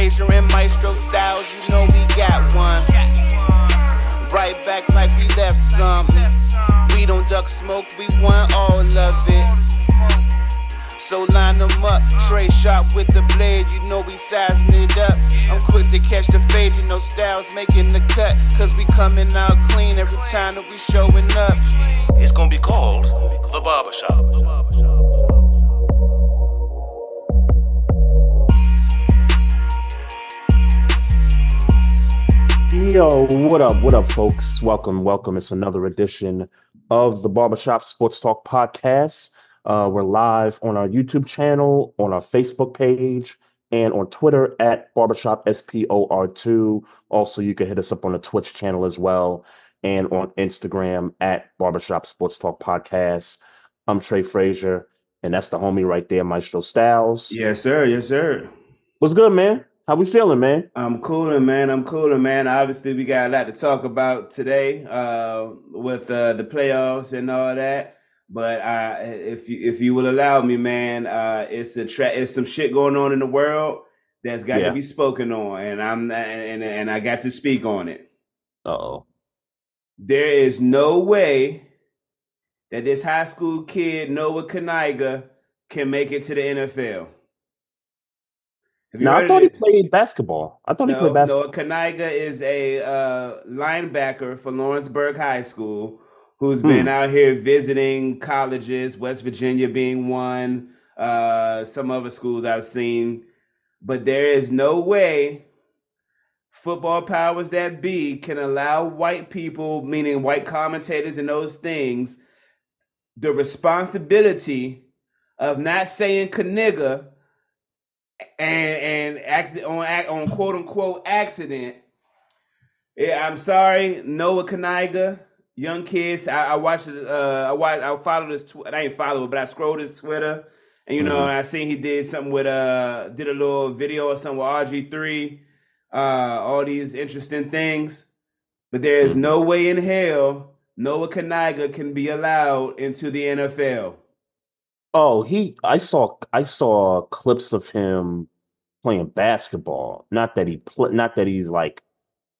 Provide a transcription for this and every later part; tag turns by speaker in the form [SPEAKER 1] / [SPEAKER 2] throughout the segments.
[SPEAKER 1] Fraser and Maestro Styles, you know we got one. Right back like we left something. We don't duck smoke, we want all of it. So line them up, Trey shot with the blade, you know we sizing it up. I'm quick to catch the fade, you know Styles making the cut. Cause we coming out clean every time that we showing up.
[SPEAKER 2] It's gonna be called The Barbershop.
[SPEAKER 3] Yo, what up? What up, folks? Welcome, welcome. It's another edition of the Barbershop Sports Talk podcast. Uh, we're live on our YouTube channel, on our Facebook page, and on Twitter at Barbershop SPOR2. Also, you can hit us up on the Twitch channel as well, and on Instagram at Barbershop Sports Talk Podcast. I'm Trey Fraser, and that's the homie right there, Maestro Styles.
[SPEAKER 4] Yes, sir. Yes, sir.
[SPEAKER 3] What's good, man? How we feeling, man?
[SPEAKER 4] I'm cooling, man. I'm cooling, man. Obviously, we got a lot to talk about today uh, with uh, the playoffs and all that. But uh, if you if you will allow me, man, uh, it's a tra- it's some shit going on in the world that's got
[SPEAKER 3] Yeah.
[SPEAKER 4] to be spoken on, and I'm and and I got to speak on it.
[SPEAKER 3] Uh-oh.
[SPEAKER 4] There is no way that this high school kid Noah Kaniga can make it to the NFL.
[SPEAKER 3] Now, I thought he played basketball. I thought he played basketball.
[SPEAKER 4] Noah Kaniga is a uh, linebacker for Lawrenceburg High School who's been
[SPEAKER 3] Hmm.
[SPEAKER 4] out here visiting colleges, West Virginia being one, uh, some other schools I've seen. But there is no way football powers that be can allow white people, meaning white commentators and those things, the responsibility of not saying Kaniga and and accident on on quote unquote accident. Yeah, I'm sorry, Noah Kaniga, young kids. I, I watched. Uh, I watched. I followed his. Tw- I didn't follow it, but I scrolled his Twitter, and you know,
[SPEAKER 3] Mhm.
[SPEAKER 4] I seen he did something with uh, did a little video or something with RG three. Uh, all these interesting things, but there is no way in hell Noah Kaniga can be allowed into the NFL.
[SPEAKER 3] Oh, he I saw I saw clips of him playing basketball. Not that he pl- not that he's like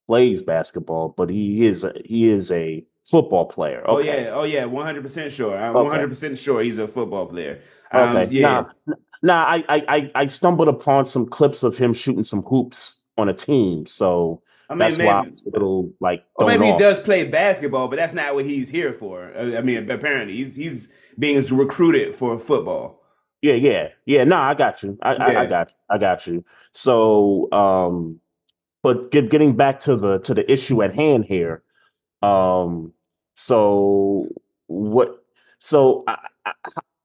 [SPEAKER 3] plays basketball, but he is a, he is a football player.
[SPEAKER 4] Oh yeah, oh yeah, one hundred percent sure. I'm one hundred percent sure he's a football player. Um,
[SPEAKER 3] Okay.
[SPEAKER 4] yeah,
[SPEAKER 3] Nah, nah, I, I I stumbled upon some clips of him shooting some hoops on a team, so
[SPEAKER 4] I mean,
[SPEAKER 3] that's
[SPEAKER 4] maybe,
[SPEAKER 3] why I was a little like
[SPEAKER 4] or maybe he
[SPEAKER 3] off.
[SPEAKER 4] does play basketball, but that's not what he's here for. Uh, I mean, apparently he's he's being recruited for football.
[SPEAKER 3] Yeah, yeah, yeah. No, I got you. I, I,
[SPEAKER 4] Yeah.
[SPEAKER 3] I got, I got you. So, um, but get, getting back to the to the issue at hand here. Um, so what? So, I, I,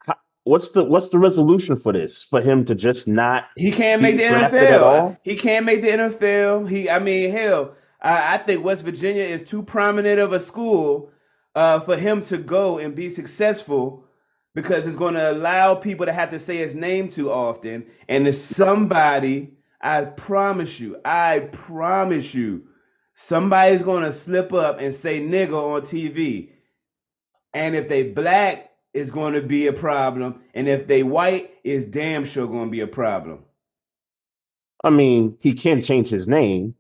[SPEAKER 3] I- what's the what's the resolution for this? For him to just not?
[SPEAKER 4] He can't make the
[SPEAKER 3] drafted at all?
[SPEAKER 4] NFL. He can't make the NFL. He, I mean, hell, I, I think West Virginia is too prominent of a school uh, for him to go and be successful because it's going to allow people to have to say his name too often. And if somebody, I promise you, I promise you, somebody's going to slip up and say nigga on TV. And if they black, it's going to be a problem. And if they white, it's damn sure going to be a problem.
[SPEAKER 3] I mean, he can change his name.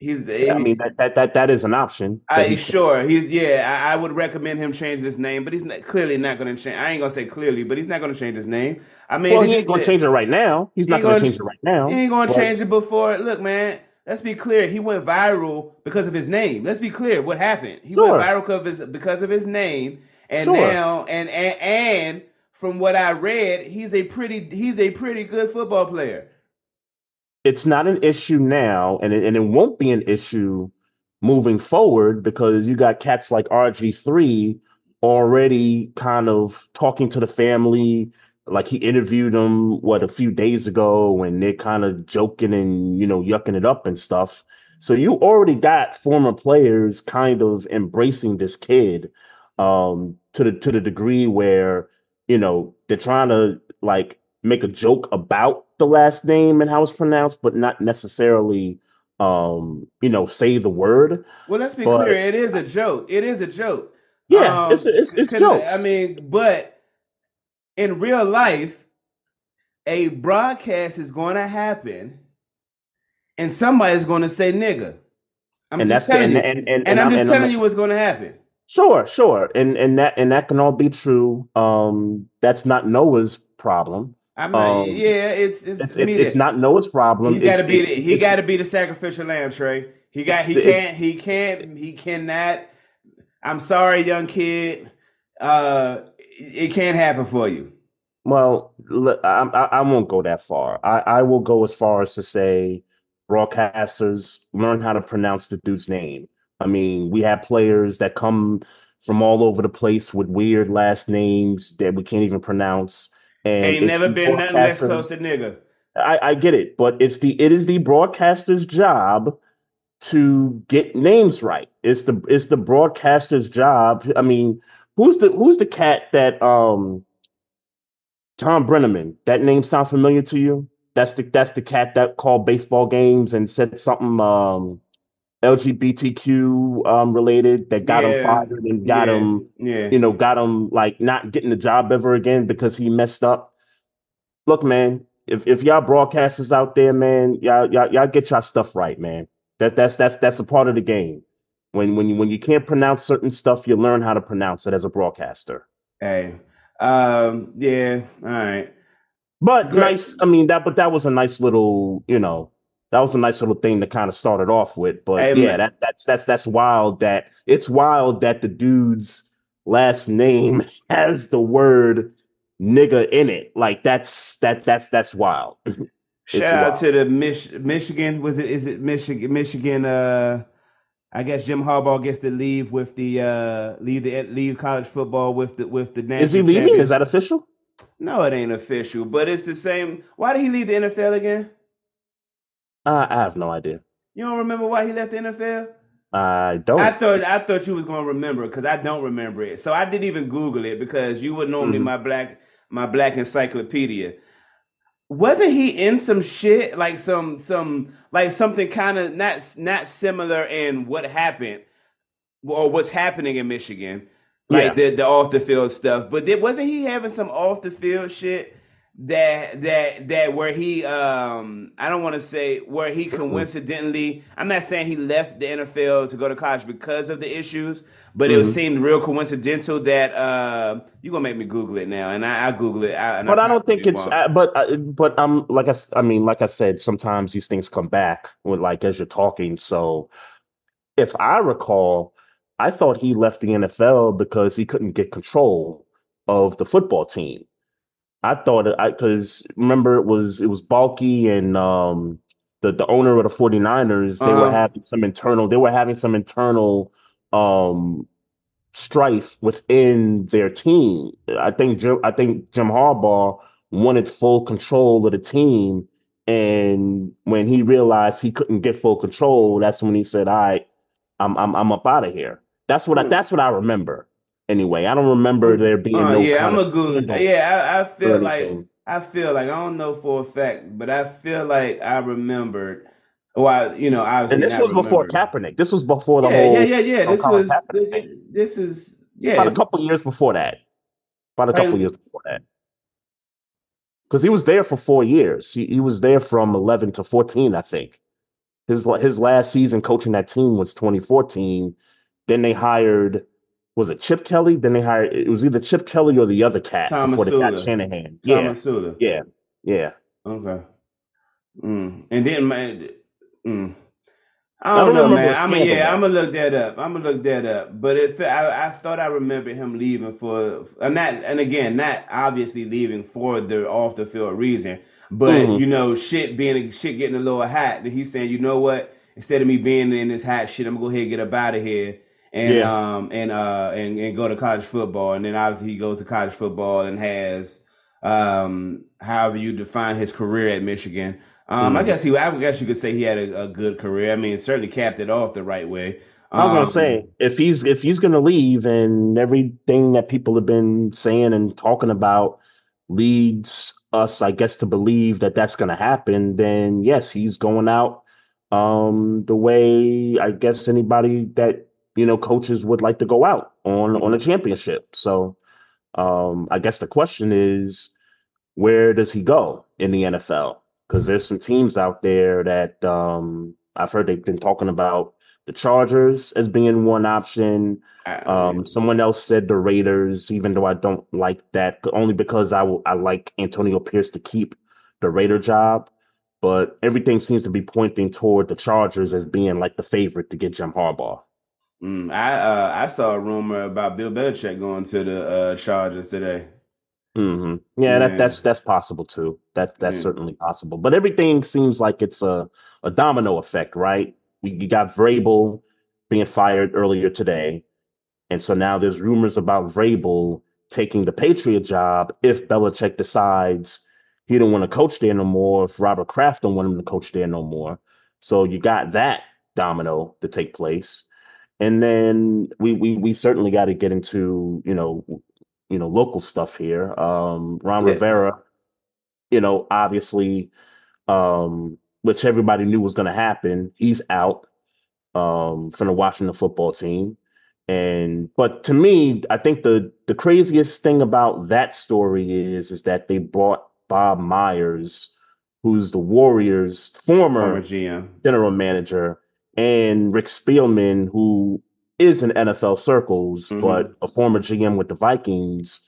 [SPEAKER 4] He's,
[SPEAKER 3] I mean, that that that, that is an option.
[SPEAKER 4] I
[SPEAKER 3] he
[SPEAKER 4] sure he's yeah. I, I would recommend him changing his name, but he's not, clearly not going to change. I ain't gonna say clearly, but he's not going to change his name. I mean,
[SPEAKER 3] well,
[SPEAKER 4] he
[SPEAKER 3] he ain't going to change it right now. He's
[SPEAKER 4] He
[SPEAKER 3] not going to change it right now.
[SPEAKER 4] He ain't gonna change it before. Look, man. Let's be clear. He went viral because of his name. Let's be clear. What happened? He
[SPEAKER 3] Sure.
[SPEAKER 4] went viral because of his, because of his name, and
[SPEAKER 3] Sure.
[SPEAKER 4] now and, and and from what I read, he's a pretty he's a pretty good football player.
[SPEAKER 3] It's not an issue now, and it, and it won't be an issue moving forward because you got cats like RG3 already kind of talking to the family. Like he interviewed them what a few days ago, and they're kind of joking and you know yucking it up and stuff. So you already got former players kind of embracing this kid um, to the to the degree where you know they're trying to like make a joke about the last name and how it's pronounced, but not necessarily um, you know say the word.
[SPEAKER 4] Well, let's be
[SPEAKER 3] But-
[SPEAKER 4] clear. It is a joke. It is a joke.
[SPEAKER 3] Yeah,
[SPEAKER 4] Um,
[SPEAKER 3] it's it's it's jokes.
[SPEAKER 4] I mean, but in real life, a broadcast is going to happen, and somebody's going to say nigga. I'm
[SPEAKER 3] And
[SPEAKER 4] just telling
[SPEAKER 3] and-
[SPEAKER 4] you,
[SPEAKER 3] and-
[SPEAKER 4] and,
[SPEAKER 3] and- and
[SPEAKER 4] I'm
[SPEAKER 3] I'm-
[SPEAKER 4] just
[SPEAKER 3] and I'm-
[SPEAKER 4] telling you what's going to happen.
[SPEAKER 3] Sure, sure, and and that and that can all be true. Um, that's not Noah's problem.
[SPEAKER 4] I'm not,
[SPEAKER 3] Um,
[SPEAKER 4] yeah, it's it's
[SPEAKER 3] It's
[SPEAKER 4] I
[SPEAKER 3] it's, it's not Noah's problem.
[SPEAKER 4] He got to be the, he got to be the sacrificial lamb, Trey. He got he
[SPEAKER 3] the-
[SPEAKER 4] can't he can't he cannot. I'm sorry, young kid. Uh, it can't happen for you.
[SPEAKER 3] Well, I I won't go that far. I I will go as far as to say broadcasters learn how to pronounce the dude's name. I mean, we have players that come from all over the place with weird last names that we can't even pronounce. And
[SPEAKER 4] Ain't never been nothing less close to nigga.
[SPEAKER 3] I, I get it, but it's the it is the broadcaster's job to get names right. It's the it's the broadcaster's job. I mean, who's the who's the cat that um Thom Brennaman? That name sound familiar to you? That's the that's the cat that called baseball games and said something um LGBTQ um related that got him fired and got
[SPEAKER 4] yeah,
[SPEAKER 3] him
[SPEAKER 4] Yeah,
[SPEAKER 3] you know, got him like not getting the job ever again because he messed up. Look, man, if if y'all broadcasters out there, man, y'all y'all, y'all get y'all stuff right, man. That that's that's that's a part of the game. When when you when you can't pronounce certain stuff, you learn how to pronounce it as a broadcaster.
[SPEAKER 4] hey, um, yeah, all right.
[SPEAKER 3] But
[SPEAKER 4] Great.
[SPEAKER 3] nice, I mean that but that was a nice little, you know, that was a nice little thing to kind of start it off with. But
[SPEAKER 4] Hey,
[SPEAKER 3] yeah, that that's that's that's wild that it's wild that the dude's last name has the word nigga in it. Like that's that that's that's wild.
[SPEAKER 4] Shout out
[SPEAKER 3] wild.
[SPEAKER 4] to the Mich- Michigan. Was it? Is it Michigan? Michigan. Uh, I guess Jim Harbaugh gets to leave with the uh, leave the leave college football with the with the national.
[SPEAKER 3] Is he leaving?
[SPEAKER 4] champions.
[SPEAKER 3] Is that official?
[SPEAKER 4] No, it ain't official, but it's the same. Why did he leave the NFL again?
[SPEAKER 3] Uh, I have no idea.
[SPEAKER 4] You don't remember why he left the NFL?
[SPEAKER 3] I don't.
[SPEAKER 4] I thought I thought you was gonna remember because I don't remember it. So I didn't even Google it because you were normally
[SPEAKER 3] Mhm.
[SPEAKER 4] my black my black encyclopedia. Wasn't he in some shit like some some like something kind of not not similar in what happened or what's happening in Michigan, like
[SPEAKER 3] Yeah.
[SPEAKER 4] the the off the field stuff. But did, wasn't he having some off the field shit that that that where he um I don't want to say where he coincidentally I'm not saying he left the NFL to go to college because of the issues, but it
[SPEAKER 3] Mhm.
[SPEAKER 4] seemed real coincidental that uh you gonna make me Google it now, and I, I Google it. I,
[SPEAKER 3] but I don't think it's. Uh, but uh, but um, like I mean, like I said, sometimes these things come back with like as you're talking. So, if I recall, I thought he left the NFL because he couldn't get control of the football team. I thought it because remember it was it was Baalke and um the the owner of the 49ers, they were
[SPEAKER 4] Uh-huh.
[SPEAKER 3] having some internal they were having some internal um strife within their team. I think Jim, I think Jim Harbaugh wanted full control of the team, and when he realized he couldn't get full control, that's when he said, "All right, I'm I'm I'm up out of here." That's what I
[SPEAKER 4] Hmm.
[SPEAKER 3] that's what I remember. Anyway, I don't remember there being
[SPEAKER 4] Uh,
[SPEAKER 3] no
[SPEAKER 4] yeah, I'm a good. Yeah, I, I feel like. I feel like I don't know for a fact, but I feel like I remembered. Well, I, you know, obviously
[SPEAKER 3] And this was before. Kaepernick. This was before the
[SPEAKER 4] yeah,
[SPEAKER 3] whole
[SPEAKER 4] yeah, yeah, yeah. This was
[SPEAKER 3] Kaepernick
[SPEAKER 4] this is
[SPEAKER 3] About
[SPEAKER 4] yeah.
[SPEAKER 3] a couple years before that. About a couple
[SPEAKER 4] Like,
[SPEAKER 3] years before that. Because he was there for four years. He, he was there from 11 to 14, I think. His his last season coaching that team was 2014. Then they hired, was it Chip Kelly? Then they hired, it was either Chip Kelly or the other cat
[SPEAKER 4] Thomas
[SPEAKER 3] before they got. Shanahan. Yeah,
[SPEAKER 4] Tomsula.
[SPEAKER 3] yeah, yeah.
[SPEAKER 4] Okay. Mm. And then man, mm. I
[SPEAKER 3] I
[SPEAKER 4] don't
[SPEAKER 3] don't
[SPEAKER 4] know, man. I'm
[SPEAKER 3] scandal.
[SPEAKER 4] yeah, I'm gonna look that up. I'm gonna look that up. But if I, I thought I remembered him leaving for, and that, and again, not obviously leaving for the off the field reason, but
[SPEAKER 3] Mhm.
[SPEAKER 4] you know, shit being shit getting a little hot. That he's saying, you know what? Instead of me being in this hot shit, I'm gonna go ahead and get up out of here. And
[SPEAKER 3] Yeah.
[SPEAKER 4] um and uh and, and go to college football and then obviously he goes to college football and has um however you define his career at Michigan. Um, I
[SPEAKER 3] Mhm.
[SPEAKER 4] guess he, I guess you could say he had a, a good career. I mean, certainly capped it off the right way.
[SPEAKER 3] I was gonna
[SPEAKER 4] Um,
[SPEAKER 3] say if he's if he's gonna leave and everything that people have been saying and talking about leads us, I guess, to believe that that's gonna happen, then yes, he's going out um the way I guess anybody that you know coaches would like to go out on on a championship. So um I guess the question is where does he go in the NFL? because there's some teams out there that um, I've heard they've been talking about the Chargers as being one option. Um, someone else said the Raiders, even though I don't like that, only because I I like Antonio Pierce to keep the Raider job. But everything seems to be pointing toward the Chargers as being like the favorite to get Jim Harbaugh.
[SPEAKER 4] Mm, I uh, I saw a rumor about Bill Belichick going to the uh, Chargers today.
[SPEAKER 3] hmm Yeah, that, that's that's possible too. That that's
[SPEAKER 4] Yeah.
[SPEAKER 3] certainly possible. But everything seems like it's a, a domino effect, right? We you got Vrabel being fired earlier today, and so now there's rumors about Vrabel taking the Patriot job if Belichick decides he don't want to coach there no more. If Robert Kraft don't want him to coach there no more, so you got that domino to take place, and then we we we certainly got to get into you know you know local stuff here. Um, Ron
[SPEAKER 4] Yeah.
[SPEAKER 3] Rivera, you know, obviously, um, which everybody knew was going to happen. He's out um, from the Washington football team. And but to me, I think the the craziest thing about that story is is that they brought Bob Myers, who's the Warriors' former
[SPEAKER 4] Former GM.
[SPEAKER 3] general manager, and Rick Spielman, who is in NFL circles,
[SPEAKER 4] Mhm.
[SPEAKER 3] but a former GM with the Vikings,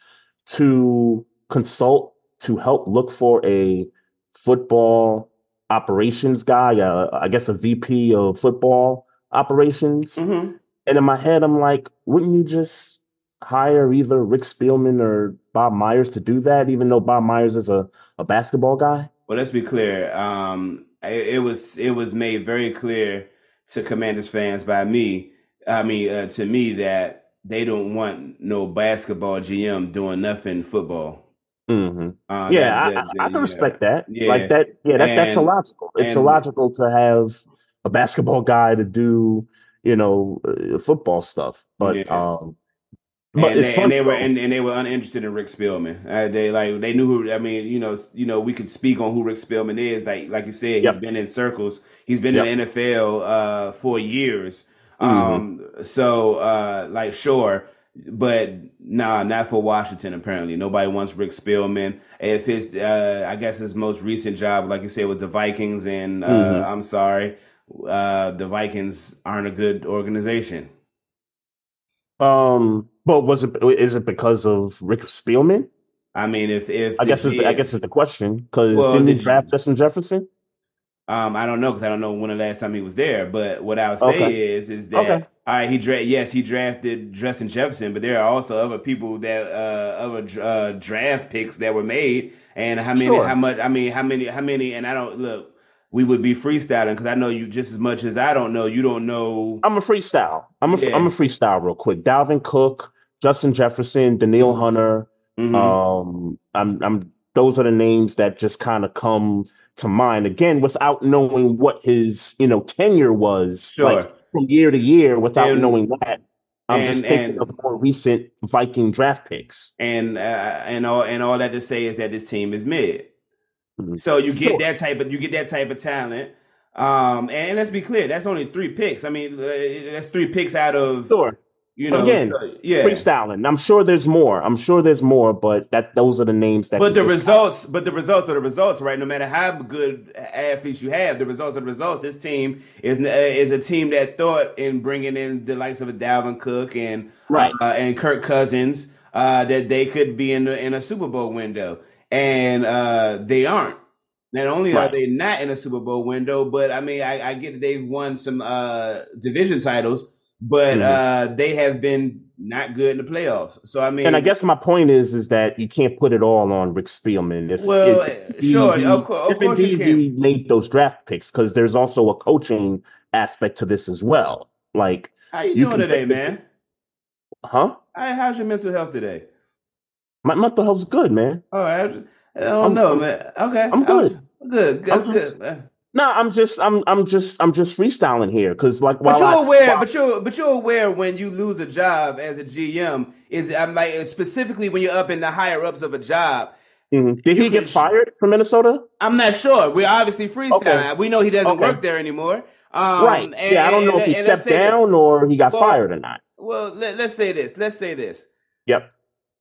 [SPEAKER 3] to consult to help look for a football operations guy, uh, I guess a VP of football operations.
[SPEAKER 4] hmm
[SPEAKER 3] And in my head, I'm like, wouldn't you just hire either Rick Spielman or Bob Myers to do that, even though Bob Myers is a, a basketball guy?
[SPEAKER 4] Well, let's be clear. Um, it, it was it was made very clear to Commanders fans by me. I mean, uh, to me that they don't want no basketball GM doing nothing football.
[SPEAKER 3] hmm
[SPEAKER 4] Uh,
[SPEAKER 3] Yeah,
[SPEAKER 4] that-
[SPEAKER 3] I,
[SPEAKER 4] that-
[SPEAKER 3] I, I
[SPEAKER 4] that-
[SPEAKER 3] can respect that.
[SPEAKER 4] Yeah.
[SPEAKER 3] Like that, yeah, that, that's
[SPEAKER 4] And-
[SPEAKER 3] illogical. It's
[SPEAKER 4] and-
[SPEAKER 3] illogical to have a basketball guy to do, you know, uh, football stuff. But
[SPEAKER 4] Yeah.
[SPEAKER 3] um,
[SPEAKER 4] and, they, and they were and, and they were uninterested in Rick Spielman. Uh, they like they knew who. I mean, you know, you know, we could speak on who Rick Spielman is. Like like you said,
[SPEAKER 3] Yep.
[SPEAKER 4] he's been in circles. He's been
[SPEAKER 3] Yep.
[SPEAKER 4] in the NFL uh, for years.
[SPEAKER 3] Mhm.
[SPEAKER 4] Um, so uh, like sure, but nah, not for Washington. Apparently, nobody wants Rick Spielman. If his, uh, I guess his most recent job, like you said, was the Vikings, and uh,
[SPEAKER 3] Mhm.
[SPEAKER 4] I'm sorry, uh, the Vikings aren't a good organization.
[SPEAKER 3] um, but was it is it because of Rick Spielman?
[SPEAKER 4] I mean, if if
[SPEAKER 3] I guess is the, I guess is the question because
[SPEAKER 4] Well,
[SPEAKER 3] didn't he
[SPEAKER 4] the G-
[SPEAKER 3] draft Justin Jefferson?
[SPEAKER 4] Um, I don't know because I don't know when the last time he was there. But what I would say
[SPEAKER 3] Okay.
[SPEAKER 4] is, is that
[SPEAKER 3] Okay.
[SPEAKER 4] all right, he dra- yes, he drafted Justin Jefferson, but there are also other people that uh other uh draft picks that were made, and how many,
[SPEAKER 3] Sure.
[SPEAKER 4] how much, I mean, how many, how many, and I don't look. We would be freestyling because I know you just as much as I don't know. You don't know.
[SPEAKER 3] I'm a freestyle. I'm a
[SPEAKER 4] Yeah.
[SPEAKER 3] am a freestyle real quick. Dalvin Cook, Justin Jefferson, Danielle Hunter.
[SPEAKER 4] Mhm.
[SPEAKER 3] Um, I'm, I'm. Those are the names that just kind of come to mind again, without knowing what his, you know, tenure was
[SPEAKER 4] Sure.
[SPEAKER 3] like from year to year, without
[SPEAKER 4] And-
[SPEAKER 3] knowing that. I'm just thinking
[SPEAKER 4] and-
[SPEAKER 3] of the more recent Viking draft picks.
[SPEAKER 4] and uh, and all and all that to say is that this team is mid.
[SPEAKER 3] Mhm.
[SPEAKER 4] So you get
[SPEAKER 3] Sure.
[SPEAKER 4] that type of you get that type of talent. Um, and let's be clear, that's only three picks. I mean, uh, that's three picks out of
[SPEAKER 3] Sure,
[SPEAKER 4] you know,
[SPEAKER 3] Again,
[SPEAKER 4] so- yeah.
[SPEAKER 3] freestyling. I'm sure there's more. I'm sure there's more, but that those are the names that.
[SPEAKER 4] But the results, but the results are the results, right? No matter how good athletes you have, the results are the results. This team is uh, is a team that thought in bringing in the likes of a Dalvin Cook and
[SPEAKER 3] Right.
[SPEAKER 4] uh, and Kirk Cousins uh, that they could be in the, in a Super Bowl window, and uh, they aren't. Not only are they not in a Super Bowl window, but I mean, I, I get that they've won some uh, division titles, but
[SPEAKER 3] Mhm.
[SPEAKER 4] uh, they have been not good in the playoffs. So I mean,
[SPEAKER 3] And I guess my point is, is that you can't put it all on Rick Spielman. If
[SPEAKER 4] Well,
[SPEAKER 3] if
[SPEAKER 4] sure,
[SPEAKER 3] he-
[SPEAKER 4] of of
[SPEAKER 3] if
[SPEAKER 4] course you
[SPEAKER 3] indeed
[SPEAKER 4] can.
[SPEAKER 3] he made those draft picks, because there's also a coaching aspect to this as well. Like,
[SPEAKER 4] how you,
[SPEAKER 3] you
[SPEAKER 4] doing today, man?
[SPEAKER 3] huh?
[SPEAKER 4] Hey, how's your mental health today?
[SPEAKER 3] My mental health's good, man.
[SPEAKER 4] Oh, I, I don't
[SPEAKER 3] I'm-
[SPEAKER 4] know, man. Okay,
[SPEAKER 3] I'm good.
[SPEAKER 4] good. That's
[SPEAKER 3] I'm just-
[SPEAKER 4] good.
[SPEAKER 3] No, I'm just, I'm, I'm just, I'm just freestyling here, because like,
[SPEAKER 4] But you're
[SPEAKER 3] I,
[SPEAKER 4] aware,
[SPEAKER 3] while-
[SPEAKER 4] but you're but you're aware when you lose a job as a GM is I'm like specifically when you're up in the higher ups of a job.
[SPEAKER 3] Mhm. did he get fired from Minnesota?
[SPEAKER 4] I'm not sure. We're obviously freestyling.
[SPEAKER 3] Okay.
[SPEAKER 4] We know he doesn't
[SPEAKER 3] Okay.
[SPEAKER 4] work there anymore. Um,
[SPEAKER 3] right.
[SPEAKER 4] and-
[SPEAKER 3] yeah, I don't
[SPEAKER 4] and-
[SPEAKER 3] know if he stepped
[SPEAKER 4] say this.
[SPEAKER 3] down or he got
[SPEAKER 4] Well-
[SPEAKER 3] fired or not.
[SPEAKER 4] Well, let, let's say this. Let's say this.
[SPEAKER 3] Yep.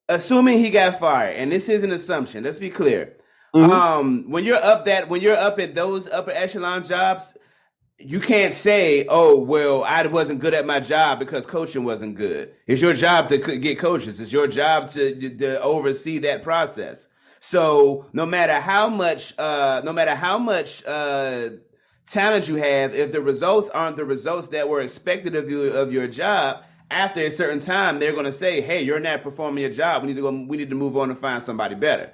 [SPEAKER 4] Assuming he got fired, and this is an assumption, let's be clear.
[SPEAKER 3] Mhm.
[SPEAKER 4] Um, when you're up that when you're up at those upper echelon jobs, you can't say, "Oh, well, I wasn't good at my job because coaching wasn't good." It's your job to get coaches. It's your job to to oversee that process. So no matter how much, uh, no matter how much uh, talent you have, if the results aren't the results that were expected of you of your job, after a certain time, they're going to say, "Hey, you're not performing your job. We need to go. We need to move on and find somebody better."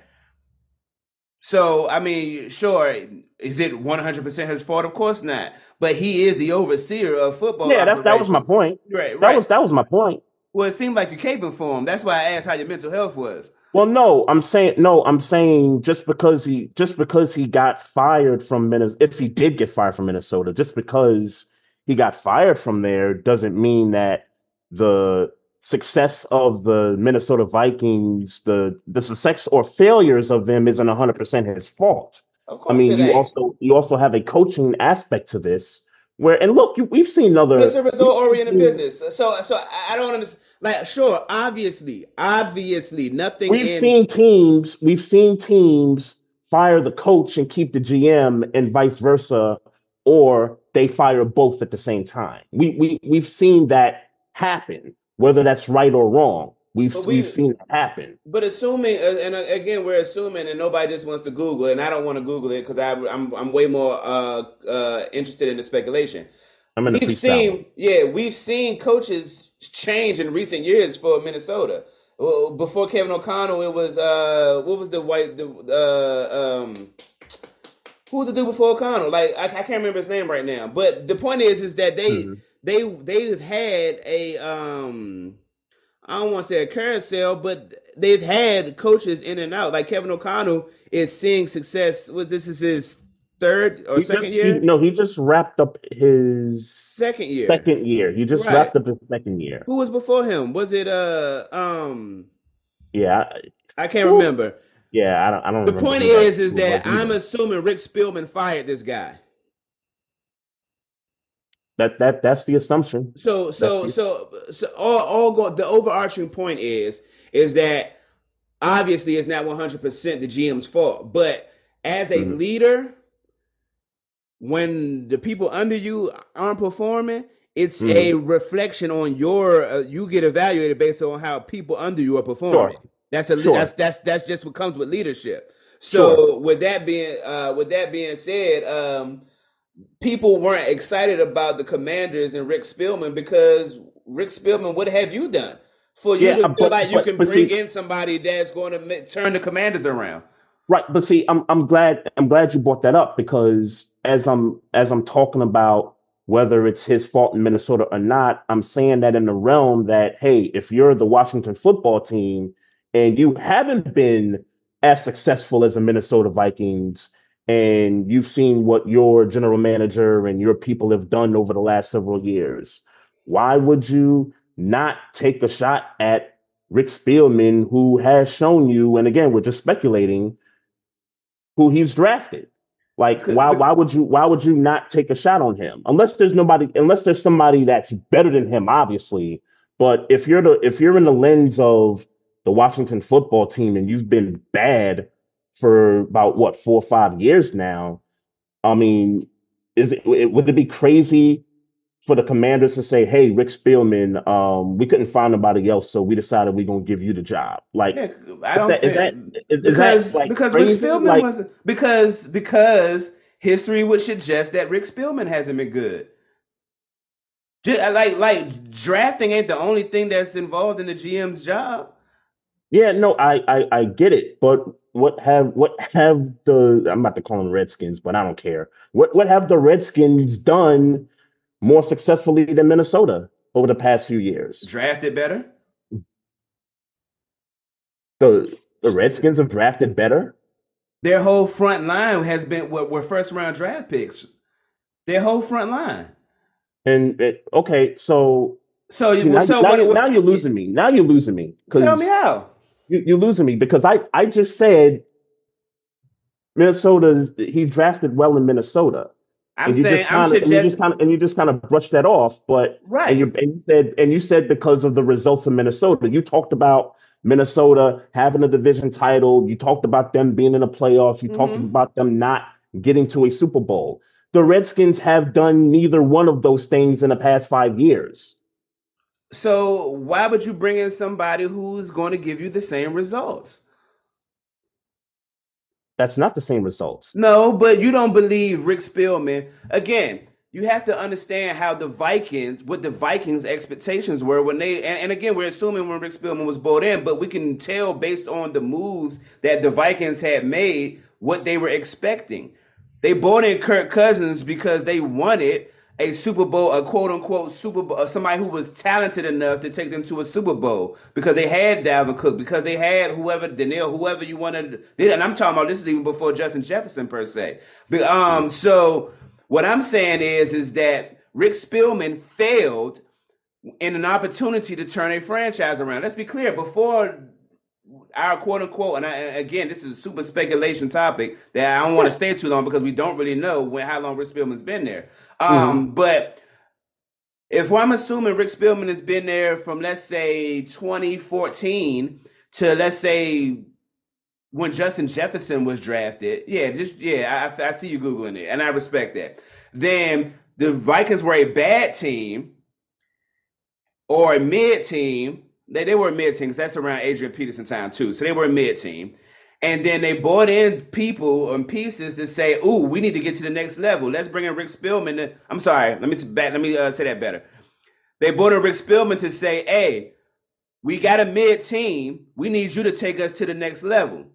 [SPEAKER 4] So, I mean, sure, is it 100% his fault? Of course not. But he is the overseer of football.
[SPEAKER 3] Yeah, that's that was my point.
[SPEAKER 4] Right, right.
[SPEAKER 3] That was that was my point.
[SPEAKER 4] well, it seemed like you're caping for him. That's why I asked how your mental health was.
[SPEAKER 3] Well, no, I'm saying no. I'm saying just because he just because he got fired from Minnesota, if he did get fired from Minnesota, just because he got fired from there doesn't mean that the success of the Minnesota Vikings, the the success or failures of them, isn't 100 percent his fault.
[SPEAKER 4] Of
[SPEAKER 3] I mean, you
[SPEAKER 4] ain't.
[SPEAKER 3] also you also have a coaching aspect to this, where and look, you, we've seen other.
[SPEAKER 4] It's a result oriented business. So, so I I don't understand. Like, sure, obviously, obviously, nothing.
[SPEAKER 3] We've
[SPEAKER 4] in,
[SPEAKER 3] seen teams, we've seen teams fire the coach and keep the GM and vice versa, or they fire both at the same time. We we we've seen that happen, whether that's right or wrong. We've
[SPEAKER 4] we-
[SPEAKER 3] we've seen it happen.
[SPEAKER 4] But assuming, uh, and uh, again, we're assuming, and nobody just wants to Google, it, and I don't want to Google it because I'm I'm way more uh, uh, interested in the speculation.
[SPEAKER 3] I'm the
[SPEAKER 4] We've seen, yeah, we've seen coaches change in recent years for Minnesota. Well, Before Kevin O'Connell, it was uh, what was the white the uh, um, who was the dude before O'Connell? Like I, I can't remember his name right now. But the point is, is that they
[SPEAKER 3] Mhm.
[SPEAKER 4] They they've had a um, I don't want to say a carousel, but they've had coaches in and out. Like Kevin O'Connell is seeing success. With this is his third or
[SPEAKER 3] He
[SPEAKER 4] second
[SPEAKER 3] just,
[SPEAKER 4] year.
[SPEAKER 3] he- no, he just wrapped up his
[SPEAKER 4] second year.
[SPEAKER 3] second year. He just
[SPEAKER 4] Right.
[SPEAKER 3] wrapped up his second year.
[SPEAKER 4] Who was before him? Was it uh um
[SPEAKER 3] Yeah, I-
[SPEAKER 4] I can't
[SPEAKER 3] Who?
[SPEAKER 4] remember.
[SPEAKER 3] yeah. I don't. I don't.
[SPEAKER 4] The point is is that I'm assuming Rick Spielman fired this guy.
[SPEAKER 3] That that that's the assumption.
[SPEAKER 4] So so
[SPEAKER 3] That's-
[SPEAKER 4] so so all all go the overarching point is is that obviously it's not 100% the GM's fault, but as a
[SPEAKER 3] Mhm.
[SPEAKER 4] leader when the people under you aren't performing, it's
[SPEAKER 3] Mhm.
[SPEAKER 4] a reflection on your uh, you get evaluated based on how people under you are performing. That's a
[SPEAKER 3] Sure.
[SPEAKER 4] that's that's that's just what comes with leadership. So
[SPEAKER 3] Sure.
[SPEAKER 4] with that being uh with that being said, um people weren't excited about the commanders and Rick Spielman because Rick Spielman, what have you done for you
[SPEAKER 3] Yeah,
[SPEAKER 4] to um,
[SPEAKER 3] but-
[SPEAKER 4] feel like you
[SPEAKER 3] but-
[SPEAKER 4] can
[SPEAKER 3] but
[SPEAKER 4] bring
[SPEAKER 3] see-
[SPEAKER 4] in somebody that's going to ma- turn the commanders around?
[SPEAKER 3] Right, but see, I'm I'm glad I'm glad you brought that up because as I'm as I'm talking about whether it's his fault in Minnesota or not, I'm saying that in the realm that hey, if you're the Washington football team and you haven't been as successful as the Minnesota Vikings and you've seen what your general manager and your people have done over the last several years, why would you not take a shot at Rick Spielman, who has shown you, and again, we're just speculating, who he's drafted. Like, why why would you why would you not take a shot on him? Unless there's nobody, unless there's somebody that's better than him, obviously. But if you're the if you're in the lens of the Washington football team and you've been bad for about what four or five years now, I mean, is it would it be crazy for the commanders to say, "Hey, Rick Spielman, um, we couldn't find nobody else, so we decided we're gonna give you the job." Like,
[SPEAKER 4] Yeah, I don't
[SPEAKER 3] that, is that is, is
[SPEAKER 4] because
[SPEAKER 3] that like
[SPEAKER 4] because Rick? Spielman
[SPEAKER 3] Like,
[SPEAKER 4] was because because history would suggest that Rick Spielman hasn't been good. Ju- like like drafting ain't the only thing that's involved in the GM's job.
[SPEAKER 3] Yeah, no, I, I I get it, but what have what have the I'm about to call them Redskins, but I don't care. What what have the Redskins done more successfully than Minnesota over the past few years?
[SPEAKER 4] Drafted better.
[SPEAKER 3] The the Redskins have drafted better.
[SPEAKER 4] Their whole front line has been what were first round draft picks. Their whole front line.
[SPEAKER 3] And it, okay, so,
[SPEAKER 4] So,
[SPEAKER 3] see, now,
[SPEAKER 4] so
[SPEAKER 3] now,
[SPEAKER 4] what, what-
[SPEAKER 3] now you're losing me. Now you're losing me
[SPEAKER 4] Tell me how.
[SPEAKER 3] You, you're losing me because I, I just said Minnesota's he drafted well in Minnesota.
[SPEAKER 4] I'm
[SPEAKER 3] and you
[SPEAKER 4] saying
[SPEAKER 3] just
[SPEAKER 4] I'm
[SPEAKER 3] kind of and you just kind of and you just kind of brushed that off. But
[SPEAKER 4] right.
[SPEAKER 3] and you, and you said and you said because of the results in Minnesota, you talked about Minnesota having a division title. You talked about them being in the playoffs. You talked
[SPEAKER 4] Mhm.
[SPEAKER 3] about them not getting to a Super Bowl. The Redskins have done neither one of those things in the past five years.
[SPEAKER 4] So why would you bring in somebody who's going to give you the same results?
[SPEAKER 3] That's not the same results.
[SPEAKER 4] No, but you don't believe Rick Spielman. Again, you have to understand how the Vikings, what the Vikings' expectations were when they, and, and again, we're assuming when Rick Spielman was brought in, but we can tell based on the moves that the Vikings had made what they were expecting. They brought in Kirk Cousins because they wanted a Super Bowl, a quote unquote Super Bowl, uh, somebody who was talented enough to take them to a Super Bowl because they had Dalvin Cook, because they had whoever, Daniel, whoever you wanted. And I'm talking about this is even before Justin Jefferson per se. But, um, so what I'm saying is, is that Rick Spielman failed in an opportunity to turn a franchise around. Let's be clear. Before our quote unquote, and I, and again, this is a super speculation topic that I don't want to stay too long because we don't really know when how long Rick Spielman's been there. Um, But if I'm assuming Rick Spielman has been there from let's say 2014 to let's say when Justin Jefferson was drafted, yeah, just yeah, I, I see you googling it, and I respect that. Then the Vikings were a bad team or a mid team. They they were a mid team 'cause that's around Adrian Peterson time too. So they were a mid team. And then they brought in people and pieces to say, "Ooh, we need to get to the next level. Let's bring in Rick Spielman." To, I'm sorry, let me back. Let me uh, say that better. They brought in Rick Spielman to say, "Hey, we got a mid team. We need you to take us to the next level."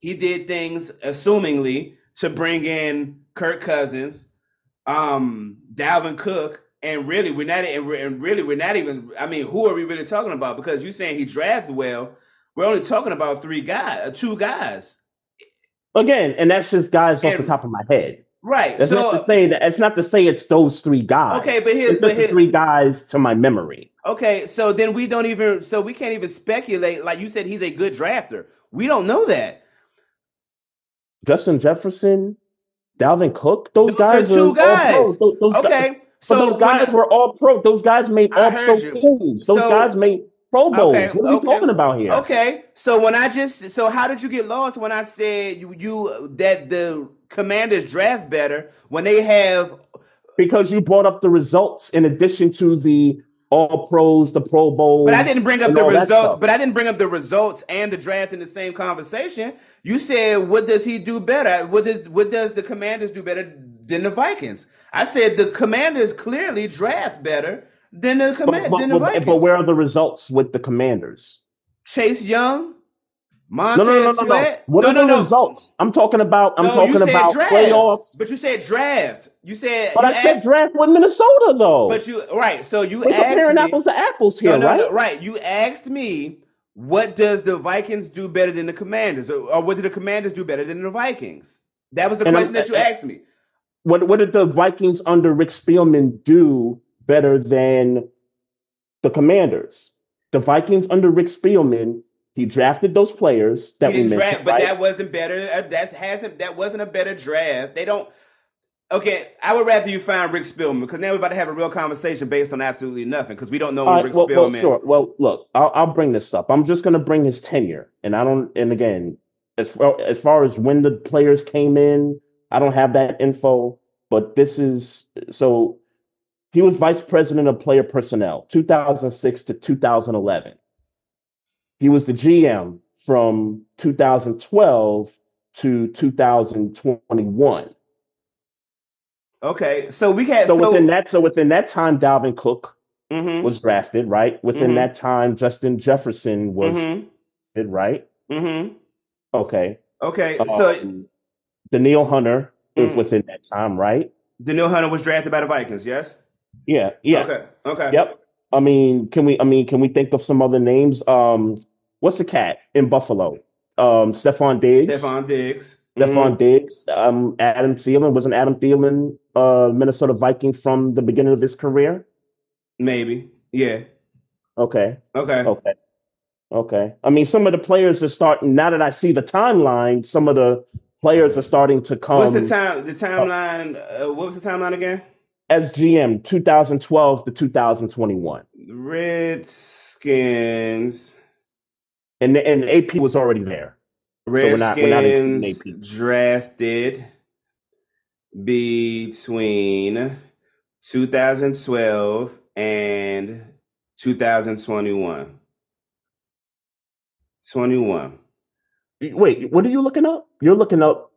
[SPEAKER 4] He did things, assumingly, to bring in Kirk Cousins, um, Dalvin Cook, and really, we're not, and, we're, and really, we're not even. I mean, who are we really talking about? Because you're saying he drafted well. We're only talking about three guys, uh, two guys,
[SPEAKER 3] Again, and that's just guys off the top of my head.
[SPEAKER 4] right?
[SPEAKER 3] That's
[SPEAKER 4] so,
[SPEAKER 3] not to say that it's not to say it's those three guys.
[SPEAKER 4] Okay, but here's- but
[SPEAKER 3] just the
[SPEAKER 4] here-
[SPEAKER 3] three guys to my memory.
[SPEAKER 4] okay, so then we don't even, so we can't even speculate. Like you said, he's a good drafter. We don't know that.
[SPEAKER 3] Justin Jefferson, Dalvin Cook, those
[SPEAKER 4] Those are
[SPEAKER 3] guys
[SPEAKER 4] two
[SPEAKER 3] are
[SPEAKER 4] guys.
[SPEAKER 3] All pro. Those, those guys,
[SPEAKER 4] Okay,
[SPEAKER 3] but
[SPEAKER 4] so
[SPEAKER 3] those guys were all pro. Those guys made all pro
[SPEAKER 4] you.
[SPEAKER 3] teams. Those
[SPEAKER 4] So-
[SPEAKER 3] guys made Pro Bowls.
[SPEAKER 4] Okay,
[SPEAKER 3] what are we
[SPEAKER 4] okay.
[SPEAKER 3] talking about here?
[SPEAKER 4] Okay, so when I just so how did you get lost when I said you you that the Commanders draft better when they have
[SPEAKER 3] Because you brought up the results in addition to the all pros, the Pro Bowls.
[SPEAKER 4] But I didn't bring up the results. But I didn't bring up the results and the draft in the same conversation. You said, "What does he do better? What does what does the Commanders do better than the Vikings?" I said the Commanders clearly draft better than the command
[SPEAKER 3] but-
[SPEAKER 4] than the
[SPEAKER 3] but-
[SPEAKER 4] Vikings.
[SPEAKER 3] but where are the results with the Commanders?
[SPEAKER 4] Chase Young,
[SPEAKER 3] No,
[SPEAKER 4] Montez
[SPEAKER 3] no, no, no, no.
[SPEAKER 4] Sweat.
[SPEAKER 3] What
[SPEAKER 4] no,
[SPEAKER 3] are
[SPEAKER 4] no,
[SPEAKER 3] the
[SPEAKER 4] no.
[SPEAKER 3] results? I'm talking about. I'm
[SPEAKER 4] No,
[SPEAKER 3] talking about
[SPEAKER 4] draft,
[SPEAKER 3] playoffs.
[SPEAKER 4] But you said draft. You said.
[SPEAKER 3] But
[SPEAKER 4] you
[SPEAKER 3] I said draft with Minnesota though.
[SPEAKER 4] But you right. So you
[SPEAKER 3] We're
[SPEAKER 4] asked
[SPEAKER 3] comparing
[SPEAKER 4] me.
[SPEAKER 3] apples to apples here,
[SPEAKER 4] No, no,
[SPEAKER 3] right?
[SPEAKER 4] no, right. You asked me, what does the Vikings do better than the Commanders, or, or what do the Commanders do better than the Vikings? That was the
[SPEAKER 3] And I'm-
[SPEAKER 4] question that you asked me.
[SPEAKER 3] What what did the Vikings under Rick Spielman do better than the Commanders? The Vikings under Rick Spielman, he drafted those players that we mentioned,
[SPEAKER 4] draft, but
[SPEAKER 3] right?
[SPEAKER 4] that wasn't better. Uh, That hasn't. That wasn't a better draft. They don't. Okay, I would rather you find Rick Spielman because now we're about to have a real conversation based on absolutely nothing because we don't know
[SPEAKER 3] right,
[SPEAKER 4] Rick
[SPEAKER 3] well, well, sure. Well, look, I'll, I'll bring this up. I'm just going to bring his tenure, and I don't. And again, as far as far as when the players came in, I don't have that info. But this is so. He was vice president of player personnel, 2006 to 2011. He was the GM from 2012 to 2021.
[SPEAKER 4] Okay, so we had
[SPEAKER 3] So,
[SPEAKER 4] so,
[SPEAKER 3] within that, so within that time, Dalvin Cook
[SPEAKER 4] Mhm,
[SPEAKER 3] was drafted, right? Within
[SPEAKER 4] Mhm.
[SPEAKER 3] that time, Justin Jefferson was drafted, right?
[SPEAKER 4] mhm.
[SPEAKER 3] Okay.
[SPEAKER 4] Okay, so
[SPEAKER 3] Um, Danielle Hunter was
[SPEAKER 4] Mhm.
[SPEAKER 3] within that time, right?
[SPEAKER 4] Danielle Hunter was drafted by the Vikings. Yes.
[SPEAKER 3] Yeah, yeah.
[SPEAKER 4] Okay. Okay.
[SPEAKER 3] Yep. I mean, can we I mean, can we think of some other names? Um, what's the cat in Buffalo? Um, Stefon Diggs.
[SPEAKER 4] Stefon Diggs.
[SPEAKER 3] Stefon
[SPEAKER 4] Mhm.
[SPEAKER 3] Diggs. Um, Adam Thielen. Wasn't Adam Thielen uh Minnesota Viking from the beginning of his career?
[SPEAKER 4] Maybe. Yeah.
[SPEAKER 3] Okay.
[SPEAKER 4] Okay.
[SPEAKER 3] Okay. Okay. I mean, some of the players are starting now that I see the timeline, some of the players are starting to come
[SPEAKER 4] What's the time? The timeline. Uh, what was the timeline again?
[SPEAKER 3] SGM 2012 to 2021.
[SPEAKER 4] Redskins
[SPEAKER 3] and and AP was already there. So we're not we're not
[SPEAKER 4] Redskins
[SPEAKER 3] AP.
[SPEAKER 4] drafted between 2012 and 2021. 21.
[SPEAKER 3] Wait, what are you looking up? You're looking up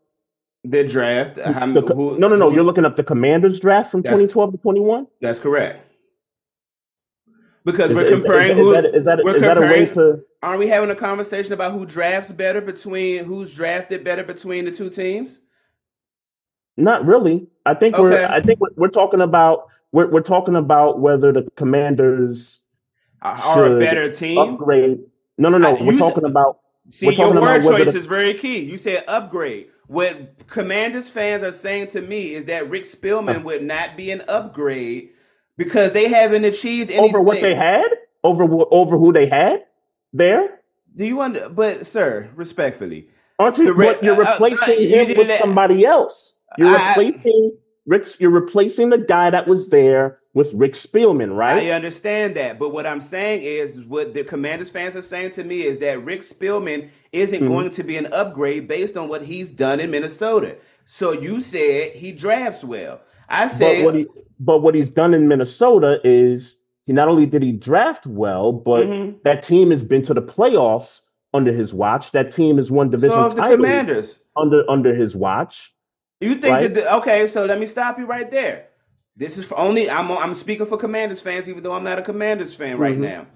[SPEAKER 4] The draft.
[SPEAKER 3] the
[SPEAKER 4] who-
[SPEAKER 3] no no no.
[SPEAKER 4] who-
[SPEAKER 3] You're looking up the Commanders draft from 2012 to 21.
[SPEAKER 4] That's correct. Because
[SPEAKER 3] Is,
[SPEAKER 4] we're
[SPEAKER 3] is- is-
[SPEAKER 4] comparing
[SPEAKER 3] is
[SPEAKER 4] who.
[SPEAKER 3] that is that that a way to?
[SPEAKER 4] Aren't we having a conversation about who drafts better between who's drafted better between the two teams?
[SPEAKER 3] Not really. I think we're I think we're, we're talking about we're we're talking about whether the Commanders
[SPEAKER 4] Are are a better team?
[SPEAKER 3] upgrade. No no no.
[SPEAKER 4] I-
[SPEAKER 3] we're talking about
[SPEAKER 4] See, your word choice
[SPEAKER 3] the-
[SPEAKER 4] is very key. You said upgrade. What Commanders fans are saying to me is that Rick Spielman would not be an upgrade because they haven't achieved anything.
[SPEAKER 3] over what they had over over who they had there.
[SPEAKER 4] Do you under? But sir, respectfully,
[SPEAKER 3] Aren't you?
[SPEAKER 4] Re-
[SPEAKER 3] you're
[SPEAKER 4] uh, uh,
[SPEAKER 3] replacing
[SPEAKER 4] you
[SPEAKER 3] him with somebody else. You're
[SPEAKER 4] I-
[SPEAKER 3] replacing Rick's. You're replacing the guy that was there with Rick Spielman, right?
[SPEAKER 4] I understand that. But what I'm saying is, what the Commanders fans are saying to me is that Rick Spielman isn't
[SPEAKER 3] Mm-hmm.
[SPEAKER 4] going to be an upgrade based on what he's done in Minnesota. So you said he drafts well. I
[SPEAKER 3] But
[SPEAKER 4] said
[SPEAKER 3] what he, but what he's done in Minnesota is he not only did he draft well, but
[SPEAKER 4] Mm-hmm.
[SPEAKER 3] that team has been to the playoffs under his watch. That team has won division
[SPEAKER 4] so
[SPEAKER 3] titles
[SPEAKER 4] Commanders.
[SPEAKER 3] under under his watch.
[SPEAKER 4] You think
[SPEAKER 3] Right.
[SPEAKER 4] that the, okay? So let me stop you right there. This is for only I'm I'm speaking for Commanders fans, even though I'm not a Commanders fan right
[SPEAKER 3] Mm-hmm.
[SPEAKER 4] now.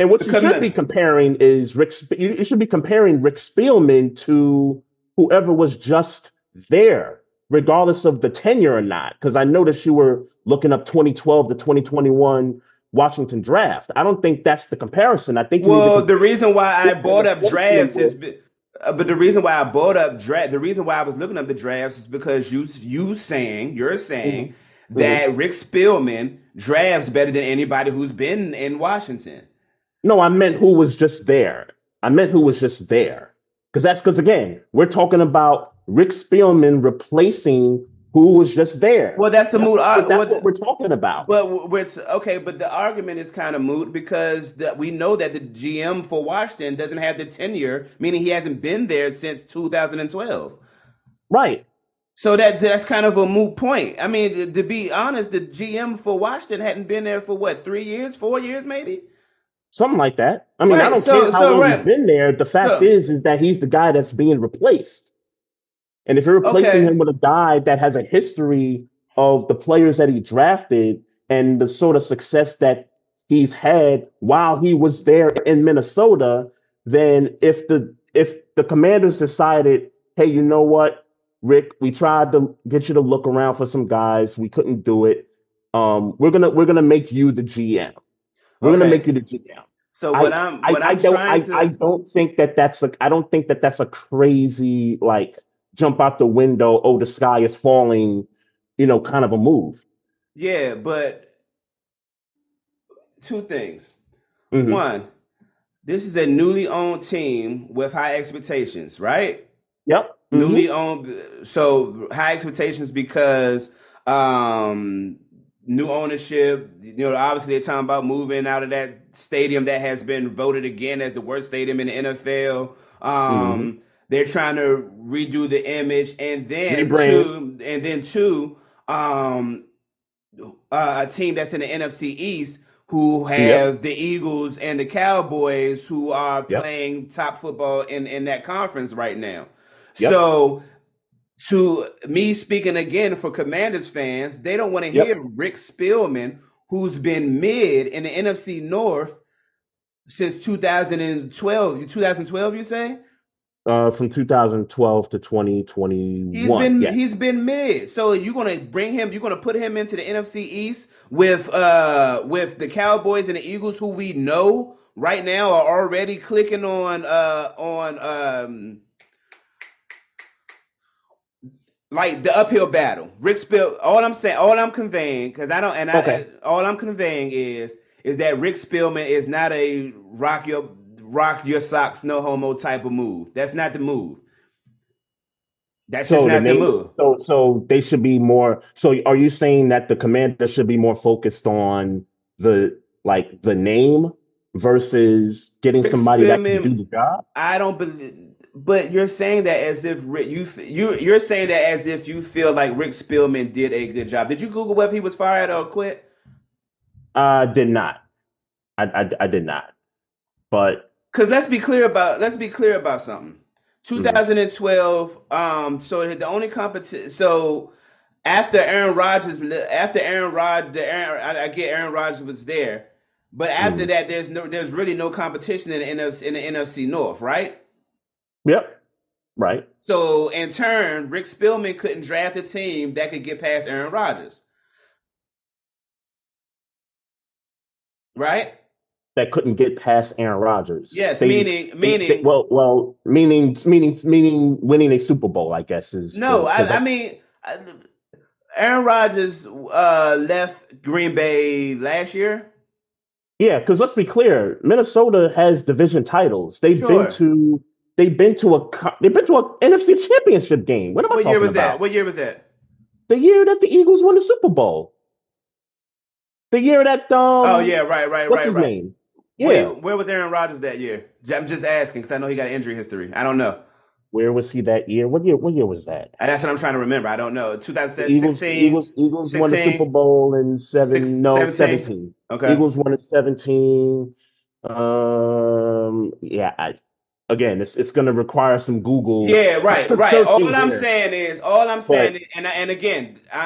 [SPEAKER 3] And what
[SPEAKER 4] The
[SPEAKER 3] you should be comparing is Rick. You should be comparing Rick Spielman to whoever was just there, regardless of the tenure or not. Because I noticed you were looking up 2012 to 2021 Washington draft. I don't think that's the comparison. I think you need to
[SPEAKER 4] Well, the reason why I
[SPEAKER 3] Yeah,
[SPEAKER 4] bought up drafts is, be- uh, but the reason why I bought up draft, the reason why I was looking up the drafts is because you you saying you're saying
[SPEAKER 3] Mm-hmm.
[SPEAKER 4] That Rick Spielman drafts better than anybody who's been in Washington.
[SPEAKER 3] no, I meant who was just there. I meant who was just there. Because that's because again, we're talking about Rick Spielman replacing who was just there.
[SPEAKER 4] Well, that's a moot.
[SPEAKER 3] that's
[SPEAKER 4] well,
[SPEAKER 3] what we're talking about.
[SPEAKER 4] Well, we're, it's- okay, but the argument is kind of moot because the, we know that the GM for Washington doesn't have the tenure, meaning he hasn't been there since 2012.
[SPEAKER 3] right.
[SPEAKER 4] So that that's kind of a moot point. I mean, to, to be honest, the GM for Washington hadn't been there for what three years, four years, maybe.
[SPEAKER 3] Something like that. I mean, I don't
[SPEAKER 4] so-
[SPEAKER 3] care how
[SPEAKER 4] so,
[SPEAKER 3] long
[SPEAKER 4] right.
[SPEAKER 3] he's been there. The fact
[SPEAKER 4] So-
[SPEAKER 3] is, is that he's the guy that's being replaced. And if you're replacing
[SPEAKER 4] Okay.
[SPEAKER 3] him with a guy that has a history of the players that he drafted and the sort of success that he's had while he was there in Minnesota, then if the if the commanders decided, hey, you know what, Rick, we tried to get you to look around for some guys, we couldn't do it. Um, we're gonna we're gonna make you the GM. We're gonna make you the GM.
[SPEAKER 4] So what I, am what
[SPEAKER 3] I
[SPEAKER 4] I'm
[SPEAKER 3] don't
[SPEAKER 4] trying
[SPEAKER 3] I,
[SPEAKER 4] to
[SPEAKER 3] I don't think that that's a I don't think that that's a crazy like jump out the window oh the sky is falling you know kind of a move
[SPEAKER 4] yeah, but two things.
[SPEAKER 3] Mhm.
[SPEAKER 4] One, this is a newly owned team with high expectations, right?
[SPEAKER 3] Yep Mhm.
[SPEAKER 4] newly owned so high expectations because um new ownership you know obviously they're talking about moving out of that stadium that has been voted again as the worst stadium in the NFL um they're trying to redo the image and then two and then two um uh, a team that's in the NFC East who have the Eagles and the Cowboys who are
[SPEAKER 3] Yep.
[SPEAKER 4] playing top football in in that conference right now.
[SPEAKER 3] Yep.
[SPEAKER 4] So to me speaking again for Commanders fans, they don't want to
[SPEAKER 3] Yep.
[SPEAKER 4] hear Rick Spielman who's been mid in the NFC North since 2012. 2012 you say?
[SPEAKER 3] uh from 2012 to 2021
[SPEAKER 4] He's been
[SPEAKER 3] yes.
[SPEAKER 4] he's been mid. So you're gonna bring him, you're gonna put him into the NFC East with uh with the Cowboys and the Eagles who we know right now are already clicking on uh on um like the uphill battle. Rick Spill all I'm saying, all I'm conveying, because I don't and I
[SPEAKER 3] Okay.
[SPEAKER 4] all I'm conveying is is that Rick Spielman is not a rock your rock your socks no homo type of move. That's not the move. That's
[SPEAKER 3] so
[SPEAKER 4] just not the
[SPEAKER 3] name,
[SPEAKER 4] move.
[SPEAKER 3] so so they should be more so are you saying that the commander should be more focused on the like the name versus getting
[SPEAKER 4] Rick
[SPEAKER 3] somebody that can do the job.
[SPEAKER 4] I don't believe. But you're saying that as if Rick, you you you're saying that as if you feel like Rick Spielman did a good job. Did you Google whether he was fired or quit?
[SPEAKER 3] I did not. I, I I did not. But
[SPEAKER 4] Because let's be clear about let's be clear about something.
[SPEAKER 3] Mm-hmm.
[SPEAKER 4] 2012. Um. So the only competition. So after Aaron Rodgers, after Aaron Rod, the Aaron, I, I get Aaron Rodgers was there, but after
[SPEAKER 3] Mm-hmm.
[SPEAKER 4] that, there's no, there's really no competition in the NFC in the NFC North, right?
[SPEAKER 3] Yep, right.
[SPEAKER 4] So in turn, Rick Spielman couldn't draft a team that could get past Aaron Rodgers. Right?
[SPEAKER 3] That couldn't get past Aaron Rodgers.
[SPEAKER 4] Yes,
[SPEAKER 3] They-
[SPEAKER 4] meaning
[SPEAKER 3] they-
[SPEAKER 4] meaning
[SPEAKER 3] they- well, well, meaning meaning meaning winning a Super Bowl. I guess is
[SPEAKER 4] no,
[SPEAKER 3] 'cause
[SPEAKER 4] I, I mean I- Aaron Rodgers uh, left Green Bay last year.
[SPEAKER 3] Yeah, because let's be clear, Minnesota has division titles. They've
[SPEAKER 4] Sure.
[SPEAKER 3] been to they've been to a they've been to a NFC championship game. What am I
[SPEAKER 4] What
[SPEAKER 3] talking
[SPEAKER 4] year was
[SPEAKER 3] about?
[SPEAKER 4] that? What year was that?
[SPEAKER 3] The year that the Eagles won the Super Bowl. The year that um
[SPEAKER 4] oh yeah, right, right,
[SPEAKER 3] what's
[SPEAKER 4] right,
[SPEAKER 3] his
[SPEAKER 4] right.
[SPEAKER 3] name? Yeah,
[SPEAKER 4] Where, where was Aaron Rodgers that year? I'm just asking because I know he got injury history. I don't know.
[SPEAKER 3] where was he that year? What year? What year was that?
[SPEAKER 4] Uh, That's what I'm trying to remember. I don't know.
[SPEAKER 3] The
[SPEAKER 4] 2016.
[SPEAKER 3] Eagles, Eagles, Eagles won the Super Bowl in seven,
[SPEAKER 4] six-
[SPEAKER 3] no,
[SPEAKER 4] 17?
[SPEAKER 3] seventeen.
[SPEAKER 4] Okay.
[SPEAKER 3] Eagles won in seventeen. Um, yeah. I, again, it's it's going to require some Google.
[SPEAKER 4] Yeah, right, right. All I'm saying is, all I'm saying,
[SPEAKER 3] But-
[SPEAKER 4] is, and I, and again, I,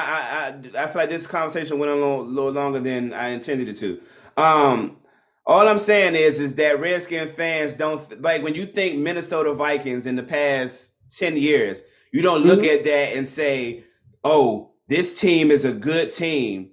[SPEAKER 4] I I I feel like this conversation went a little, little longer than I intended it to. Um, all I'm saying is, is that Redskin fans don't like when you think Minnesota Vikings in the past ten years, you don't look
[SPEAKER 3] Mm-hmm.
[SPEAKER 4] at that and say, "Oh, this team is a good team."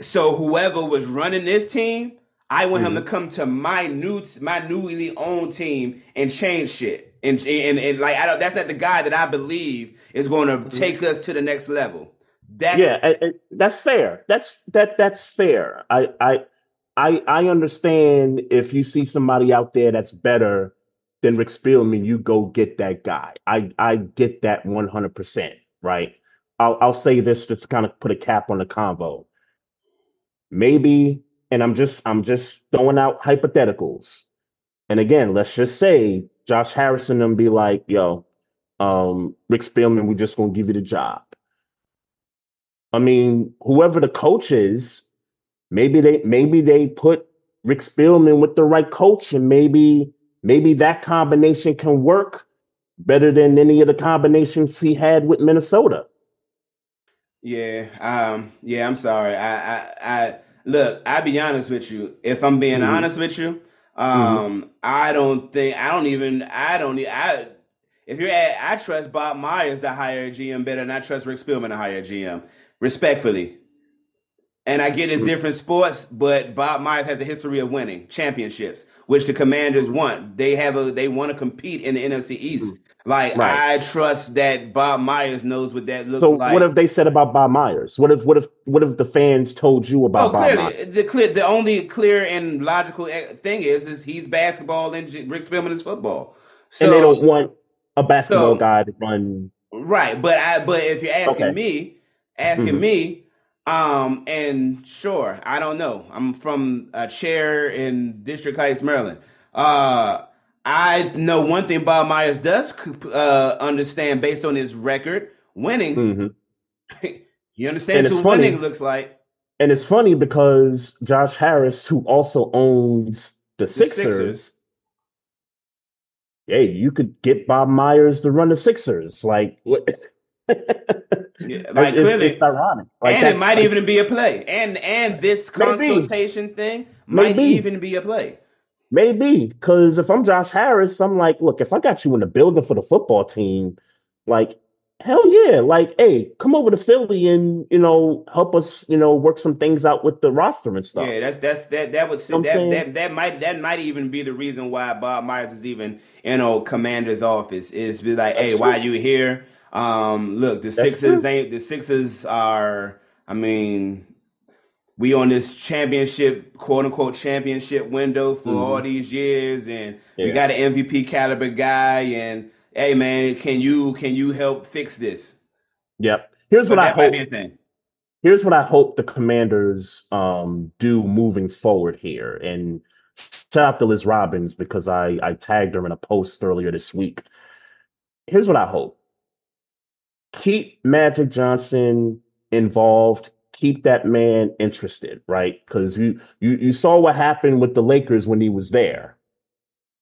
[SPEAKER 4] So whoever was running this team, I want
[SPEAKER 3] Mm-hmm.
[SPEAKER 4] him to come to my new my newly owned team and change shit. And and, and like I don't that's not the guy that I believe is going to take us to the next level. That's
[SPEAKER 3] Mm-hmm. yeah, and- and that's fair. That's that that's fair. I I I I understand if you see somebody out there that's better than Rick Spielman, you go get that guy. I I get that one hundred percent. Right. I'll I'll say this just to kind of put a cap on the convo. Maybe, and I'm just I'm just throwing out hypotheticals. And again, let's just say Josh Harris and be like, yo, um, Rick Spielman, we just gonna give you the job. I mean, whoever the coach is, maybe they maybe they put Rick Spielman with the right coach, and maybe maybe that combination can work better than any of the combinations he had with Minnesota.
[SPEAKER 4] Yeah, um, yeah. I'm sorry. I, I, I look. I'll be honest with you. If I'm being
[SPEAKER 3] Mhm.
[SPEAKER 4] honest with you, um, I don't think I don't even I don't I. If you're at, I trust Bob Myers to hire a GM better than I trust Rick Spielman to hire a GM. Respectfully, and I get it's different sports, but Bob Myers has a history of winning championships, which the Commanders want. They have a they want to compete in the NFC East. Like
[SPEAKER 3] Right.
[SPEAKER 4] I trust that Bob Myers knows what that looks like.
[SPEAKER 3] So
[SPEAKER 4] like.
[SPEAKER 3] what have they said about Bob Myers? What if what if what if the fans told you
[SPEAKER 4] Oh,
[SPEAKER 3] about Bob
[SPEAKER 4] clearly,
[SPEAKER 3] Myers?
[SPEAKER 4] the clear, the only clear and logical eh, thing is, is he's basketball and Rick Spielman is football. So
[SPEAKER 3] and they don't want a basketball
[SPEAKER 4] so-
[SPEAKER 3] guy to run.
[SPEAKER 4] right, but I, but if you're asking
[SPEAKER 3] Okay.
[SPEAKER 4] me, asking
[SPEAKER 3] Mhm.
[SPEAKER 4] me, um, and sure, I don't know. I'm from a chair in District Heights, Maryland. Uh, I know one thing Bob Myers does uh, understand based on his record, winning.
[SPEAKER 3] Mhm.
[SPEAKER 4] he understands what
[SPEAKER 3] funny.
[SPEAKER 4] winning looks like.
[SPEAKER 3] And it's funny because Josh Harris, who also owns the Sixers,
[SPEAKER 4] Sixers.
[SPEAKER 3] hey, you could get Bob Myers to run the Sixers. Like, what?
[SPEAKER 4] Yeah, like
[SPEAKER 3] it's,
[SPEAKER 4] clearly,
[SPEAKER 3] it's ironic. Like,
[SPEAKER 4] and it might
[SPEAKER 3] like,
[SPEAKER 4] even be a play. And and this
[SPEAKER 3] Maybe.
[SPEAKER 4] consultation thing might
[SPEAKER 3] Maybe.
[SPEAKER 4] even be a play.
[SPEAKER 3] Maybe because if I'm Josh Harris, I'm like, look, if I got you in the building for the football team, like, hell yeah, like, hey, come over to Philly and you know help us, you know, work some things out with the roster and stuff.
[SPEAKER 4] Yeah, that's that's that that would
[SPEAKER 3] I'm
[SPEAKER 4] that,
[SPEAKER 3] saying-
[SPEAKER 4] that that might that might even be the reason why Bob Myers is even in a commander's office is be like, hey,
[SPEAKER 3] That's
[SPEAKER 4] why
[SPEAKER 3] true.
[SPEAKER 4] you here? Um, look, the
[SPEAKER 3] That's
[SPEAKER 4] Sixers
[SPEAKER 3] true.
[SPEAKER 4] ain't the Sixers are. I mean, we on this championship, quote unquote championship window for all these years, and we
[SPEAKER 3] Mm-hmm.
[SPEAKER 4] Got an MVP caliber guy, and hey, man, can you can you help fix this?
[SPEAKER 3] Yep. Here's
[SPEAKER 4] So
[SPEAKER 3] what I
[SPEAKER 4] might
[SPEAKER 3] hope.
[SPEAKER 4] be a thing.
[SPEAKER 3] here's what I hope the commanders um do moving forward here. And Shout out to Liz Robbins because I I tagged her in a post earlier this week. Here's what I hope: keep Magic Johnson involved, keep that man interested, right? Because you you you saw what happened with the Lakers when he was there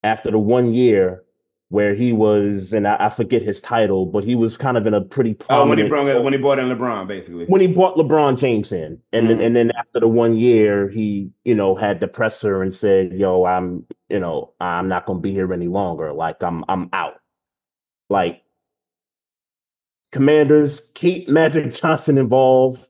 [SPEAKER 3] after the one year where he was, and I, I forget his title, but he was kind of in a pretty
[SPEAKER 4] Oh, when he brought when he brought in LeBron, basically.
[SPEAKER 3] when he brought LeBron James in, and then
[SPEAKER 4] Mhm.
[SPEAKER 3] and then after the one year, he you know had the presser and said, "Yo, I'm you know I'm not gonna be here any longer. Like I'm I'm out." Like Commanders keep Magic Johnson involved.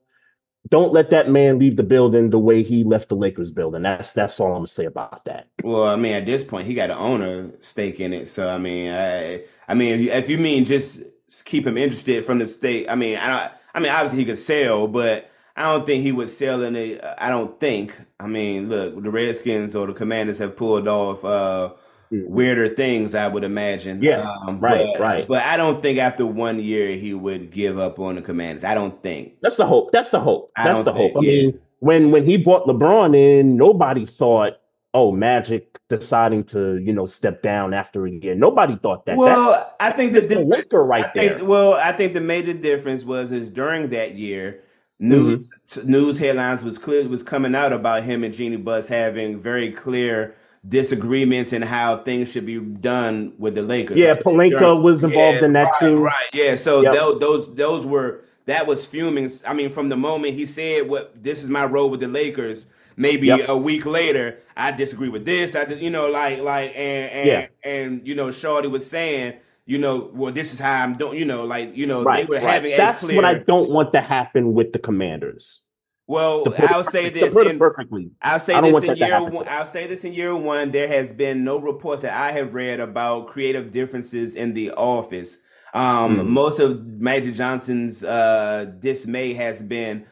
[SPEAKER 3] Don't let that man leave the building the way he left the Lakers building. That's that's all I'm gonna say about that.
[SPEAKER 4] Well, I mean, at this point, he got an owner stake in it. So, I mean, I, I mean, if you, mean just keep him interested from the state, I mean, I I mean, obviously he could sell, but I don't think he would sell in. I don't think. I mean, look, the Redskins or the Commanders have pulled off uh, weirder things. I would imagine.
[SPEAKER 3] Mm-hmm. Yeah,
[SPEAKER 4] um,
[SPEAKER 3] right,
[SPEAKER 4] but,
[SPEAKER 3] right.
[SPEAKER 4] But I don't think after one year he would give up on the Commanders. I don't think.
[SPEAKER 3] That's the hope. That's the hope. That's the hope.
[SPEAKER 4] think-
[SPEAKER 3] I mean, when when he brought LeBron in, nobody thought, oh, Magic deciding to you know step down after a year. Nobody thought that.
[SPEAKER 4] Well,
[SPEAKER 3] that's,
[SPEAKER 4] I think
[SPEAKER 3] that's the
[SPEAKER 4] difference.
[SPEAKER 3] Laker right
[SPEAKER 4] I think,
[SPEAKER 3] there.
[SPEAKER 4] Well, I think the major difference was is during that year,
[SPEAKER 3] Mm-hmm.
[SPEAKER 4] news t- news headlines was clear was coming out about him and Jeanie Buss having very clear disagreements and how things should be done with the Lakers.
[SPEAKER 3] Yeah,
[SPEAKER 4] Pelinka
[SPEAKER 3] was involved
[SPEAKER 4] yeah,
[SPEAKER 3] in that
[SPEAKER 4] right,
[SPEAKER 3] too.
[SPEAKER 4] Right. Yeah. So
[SPEAKER 3] Yep.
[SPEAKER 4] tho- those those were that was fuming. I mean, from the moment he said what this is my role with the Lakers. Maybe
[SPEAKER 3] Yep.
[SPEAKER 4] a week later, I disagree with this. I, you know, like, like, and and
[SPEAKER 3] Yeah.
[SPEAKER 4] and you know, Shorty was saying, you know, well, this is how I'm doing. You know, like, you know,
[SPEAKER 3] Right,
[SPEAKER 4] they were
[SPEAKER 3] right.
[SPEAKER 4] having
[SPEAKER 3] That's
[SPEAKER 4] clear.
[SPEAKER 3] what I don't want to happen with the Commanders.
[SPEAKER 4] Well,
[SPEAKER 3] To put it
[SPEAKER 4] I'll say this.
[SPEAKER 3] To put it
[SPEAKER 4] in-
[SPEAKER 3] perfectly.
[SPEAKER 4] I'll say this in year one. I'll say this in year one. There has been no reports that I have read about creative differences in the office. Um,
[SPEAKER 3] Mhm.
[SPEAKER 4] Most of Magic Johnson's uh, dismay has been,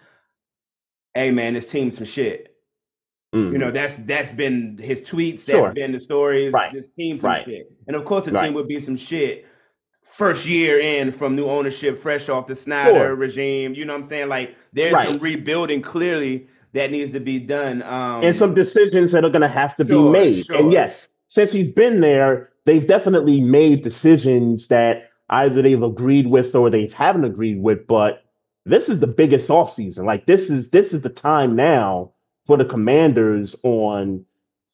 [SPEAKER 4] "Hey man, this team's some shit."
[SPEAKER 3] Mhm.
[SPEAKER 4] You know, that's that's been his tweets. That's
[SPEAKER 3] Sure.
[SPEAKER 4] been the stories.
[SPEAKER 3] Right.
[SPEAKER 4] This team some
[SPEAKER 3] Right.
[SPEAKER 4] shit, and of course the
[SPEAKER 3] Right.
[SPEAKER 4] team would be some shit. First year in from new ownership, fresh off the Snyder
[SPEAKER 3] Sure.
[SPEAKER 4] regime. You know what I'm saying? Like there's
[SPEAKER 3] Right.
[SPEAKER 4] some rebuilding clearly that needs to be done. Um,
[SPEAKER 3] and some decisions that are going to have to
[SPEAKER 4] Sure,
[SPEAKER 3] be made.
[SPEAKER 4] sure.
[SPEAKER 3] And yes, since he's been there, they've definitely made decisions that either they've agreed with or they haven't agreed with. But this is the biggest offseason. Like this is this is the time now for the Commanders on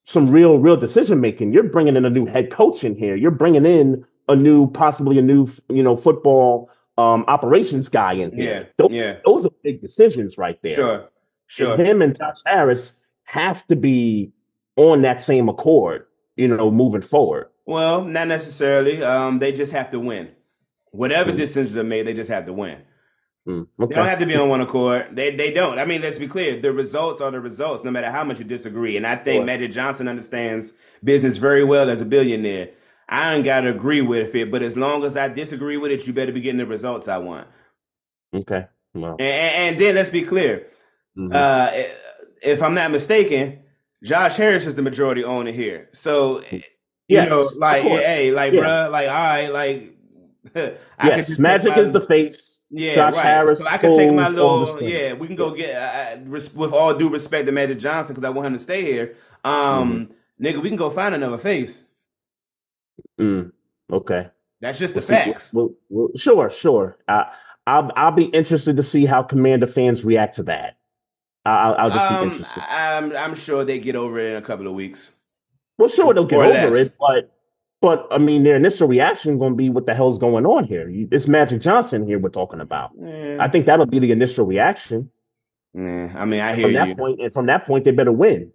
[SPEAKER 3] some real real decision making. You're bringing in a new head coach in here. You're bringing in a new possibly a new you know football um operations guy in here.
[SPEAKER 4] Yeah,
[SPEAKER 3] Those,
[SPEAKER 4] yeah.
[SPEAKER 3] those are big decisions right there.
[SPEAKER 4] Sure, sure.
[SPEAKER 3] And him and Josh Harris have to be on that same accord, you know, moving forward.
[SPEAKER 4] Well, not necessarily. Um, they just have to win. Whatever
[SPEAKER 3] Mm.
[SPEAKER 4] decisions are made, they just have to win.
[SPEAKER 3] Mm,
[SPEAKER 4] They don't have to be on one accord. They they don't. I mean, let's be clear. The results are the results, no matter how much you disagree. And I think
[SPEAKER 3] Sure.
[SPEAKER 4] Magic Johnson understands business very well as a billionaire. I ain't got to agree with it, but as long as I disagree with it, you better be getting the results I want.
[SPEAKER 3] Okay. Well,
[SPEAKER 4] And, and, then let's be clear.
[SPEAKER 3] mhm.
[SPEAKER 4] Uh, if I'm not mistaken, Josh Harris is the majority owner here. So, you
[SPEAKER 3] Yes,
[SPEAKER 4] know, like, hey, like,
[SPEAKER 3] Yeah.
[SPEAKER 4] bruh, like, all right, like, I
[SPEAKER 3] yes, Magic
[SPEAKER 4] my-
[SPEAKER 3] is the face.
[SPEAKER 4] yeah,
[SPEAKER 3] Josh
[SPEAKER 4] right.
[SPEAKER 3] Harris.
[SPEAKER 4] So I can take my little, yeah, we can go get, res- with all due respect to Magic Johnson, because I want him to stay here. Um,
[SPEAKER 3] Mm-hmm.
[SPEAKER 4] nigga, we can go find another face.
[SPEAKER 3] Mm, okay.
[SPEAKER 4] That's just the
[SPEAKER 3] We'll see-
[SPEAKER 4] facts.
[SPEAKER 3] we'll- we'll- sure, sure. I, I'll I'll be interested to see how Commander fans react to that. I'll, I'll just be
[SPEAKER 4] Um,
[SPEAKER 3] interested.
[SPEAKER 4] I'm, I'm sure they get over it in a couple of weeks.
[SPEAKER 3] Well, sure, they'll get
[SPEAKER 4] or
[SPEAKER 3] over
[SPEAKER 4] less.
[SPEAKER 3] it, but but I mean, their initial reaction going to be, "What the hell's going on here?" You, it's Magic Johnson here we're talking about.
[SPEAKER 4] Yeah.
[SPEAKER 3] I think that'll be the initial reaction.
[SPEAKER 4] Yeah, I mean, I hear
[SPEAKER 3] From that
[SPEAKER 4] you.
[SPEAKER 3] point, and from that point, they better win.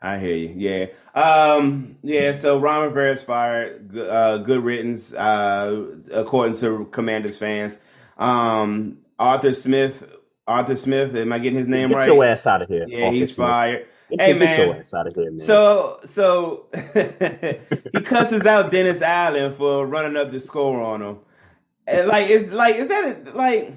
[SPEAKER 4] I hear you. Yeah. Um. Yeah. So Ron Rivera's fired. Good, uh, good riddance. Uh, according to Commanders fans. Um. Arthur Smith. Arthur Smith. Am I getting his name
[SPEAKER 3] Get
[SPEAKER 4] right?
[SPEAKER 3] your ass out of here.
[SPEAKER 4] Yeah,
[SPEAKER 3] Arthur
[SPEAKER 4] he's
[SPEAKER 3] Smith.
[SPEAKER 4] fired.
[SPEAKER 3] Get,
[SPEAKER 4] Hey,
[SPEAKER 3] your- get your
[SPEAKER 4] man.
[SPEAKER 3] ass out of here, man.
[SPEAKER 4] So so he cusses out Dennis Allen for running up the score on him. And like is like is that a, like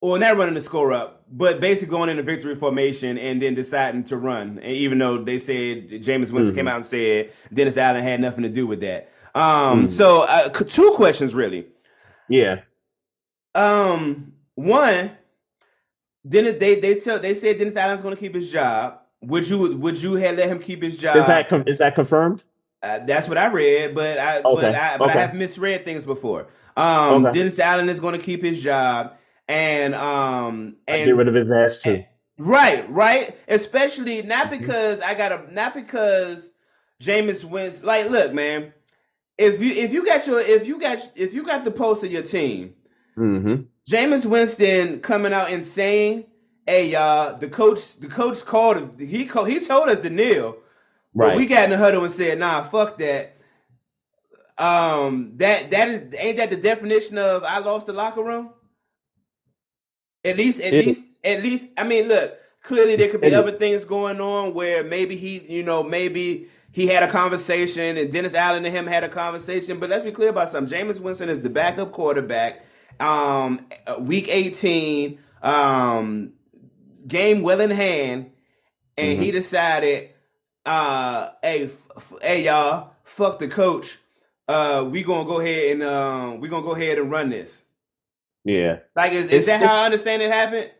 [SPEAKER 4] well not running the score up, but basically going into victory formation and then deciding to run. And even though they said Jameis Winston came out and said Dennis Allen had nothing to do with that. Um so uh, two questions really.
[SPEAKER 3] yeah,
[SPEAKER 4] Um, one, Dennis they they tell they said Dennis Allen's going to keep his job. Would you would you have let him keep his job?
[SPEAKER 3] Is that is that confirmed?
[SPEAKER 4] Uh, that's what I read, but I
[SPEAKER 3] Okay,
[SPEAKER 4] but I but
[SPEAKER 3] okay.
[SPEAKER 4] I have misread things before. Um,
[SPEAKER 3] Okay.
[SPEAKER 4] Dennis Allen is going to keep his job, and um, and
[SPEAKER 3] get rid of his ass too.
[SPEAKER 4] Right, right. Especially not
[SPEAKER 3] Mm-hmm.
[SPEAKER 4] because I got a not because Jameis wins. Like, look, man. If you if you got your if you got if you got the post of your team,
[SPEAKER 3] Mm-hmm.
[SPEAKER 4] Jameis Winston coming out and saying, "Hey, y'all, the coach the coach called him he called, he told us to kneel, but
[SPEAKER 3] Right.
[SPEAKER 4] we got in the huddle and said, nah, fuck that." Um, that that is ain't that the definition of I lost the locker room? At least, at
[SPEAKER 3] It-
[SPEAKER 4] least, at least. I mean, look. Clearly, there could be
[SPEAKER 3] It-
[SPEAKER 4] other things going on where maybe he, you know, maybe he had a conversation and Dennis Allen and him had a conversation. But let's be clear about something. Jameis Winston is the backup quarterback. Um, week eighteen, um, game well in hand, and he decided, uh, hey, f- f- hey, y'all, fuck the coach. Uh, we gonna go ahead and um, we gonna go ahead and run this.
[SPEAKER 3] Yeah.
[SPEAKER 4] Like, is, is that how I understand it happened?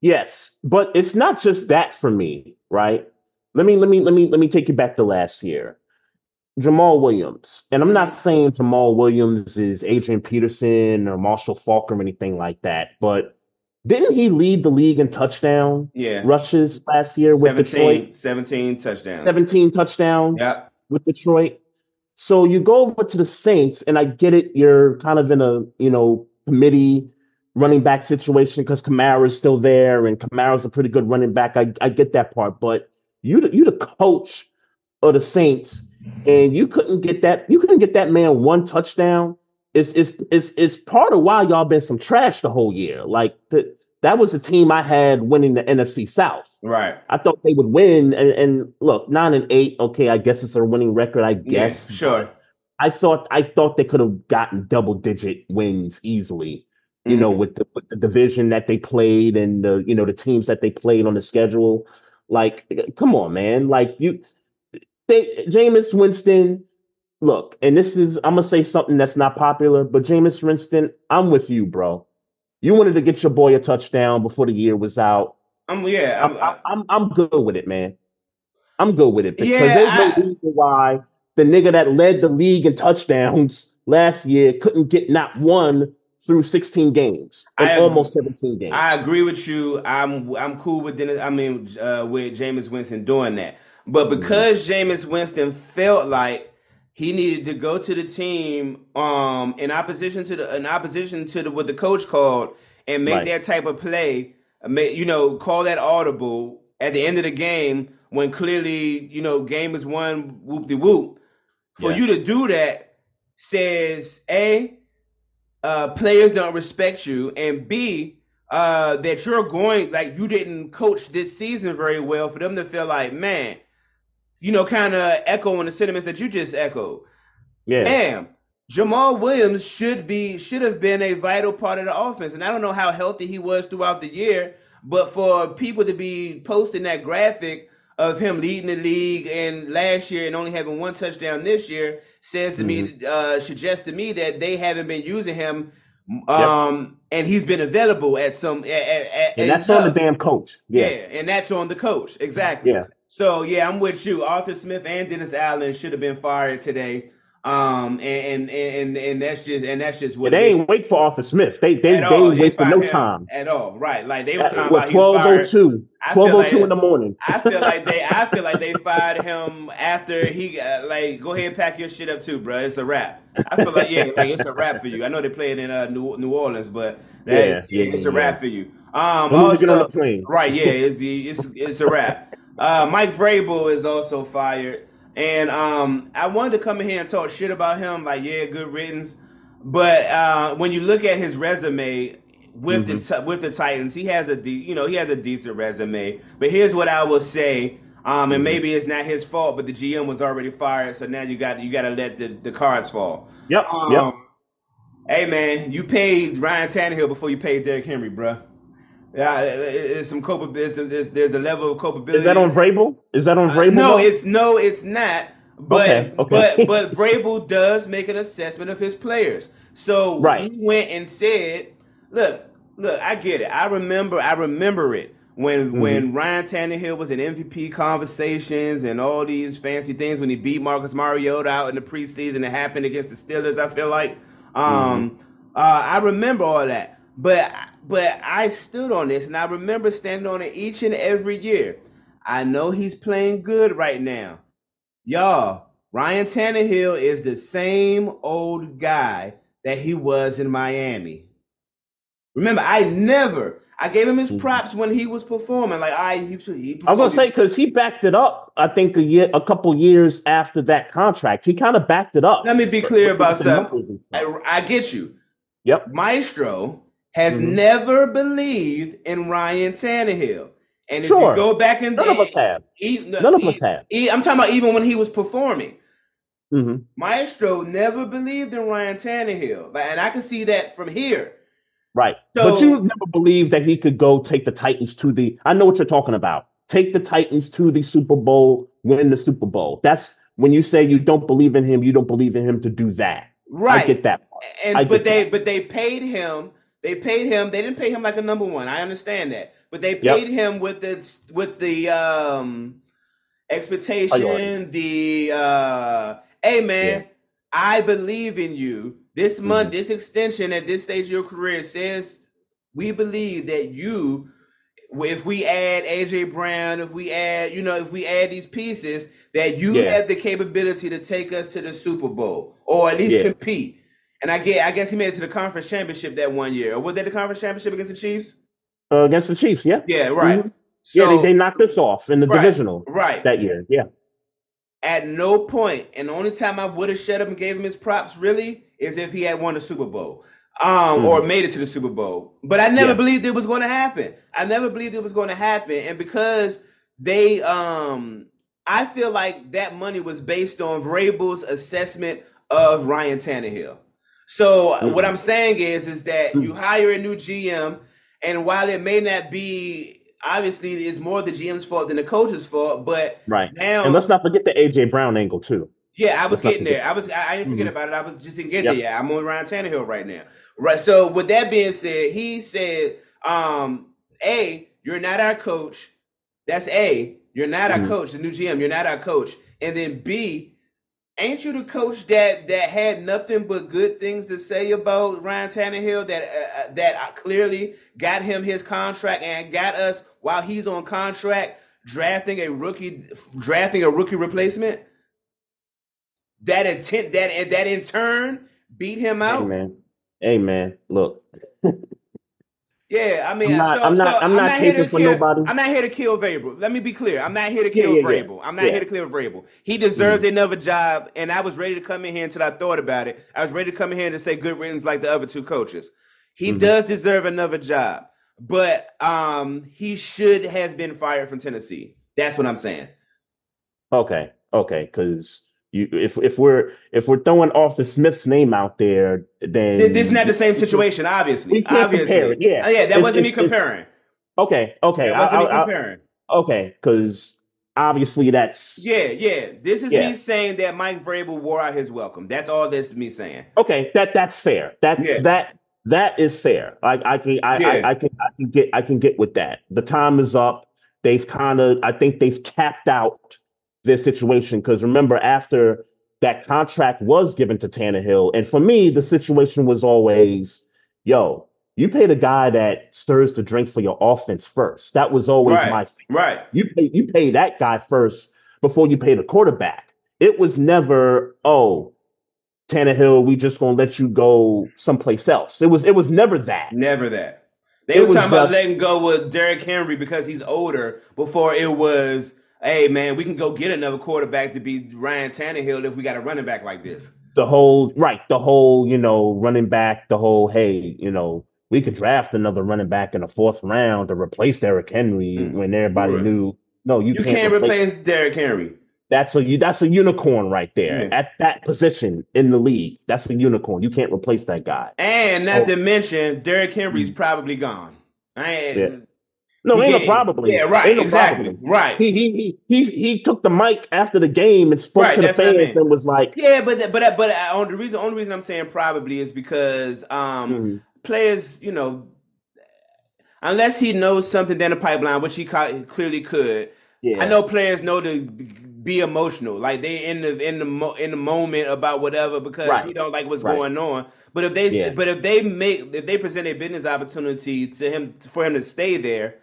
[SPEAKER 3] Yes, but it's not just that for me, right? Let me let me let me let me take you back to last year. Jamaal Williams, and I'm not mm-hmm. saying Jamaal Williams is Adrian Peterson or Marshall Faulk or anything like that, but didn't he lead the league in touchdown
[SPEAKER 4] Yeah.
[SPEAKER 3] rushes last year with
[SPEAKER 4] 17,
[SPEAKER 3] Detroit?
[SPEAKER 4] 17 touchdowns.
[SPEAKER 3] 17 touchdowns
[SPEAKER 4] Yep.
[SPEAKER 3] with Detroit. So you go over to the Saints, and I get it. You're kind of in a you know committee running back situation because Kamara is still there, and Kamara's a pretty good running back. I, I get that part, but you the- you the coach of the Saints, and you couldn't get that you couldn't get that man one touchdown. It's it's it's, it's part of why y'all been some trash the whole year. Like the, that was a team I had winning the NFC South.
[SPEAKER 4] Right.
[SPEAKER 3] I thought they would win. And, and look, nine and eight. Okay, I guess it's a winning record. I guess.
[SPEAKER 4] Yeah, sure.
[SPEAKER 3] I thought I thought they could have gotten double digit wins easily. You know,
[SPEAKER 4] Mhm.
[SPEAKER 3] with the, with the division that they played and the you know the teams that they played on the schedule. Like, come on, man. Like you, they Jameis Winston. Look, and this is I'm gonna say something that's not popular, but Jameis Winston, I'm with you, bro. You wanted to get your boy a touchdown before the year was out.
[SPEAKER 4] I'm yeah.
[SPEAKER 3] I'm,
[SPEAKER 4] I'm,
[SPEAKER 3] I'm I'm good with it, man. I'm good with it because
[SPEAKER 4] Yeah,
[SPEAKER 3] there's no
[SPEAKER 4] I-
[SPEAKER 3] reason why the nigga that led the league in touchdowns last year couldn't get not one through 16 games and
[SPEAKER 4] I-
[SPEAKER 3] almost 17 games.
[SPEAKER 4] I agree with you. I'm I'm cool with Dennis. I mean, uh, with Jameis Winston doing that, but because Jameis Winston felt like he needed to go to the team, um, in opposition to the in opposition to the what the coach called and make
[SPEAKER 3] Right.
[SPEAKER 4] that type of play, make, you know, call that audible at the end of the game when clearly you know game is won, whoop de whoop. For
[SPEAKER 3] Yeah.
[SPEAKER 4] you to do that says a uh, players don't respect you, and B, uh, that you're going like you didn't coach this season very well for them to feel like, man, you know, kind of echoing the sentiments that you just echoed.
[SPEAKER 3] yeah.
[SPEAKER 4] Damn, Jamaal Williams should be should have been a vital part of the offense, and I don't know how healthy he was throughout the year, but for people to be posting that graphic of him leading the league and last year and only having one touchdown this year says to me uh suggests to me that they haven't been using him um and he's been available at some at, at, at
[SPEAKER 3] and that's on the damn coach.
[SPEAKER 4] yeah.
[SPEAKER 3] Yeah.
[SPEAKER 4] and that's on the coach exactly
[SPEAKER 3] Yeah.
[SPEAKER 4] so yeah i'm with you arthur smith and dennis allen should have been fired today um and and and, and that's just and that's just what
[SPEAKER 3] They ain't wait for Arthur Smith. They they, they wasted no time.
[SPEAKER 4] at all right like they was talking
[SPEAKER 3] At,
[SPEAKER 4] about
[SPEAKER 3] what
[SPEAKER 4] was fired
[SPEAKER 3] 1202 1202
[SPEAKER 4] like-
[SPEAKER 3] in the morning.
[SPEAKER 4] I feel like they, I feel like they fired him after he got, like, go ahead pack your shit up too, bro. It's a wrap. I feel like yeah, like it's a wrap for you. I know they play it in uh, New, New Orleans, but that,
[SPEAKER 3] Yeah, yeah,
[SPEAKER 4] it's a wrap for you. Um,
[SPEAKER 3] When get on
[SPEAKER 4] also,
[SPEAKER 3] the plane?
[SPEAKER 4] right? Yeah, it's the it's it's a wrap. Uh, Mike Vrabel is also fired, and um, I wanted to come in here and talk shit about him. Like, yeah, good riddance. But uh, when you look at his resume with the
[SPEAKER 3] Mm-hmm.
[SPEAKER 4] the with the Titans, he has a de- you know he has a decent resume. But here's what I will say. Um,
[SPEAKER 3] Mm-hmm.
[SPEAKER 4] and maybe it's not his fault, but the GM was already fired, so now you got you got to let the, the cards fall.
[SPEAKER 3] Yep.
[SPEAKER 4] Um,
[SPEAKER 3] yep.
[SPEAKER 4] Hey man, you paid Ryan Tannehill before you paid Derrick Henry, bruh. Yeah, it- it- it's some culpability. There's, there's a level of culpability.
[SPEAKER 3] Is that on Vrabel? Is that on Vrabel?
[SPEAKER 4] Uh, No, it's no, it's not. But
[SPEAKER 3] Okay, okay.
[SPEAKER 4] but but Vrabel does make an assessment of his players. So
[SPEAKER 3] Right.
[SPEAKER 4] he went and said, "Look, look, I get it. I remember. I remember it when
[SPEAKER 3] Mhm.
[SPEAKER 4] when Ryan Tannehill was in MVP conversations and all these fancy things when he beat Marcus Mariota out in the preseason. It happened against the Steelers. I feel like um, uh, I remember all that, but but I stood on this and I remember standing on it each and every year. I know he's playing good right now, y'all. Ryan Tannehill is the same old guy that he was in Miami. Remember, I never. I gave him his mm-hmm. props when he was performing. Like I, he, he
[SPEAKER 3] I was gonna say because he backed it up. I think a year, a couple years after that contract, he kind of backed it up.
[SPEAKER 4] Let me be clear about something.
[SPEAKER 3] numbers and stuff.
[SPEAKER 4] I, I get you.
[SPEAKER 3] Yep.
[SPEAKER 4] Maestro has
[SPEAKER 3] Mhm.
[SPEAKER 4] never believed in Ryan Tannehill, and if
[SPEAKER 3] Sure.
[SPEAKER 4] you go back and
[SPEAKER 3] None of us have. None of us have.
[SPEAKER 4] I'm talking about even when he was performing.
[SPEAKER 3] hmm
[SPEAKER 4] Maestro never believed in Ryan Tannehill, but and I can see that from here.
[SPEAKER 3] Right.
[SPEAKER 4] So-
[SPEAKER 3] but you never believed that he could go take the Titans to the. I know what you're talking about. Take the Titans to the Super Bowl, win the Super Bowl. That's when you say you don't believe in him. You don't believe in him to do that.
[SPEAKER 4] Right.
[SPEAKER 3] I get that. part.
[SPEAKER 4] And
[SPEAKER 3] I
[SPEAKER 4] but they
[SPEAKER 3] that.
[SPEAKER 4] but they paid him. They paid him. They didn't pay him like a number one. I understand that, but they
[SPEAKER 3] Yep.
[SPEAKER 4] paid him with the with the um expectation. The uh, hey man,
[SPEAKER 3] Yeah.
[SPEAKER 4] I believe in you. This
[SPEAKER 3] Mm-hmm.
[SPEAKER 4] month, this extension at this stage of your career says we believe that you. If we add AJ Brown, if we add, you know, if we add these pieces, that you
[SPEAKER 3] Yeah.
[SPEAKER 4] have the capability to take us to the Super Bowl or at least
[SPEAKER 3] Yeah.
[SPEAKER 4] compete. And I get, I guess he made it to the conference championship that one year. Or was that the conference championship against the Chiefs?
[SPEAKER 3] Uh, against the Chiefs, yeah.
[SPEAKER 4] Yeah, right.
[SPEAKER 3] Mhm.
[SPEAKER 4] So,
[SPEAKER 3] yeah, they, they knocked us off in the
[SPEAKER 4] Right.
[SPEAKER 3] divisional
[SPEAKER 4] right.
[SPEAKER 3] that year. Yeah.
[SPEAKER 4] At no point, and the only time I would have shut up and gave him his props really is if he had won the Super Bowl. Um, or made it to the Super Bowl. But I never
[SPEAKER 3] Mm-hmm. Yeah.
[SPEAKER 4] believed it was going to happen. I never believed it was going to happen. And because they um I feel like that money was based on Vrabel's assessment of Ryan Tannehill. So
[SPEAKER 3] Mm-hmm.
[SPEAKER 4] what I'm saying is is that you hire a new GM, and while it may not be obviously it's more the GM's fault than the coach's fault, but
[SPEAKER 3] Right.
[SPEAKER 4] now
[SPEAKER 3] And let's not forget the AJ Brown angle too.
[SPEAKER 4] yeah, I was
[SPEAKER 3] Let's
[SPEAKER 4] getting there. I was. I, I didn't forget
[SPEAKER 3] Mhm.
[SPEAKER 4] about it. I was just didn't get
[SPEAKER 3] Yep.
[SPEAKER 4] there. yet. I'm on Ryan Tannehill right now. Right. So with that being said, he said, um, "A, you're not our coach. That's A. You're not our
[SPEAKER 3] Mhm.
[SPEAKER 4] coach. The new GM. You're not our coach. And then B, ain't you the coach that that had nothing but good things to say about Ryan Tannehill? That uh, uh, that uh, clearly got him his contract and got us while he's on contract drafting a rookie, drafting a rookie replacement." that intent that and that in turn beat him
[SPEAKER 3] Hey
[SPEAKER 4] out.
[SPEAKER 3] man. Hey man. Look.
[SPEAKER 4] Yeah, I mean,
[SPEAKER 3] I'm not-
[SPEAKER 4] so,
[SPEAKER 3] I'm not-
[SPEAKER 4] so
[SPEAKER 3] I'm not
[SPEAKER 4] here to
[SPEAKER 3] taking for
[SPEAKER 4] kill,
[SPEAKER 3] nobody.
[SPEAKER 4] I'm not here to kill Vrabel. Let me be clear. I'm not here to kill
[SPEAKER 3] yeah, yeah.
[SPEAKER 4] Vrabel. I'm not here to kill Vrabel. He deserves another job, and I was ready to come in here until I thought about it. I was ready to come in here and say good riddance like the other two coaches. He
[SPEAKER 3] Mhm.
[SPEAKER 4] does deserve another job, but um, he should have been fired from Tennessee. That's what I'm saying.
[SPEAKER 3] Okay. Okay. Because you if if we're if we're throwing Arthur Smith's name out there, then
[SPEAKER 4] This, is not that the same situation, obviously.
[SPEAKER 3] We can't
[SPEAKER 4] obviously,
[SPEAKER 3] compare it, yeah.
[SPEAKER 4] Uh, yeah, that
[SPEAKER 3] It's-
[SPEAKER 4] wasn't me
[SPEAKER 3] it's- it's-
[SPEAKER 4] comparing.
[SPEAKER 3] Okay. Okay.
[SPEAKER 4] That wasn't
[SPEAKER 3] I-
[SPEAKER 4] me
[SPEAKER 3] I- I-
[SPEAKER 4] comparing.
[SPEAKER 3] okay. Because obviously that's
[SPEAKER 4] Yeah, yeah. This is
[SPEAKER 3] Yeah.
[SPEAKER 4] me saying that Mike Vrabel wore out his welcome. That's all this is me saying.
[SPEAKER 3] okay. That that's fair. That
[SPEAKER 4] Yeah.
[SPEAKER 3] that that is fair. I I can I,
[SPEAKER 4] Yeah.
[SPEAKER 3] I I can I can get I can get with that. The time is up. They've kind of I think they've capped out this situation because remember after that contract was given to Tannehill, and for me the situation was always, yo, you pay the guy that stirs the drink for your offense first. That was always
[SPEAKER 4] Right.
[SPEAKER 3] my thing.
[SPEAKER 4] Right.
[SPEAKER 3] You pay you pay that guy first before you pay the quarterback. It was never, oh, Tannehill, we just gonna let you go someplace else. It was it was never that.
[SPEAKER 4] Never that. They
[SPEAKER 3] It
[SPEAKER 4] was talking about
[SPEAKER 3] just-
[SPEAKER 4] letting go with Derrick Henry because he's older before it was, hey man, we can go get another quarterback to be Ryan Tannehill if we got a running back like this.
[SPEAKER 3] The whole right, the whole, you know, running back, the whole, hey, you know, we could draft another running back in the fourth round to replace Derrick Henry
[SPEAKER 4] Mm.
[SPEAKER 3] when everybody
[SPEAKER 4] Right.
[SPEAKER 3] knew no, you,
[SPEAKER 4] You, can't, replace Derrick Henry.
[SPEAKER 3] That's a you. That's a unicorn right there
[SPEAKER 4] Yeah.
[SPEAKER 3] at that position in the league. That's a unicorn. You can't replace that guy.
[SPEAKER 4] And not
[SPEAKER 3] So-
[SPEAKER 4] to mention, Derrick Henry's probably gone. I
[SPEAKER 3] Yeah. No, ain't no
[SPEAKER 4] Yeah,
[SPEAKER 3] probably.
[SPEAKER 4] Yeah, right.
[SPEAKER 3] Ain't
[SPEAKER 4] exactly.
[SPEAKER 3] probably.
[SPEAKER 4] Right.
[SPEAKER 3] He he he he's, he took the mic after the game and spoke
[SPEAKER 4] Right,
[SPEAKER 3] to the
[SPEAKER 4] what I
[SPEAKER 3] fans
[SPEAKER 4] mean.
[SPEAKER 3] and was like,
[SPEAKER 4] Yeah, but but but uh, on the reason only reason I'm saying probably is because um
[SPEAKER 3] Mhm.
[SPEAKER 4] players, you know, unless he knows something down the pipeline, which he clearly could.
[SPEAKER 3] Yeah.
[SPEAKER 4] I know players know to be emotional, like they in the in the mo- in the moment about whatever because
[SPEAKER 3] Right.
[SPEAKER 4] he don't like what's
[SPEAKER 3] Right.
[SPEAKER 4] going on. But if they
[SPEAKER 3] Yeah.
[SPEAKER 4] but if they make if they present a business opportunity to him for him to stay there,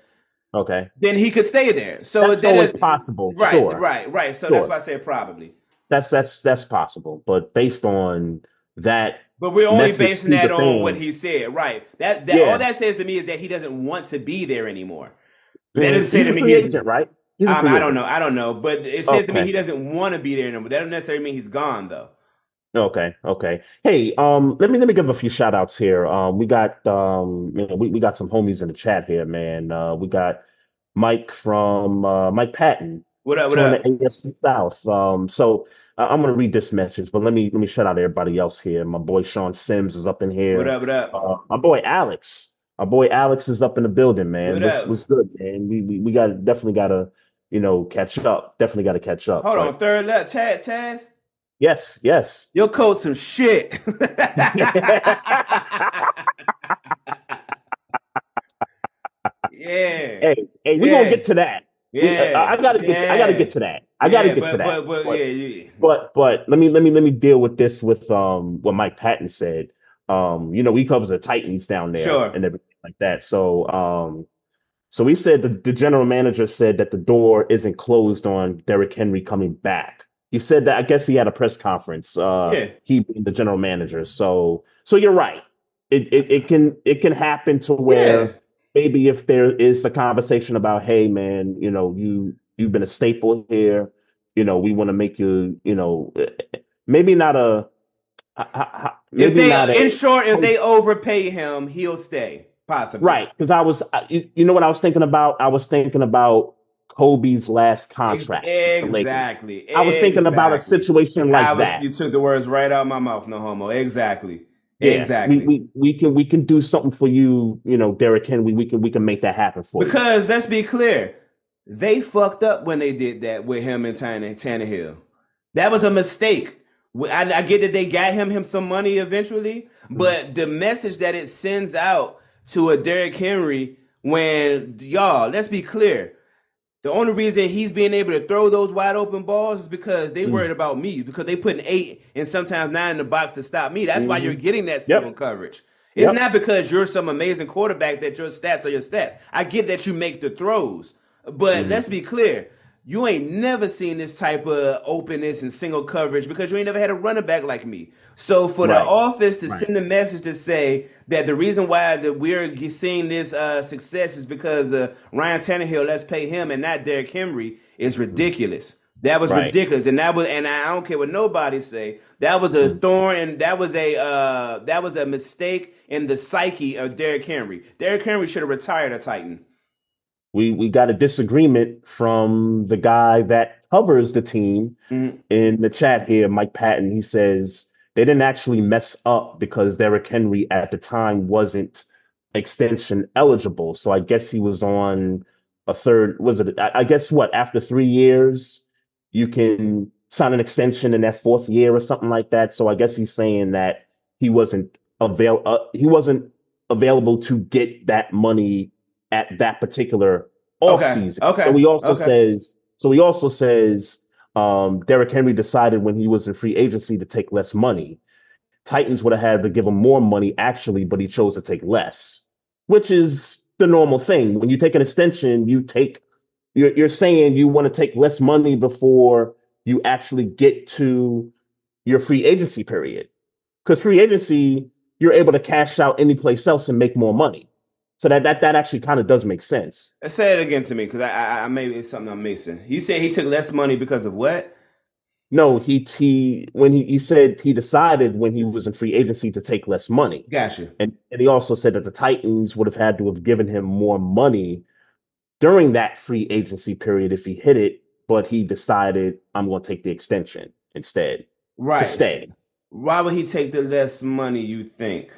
[SPEAKER 3] Okay.
[SPEAKER 4] then he could stay there. So
[SPEAKER 3] That's always
[SPEAKER 4] it's-
[SPEAKER 3] possible.
[SPEAKER 4] Right,
[SPEAKER 3] Sure.
[SPEAKER 4] right, right. So that's
[SPEAKER 3] Sure.
[SPEAKER 4] why I said probably.
[SPEAKER 3] That's that's that's possible. But based on that,
[SPEAKER 4] But we're only basing that on what he said, right? That that
[SPEAKER 3] Yeah.
[SPEAKER 4] all that says to me is that he doesn't want to be there anymore. That doesn't say to me he's-
[SPEAKER 3] agent, right?
[SPEAKER 4] Um, I don't know. I don't know. But it says to me he doesn't want to be there anymore. That doesn't necessarily mean he's gone though.
[SPEAKER 3] Okay, okay. Hey, um, let me let me give a few shout outs here. Um, we got um, you know, we, we got some homies in the chat here, man. Uh, we got Mike from uh, Mike Patton
[SPEAKER 4] What up? What up?
[SPEAKER 3] the AFC South. Um, so I- I'm gonna read this message, but let me let me shout out everybody else here. My boy Sean Sims is up in here.
[SPEAKER 4] What up? What up?
[SPEAKER 3] Uh, my boy Alex, our boy Alex is up in the building, man.
[SPEAKER 4] What
[SPEAKER 3] What's,
[SPEAKER 4] up?
[SPEAKER 3] what's good, man? We we, we got definitely gotta, you know, catch up. Definitely gotta catch up.
[SPEAKER 4] Hold on, third left, Chad, Taz.
[SPEAKER 3] Yes, yes.
[SPEAKER 4] Your coach some shit. yeah.
[SPEAKER 3] Hey, hey, we
[SPEAKER 4] Yeah.
[SPEAKER 3] gonna get to that. We-
[SPEAKER 4] Yeah.
[SPEAKER 3] I, I gotta get. To, I gotta get to that. I gotta
[SPEAKER 4] Yeah,
[SPEAKER 3] get
[SPEAKER 4] but,
[SPEAKER 3] to that.
[SPEAKER 4] But, but,
[SPEAKER 3] But-
[SPEAKER 4] yeah, yeah.
[SPEAKER 3] But but let me let me let me deal with this with um what Mike Patton said. Um, you know, he covers the Titans down there
[SPEAKER 4] Sure.
[SPEAKER 3] and everything like that. So um so he said the, the general manager said that the door isn't closed on Derrick Henry coming back. He said that I guess he had a press conference, uh
[SPEAKER 4] Yeah.
[SPEAKER 3] he being the general manager. So so you're right. It it, it can it can happen to where
[SPEAKER 4] Yeah.
[SPEAKER 3] maybe if there is a conversation about, hey man, you know, you you've been a staple here, you know, we want to make you, you know, maybe not a, maybe not a,
[SPEAKER 4] in short, if they overpay him, he'll stay. Possibly.
[SPEAKER 3] right? Because I was, you know, what I was thinking about. I was thinking about Kobe's last contract.
[SPEAKER 4] Exactly.
[SPEAKER 3] I was thinking about a situation like
[SPEAKER 4] was,
[SPEAKER 3] that.
[SPEAKER 4] You took the words right out of my mouth. No homo. Exactly.
[SPEAKER 3] Yeah,
[SPEAKER 4] Exactly.
[SPEAKER 3] We, we we can we can do something for you, you know, Derrick Henry. We can we can make that happen for you.
[SPEAKER 4] Because let's be clear, they fucked up when they did that with him and Tanner, Tannehill. That was a mistake. I, I get that they got him him some money eventually, hmm. but the message that it sends out to a Derrick Henry when y'all, let's be clear. The only reason he's being able to throw those wide open balls is because they mm. worried about me because they putting eight and sometimes nine in the box to stop me. That's why you're mm-hmm. getting that single coverage. It's
[SPEAKER 3] Yep.
[SPEAKER 4] not because you're some amazing quarterback that your stats are your stats. I get that you make the throws, but mm-hmm. let's be clear. You ain't never seen this type of openness and single coverage because you ain't never had a running back like me. So for
[SPEAKER 3] Right.
[SPEAKER 4] the office to
[SPEAKER 3] Right.
[SPEAKER 4] send a message to say that the reason why that we're seeing this uh, success is because uh, Ryan Tannehill, let's pay him and not Derrick Henry, is ridiculous. That was
[SPEAKER 3] Right.
[SPEAKER 4] ridiculous, and that was, and I don't care what nobody say. That was a thorn, and that was a uh, that was a mistake in the psyche of Derrick Henry. Derrick Henry should have retired a Titan.
[SPEAKER 3] We we got a disagreement from the guy that covers the team
[SPEAKER 4] Mhm.
[SPEAKER 3] in the chat here, Mike Patton. He says they didn't actually mess up because Derrick Henry at the time wasn't extension eligible. So I guess he was on a third. Was it? I I guess what after three years you can sign an extension in that fourth year or something like that. So I guess he's saying that he wasn't avail. Uh, he wasn't available to get that money at that particular off
[SPEAKER 4] Okay,
[SPEAKER 3] season.
[SPEAKER 4] okay,
[SPEAKER 3] So he also
[SPEAKER 4] okay.
[SPEAKER 3] says. So he also says um, Derrick Henry decided when he was in free agency to take less money. Titans would have had to give him more money actually, but he chose to take less, which is the normal thing. When you take an extension, you take you're, you're saying you want to take less money before you actually get to your free agency period. Because free agency, you're able to cash out any place else and make more money. So that that that actually kind of does make sense.
[SPEAKER 4] Uh, Say it again to me because I, I, I maybe it's something I'm missing. You said he took less money because of what?
[SPEAKER 3] No, he he when he, he said he decided when he was in free agency to take less money.
[SPEAKER 4] Gotcha.
[SPEAKER 3] And and he also said that the Titans would have had to have given him more money during that free agency period if he hit it, but he decided I'm going to take the extension instead
[SPEAKER 4] Right.
[SPEAKER 3] to stay.
[SPEAKER 4] Why would he take the less money? You think?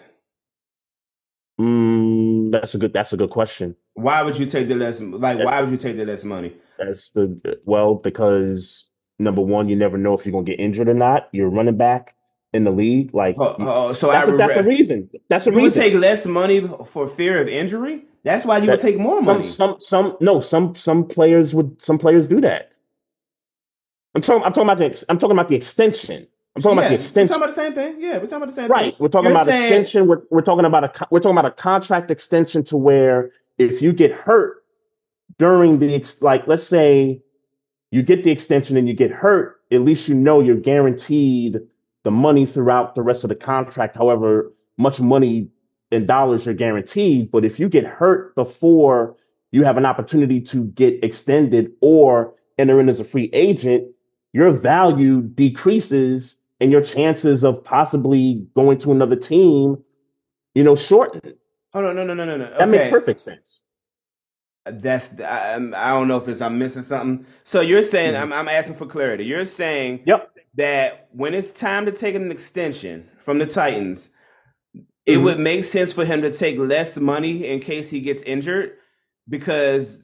[SPEAKER 3] Mm, that's a good that's a good question.
[SPEAKER 4] Why would you take the less? Like, why would you take the less money?
[SPEAKER 3] That's the well because number one, you never know if you're going to get injured or not. You're running back in the league, like
[SPEAKER 4] Oh, oh, so
[SPEAKER 3] that's
[SPEAKER 4] I
[SPEAKER 3] a, that's a reason. That's a
[SPEAKER 4] You
[SPEAKER 3] reason.
[SPEAKER 4] take less money for fear of injury? That's why you
[SPEAKER 3] That-
[SPEAKER 4] would take more money.
[SPEAKER 3] some, some, no, some, some players would, some players do that. I'm talking, I'm talking about the, I'm talking about the extension. I'm talking about
[SPEAKER 4] Yeah,
[SPEAKER 3] the
[SPEAKER 4] We're talking about the same thing. Yeah, we're talking about the same
[SPEAKER 3] Right.
[SPEAKER 4] thing.
[SPEAKER 3] We're talking
[SPEAKER 4] You're
[SPEAKER 3] about
[SPEAKER 4] saying-
[SPEAKER 3] extension. We're, we're talking about a we're talking about a contract extension to where if you get hurt during the ex- like let's say you get the extension and you get hurt, at least you know you're guaranteed the money throughout the rest of the contract, however much money in dollars you're guaranteed. But if you get hurt before you have an opportunity to get extended or enter in as a free agent, your value decreases and your chances of possibly going to another team, you know, shorten.
[SPEAKER 4] Oh no, no, no, no, no, no.
[SPEAKER 3] That makes perfect sense.
[SPEAKER 4] That's I, I'm- don't know if it's I'm missing something. So you're saying I'm I'm asking for clarity. You're saying
[SPEAKER 3] Yep.
[SPEAKER 4] that when it's time to take an extension from the Titans, it
[SPEAKER 3] Mhm.
[SPEAKER 4] would make sense for him to take less money in case he gets injured because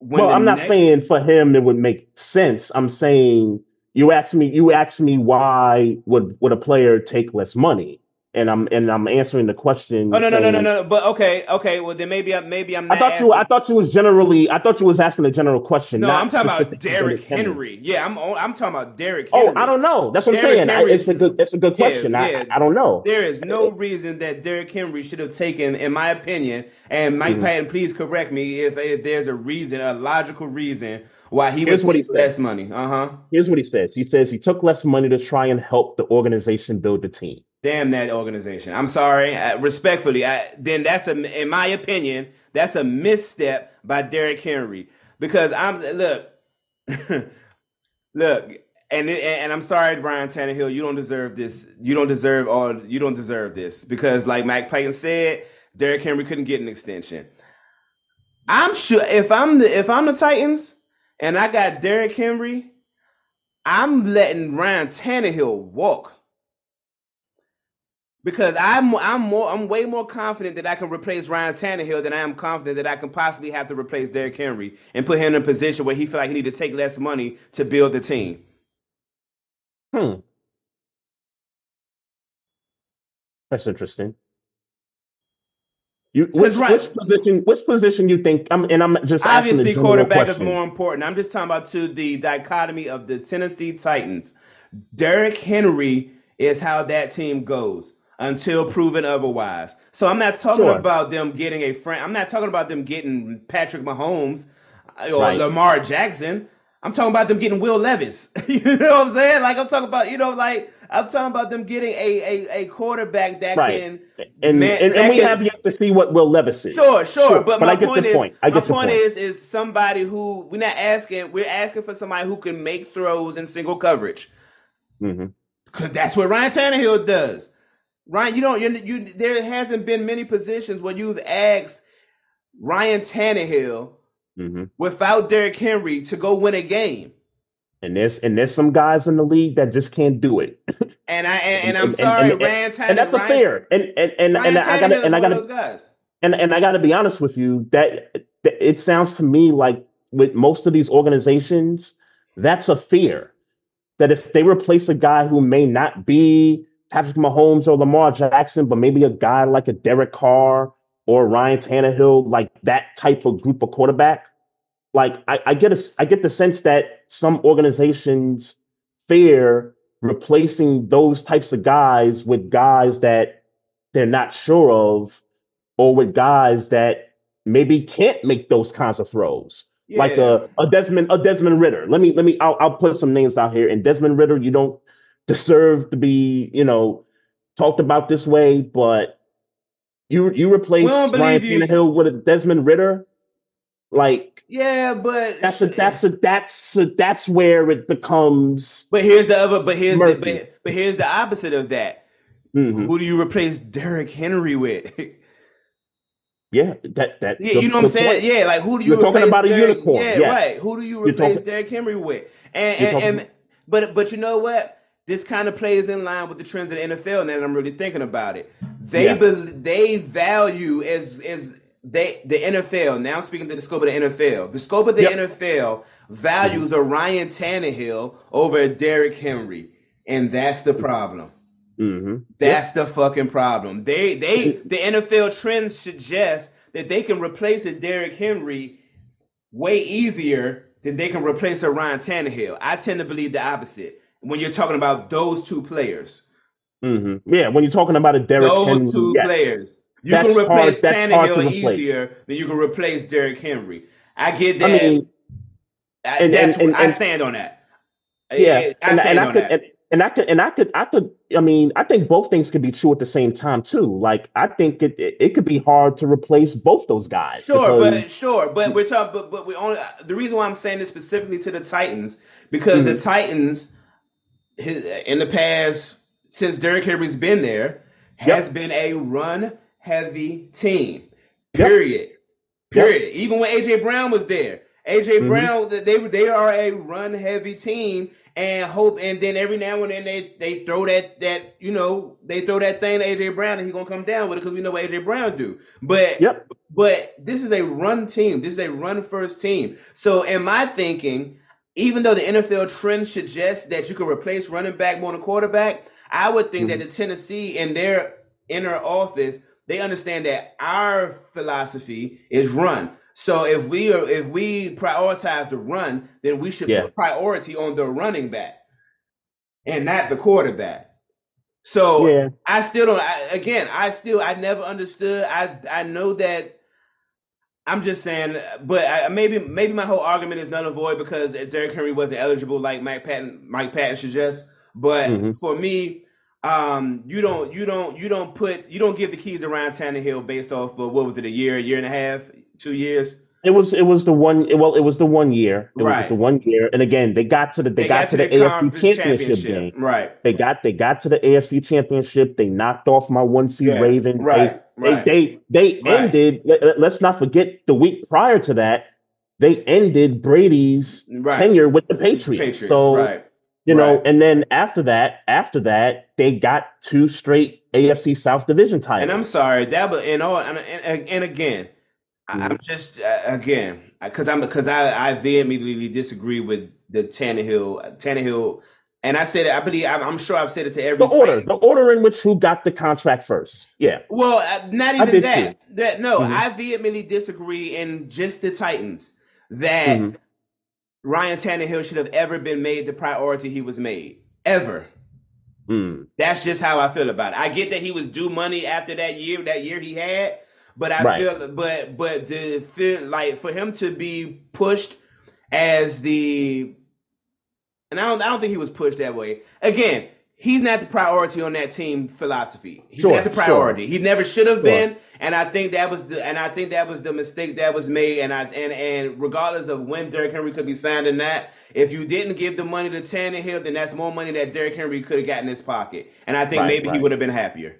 [SPEAKER 4] when
[SPEAKER 3] well, I'm not
[SPEAKER 4] next-
[SPEAKER 3] saying for him it would make sense. I'm saying you asked me you asked me why would would a player take less money? And I'm and I'm answering the question.
[SPEAKER 4] Oh no no no no no! But okay okay. Well then maybe I maybe I'm.
[SPEAKER 3] I thought you I thought you was generally I thought you was asking a general question.
[SPEAKER 4] No, I'm talking about Derrick
[SPEAKER 3] Derrick
[SPEAKER 4] Henry. Yeah, I'm on- I'm talking about Derrick Henry.
[SPEAKER 3] Oh, I don't know. That's what I'm
[SPEAKER 4] Derrick
[SPEAKER 3] saying. I, it's a good it's a good question. I,
[SPEAKER 4] yeah.
[SPEAKER 3] I don't know.
[SPEAKER 4] There is no reason that Derrick Henry should have taken, in my opinion, and Mike
[SPEAKER 3] Mm-hmm.
[SPEAKER 4] Patton, please correct me if, if there's a reason, a logical reason why he
[SPEAKER 3] Here's
[SPEAKER 4] would
[SPEAKER 3] what he
[SPEAKER 4] less
[SPEAKER 3] says.
[SPEAKER 4] money. Uh huh.
[SPEAKER 3] Here's what he says. He says he took less money to try and help the organization build the team.
[SPEAKER 4] Damn that organization. I'm sorry. I, respectfully, I, then that's a, in my opinion, that's a misstep by Derrick Henry because I'm look, look, and and I'm sorry, Brian Tannehill, you don't deserve this. You don't deserve all. You don't deserve this because, like Mike Patton said, Derrick Henry couldn't get an extension. I'm sure if I'm the if I'm the Titans and I got Derrick Henry, I'm letting Ryan Tannehill walk because I'm I'm more I'm way more confident that I can replace Ryan Tannehill than I am confident that I can possibly have to replace Derrick Henry and put him in a position where he feel like he need to take less money to build the team.
[SPEAKER 3] Hmm. That's interesting. You which,
[SPEAKER 4] right-
[SPEAKER 3] which position which position you think I'm and I'm just
[SPEAKER 4] Obviously, quarterback
[SPEAKER 3] question.
[SPEAKER 4] is more important. I'm just talking about to the dichotomy of the Tennessee Titans. Derrick Henry is how that team goes until proven otherwise. So I'm not talking
[SPEAKER 3] Sure.
[SPEAKER 4] about them getting a friend. I'm not talking about them getting Patrick Mahomes or
[SPEAKER 3] Right.
[SPEAKER 4] Lamar Jackson. I'm talking about them getting Will Levis. you know what I'm saying? Like I'm talking about, you know, like I'm talking about them getting a a, a quarterback that
[SPEAKER 3] Right.
[SPEAKER 4] can
[SPEAKER 3] and,
[SPEAKER 4] man-
[SPEAKER 3] and,
[SPEAKER 4] that
[SPEAKER 3] we
[SPEAKER 4] can-
[SPEAKER 3] have yet to see what Will Levis is.
[SPEAKER 4] Sure, sure, but, my
[SPEAKER 3] I get
[SPEAKER 4] point
[SPEAKER 3] your
[SPEAKER 4] is,
[SPEAKER 3] point. I
[SPEAKER 4] my
[SPEAKER 3] get your
[SPEAKER 4] point
[SPEAKER 3] point.
[SPEAKER 4] is, is somebody who we're not asking. We're asking for somebody who can make throws in single coverage,
[SPEAKER 3] Mhm.
[SPEAKER 4] because that's what Ryan Tannehill does. Ryan, you don't, you, you, there hasn't been many positions where you've asked Ryan Tannehill
[SPEAKER 3] Mhm.
[SPEAKER 4] without Derrick Henry to go win a game.
[SPEAKER 3] And there's and there's some guys in the league that just can't do it.
[SPEAKER 4] And I and, and I'm
[SPEAKER 3] And-
[SPEAKER 4] sorry,
[SPEAKER 3] and-
[SPEAKER 4] Ryan Tannehill.
[SPEAKER 3] and that's a fair. And and and,
[SPEAKER 4] Ryan
[SPEAKER 3] and I gotta and I gotta
[SPEAKER 4] those guys.
[SPEAKER 3] and and I got to be honest with you that, that it sounds to me like with most of these organizations, that's a fear that if they replace a guy who may not be Patrick Mahomes or Lamar Jackson, but maybe a guy like a Derek Carr or Ryan Tannehill, like that type of group of quarterback, like I, I get a, I get the sense that some organizations fear replacing those types of guys with guys that they're not sure of or with guys that maybe can't make those kinds of throws. Like a, a Desmond a Desmond Ridder. Let me let me I'll, I'll put some names out here. And Desmond Ridder, you don't deserve to be you know talked about this way, but you you replace Ryan
[SPEAKER 4] you.
[SPEAKER 3] Tannehill with a Desmond Ridder, like
[SPEAKER 4] Yeah, but
[SPEAKER 3] that's a that's a that's a, that's where it becomes.
[SPEAKER 4] But here's the other. But here's the, but, but here's the opposite of that.
[SPEAKER 3] Mhm.
[SPEAKER 4] Who do you replace Derrick Henry with?
[SPEAKER 3] Yeah, that that.
[SPEAKER 4] Yeah,
[SPEAKER 3] good-
[SPEAKER 4] you know what I'm saying?
[SPEAKER 3] point.
[SPEAKER 4] Yeah, like who do you
[SPEAKER 3] You're talking
[SPEAKER 4] replace
[SPEAKER 3] about a unicorn,
[SPEAKER 4] Yeah,
[SPEAKER 3] yes.
[SPEAKER 4] right. Who do you replace
[SPEAKER 3] talking-
[SPEAKER 4] Derrick Henry with? And and,
[SPEAKER 3] talking-
[SPEAKER 4] and but but you know what? This kind of plays in line with the trends of the NFL. Now that I'm really thinking about it, they
[SPEAKER 3] Yeah.
[SPEAKER 4] bel they value as as they the NFL. Now I'm speaking to the scope of the NFL. The scope of the
[SPEAKER 3] Yep.
[SPEAKER 4] NFL values a Ryan Tannehill over a Derrick Henry, and that's the problem.
[SPEAKER 3] Mhm.
[SPEAKER 4] That's the fucking problem. They they the NFL trends suggest that they can replace a Derrick Henry way easier than they can replace a Ryan Tannehill. I tend to believe the opposite when you're talking about those two players.
[SPEAKER 3] Mm-hmm. Yeah, when you're talking about a Derrick
[SPEAKER 4] Those
[SPEAKER 3] Henry,
[SPEAKER 4] two
[SPEAKER 3] yes.
[SPEAKER 4] players. You
[SPEAKER 3] That's
[SPEAKER 4] can replace
[SPEAKER 3] hard
[SPEAKER 4] Tannehill
[SPEAKER 3] replace.
[SPEAKER 4] easier than you can replace Derrick Henry. I get
[SPEAKER 3] I
[SPEAKER 4] that.
[SPEAKER 3] mean,
[SPEAKER 4] I,
[SPEAKER 3] and-
[SPEAKER 4] that's,
[SPEAKER 3] and- and-
[SPEAKER 4] I stand on that.
[SPEAKER 3] yeah,
[SPEAKER 4] I, I
[SPEAKER 3] and,
[SPEAKER 4] stand
[SPEAKER 3] and I
[SPEAKER 4] on
[SPEAKER 3] could,
[SPEAKER 4] that.
[SPEAKER 3] and, I could, and I could, I could. I mean, I think both things could be true at the same time too. Like, I think it, it, it could be hard to replace both those guys.
[SPEAKER 4] Sure,
[SPEAKER 3] because-
[SPEAKER 4] but sure, but we're talking. But, but we only the reason why I'm saying this specifically to the Titans because the
[SPEAKER 3] Mm-hmm.
[SPEAKER 4] Titans, his, in the past since Derrick Henry's been there, has been a run heavy team.
[SPEAKER 3] Yep.
[SPEAKER 4] Period. Period. Even when AJ Brown was there, AJ
[SPEAKER 3] Mm-hmm.
[SPEAKER 4] Brown they they are a run heavy team. And hope, and then every now and then they they throw that that you know they throw that thing to AJ Brown and he gonna come down with it because we know what AJ Brown do. But
[SPEAKER 3] Yep.
[SPEAKER 4] but this is a run team. This is a run first team. So, in my thinking, even though the NFL trend suggests that you can replace running back more than quarterback, I would think that mm-hmm. the Tennessee in their inner office they understand that our philosophy is run. So if we are if we prioritize the run, then we should
[SPEAKER 3] Yeah.
[SPEAKER 4] put priority on the running back and not the quarterback. So
[SPEAKER 3] Yeah.
[SPEAKER 4] I still don't. I, again, I still I never understood. I I know that. I'm just saying, but I, maybe maybe my whole argument is null and void because Derrick Henry wasn't eligible, like Mike Patton Mike Patton suggests. But
[SPEAKER 3] Mhm.
[SPEAKER 4] for me, um, you don't you don't you don't put you don't give the keys Ryan Tannehill based off of what was it a year, a year and a half, two years.
[SPEAKER 3] It was it was the one it- well it was the one year it was the one year and again they got to the they, got, to the, AFC
[SPEAKER 4] conference
[SPEAKER 3] championship, game
[SPEAKER 4] right?
[SPEAKER 3] they got they got to the AFC championship they knocked off my one seed
[SPEAKER 4] Yeah,
[SPEAKER 3] Ravens
[SPEAKER 4] right,
[SPEAKER 3] they,
[SPEAKER 4] right.
[SPEAKER 3] they they they
[SPEAKER 4] Right.
[SPEAKER 3] ended let, us not forget the week prior to that they ended Brady's
[SPEAKER 4] Right.
[SPEAKER 3] tenure with the Patriots, so
[SPEAKER 4] right,
[SPEAKER 3] you know and then after that after that they got two straight AFC South division titles
[SPEAKER 4] And I'm sorry that, but and all and and, and again, I- I'm just uh, again because I'm because I I vehemently disagree with the Tannehill Tannehill, and I said it. I believe I'm, sure I've said it to every
[SPEAKER 3] the order the order in which who got the contract first yeah
[SPEAKER 4] Well, uh, not even that.
[SPEAKER 3] too.
[SPEAKER 4] That no,
[SPEAKER 3] Mhm.
[SPEAKER 4] I vehemently disagree in just the Titans that
[SPEAKER 3] Mhm.
[SPEAKER 4] Ryan Tannehill should have ever been made the priority he was made ever.
[SPEAKER 3] Mm.
[SPEAKER 4] That's just how I feel about it. I get that he was due money after that year, that year he had, but I
[SPEAKER 3] Right.
[SPEAKER 4] feel, but but to feel like for him to be pushed as the, and I don't, I don't think he was pushed that way. Again, he's not the priority on that team philosophy. He's
[SPEAKER 3] Sure,
[SPEAKER 4] not the
[SPEAKER 3] sure.
[SPEAKER 4] priority. He never should have
[SPEAKER 3] Sure.
[SPEAKER 4] been, and I think that was the, and I think that was the mistake that was made. And I and and regardless of when Derrick Henry could be signed or not, if you didn't give the money to Tannehill, then that's more money that Derrick Henry could have got in his pocket, and I think
[SPEAKER 3] Right,
[SPEAKER 4] maybe he would have been happier.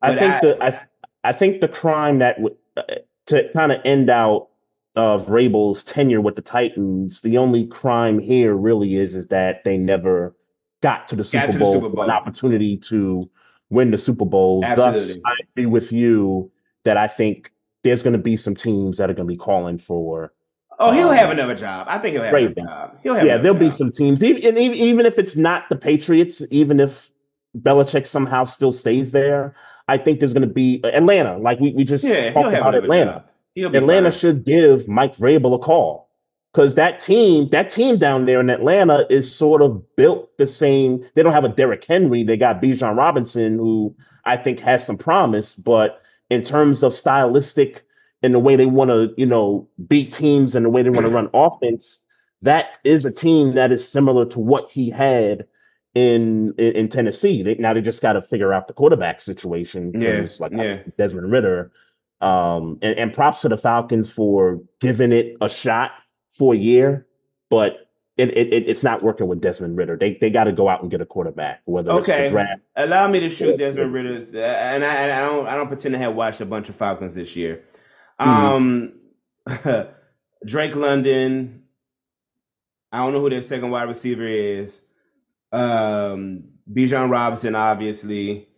[SPEAKER 3] I
[SPEAKER 4] But
[SPEAKER 3] think
[SPEAKER 4] I-
[SPEAKER 3] the I I think the crime that would uh, to kind of end out of Vrabel's tenure with the Titans, the only crime here really is is that they never got to the Super,
[SPEAKER 4] to the
[SPEAKER 3] Bowl,
[SPEAKER 4] Super
[SPEAKER 3] for an opportunity to win the Super Bowl. Thus, I agree with you that I think there's going to be some teams that are going to be calling for.
[SPEAKER 4] Oh, he'll
[SPEAKER 3] Um,
[SPEAKER 4] have another job. I think he'll have
[SPEAKER 3] Raven.
[SPEAKER 4] another job. He'll have
[SPEAKER 3] Yeah, there'll be some teams, even, even even if it's not the Patriots, even if Belichick somehow still stays there, I think there's going to be Atlanta. Like we, we just
[SPEAKER 4] Yeah,
[SPEAKER 3] talked about Atlanta.
[SPEAKER 4] job.
[SPEAKER 3] Atlanta
[SPEAKER 4] fine.
[SPEAKER 3] should give Mike Vrabel a call because that team, that team down there in Atlanta is sort of built the same. They don't have a Derrick Henry. They got Bijan Robinson, who I think has some promise, but in terms of stylistic and the way they want to, you know, beat teams and the way they want to run offense, that is a team that is similar to what he had in in, in Tennessee. They, now they just got to figure out the quarterback situation.
[SPEAKER 4] Yeah,
[SPEAKER 3] like
[SPEAKER 4] yeah.
[SPEAKER 3] Desmond Ridder. Um, and, and props to the Falcons for giving it a shot for a year, but it, it, it- it's not working with Desmond Ridder. They they got to go out and get a quarterback, whether it's
[SPEAKER 4] Okay.
[SPEAKER 3] draft.
[SPEAKER 4] Allow me to shoot. Desmond Ridder, uh, and I, and I don't. I don't pretend to have watched a bunch of Falcons this year.
[SPEAKER 3] Mm-hmm.
[SPEAKER 4] Um, Drake London. I don't know who their second wide receiver is. Um, Bijan Robinson, obviously,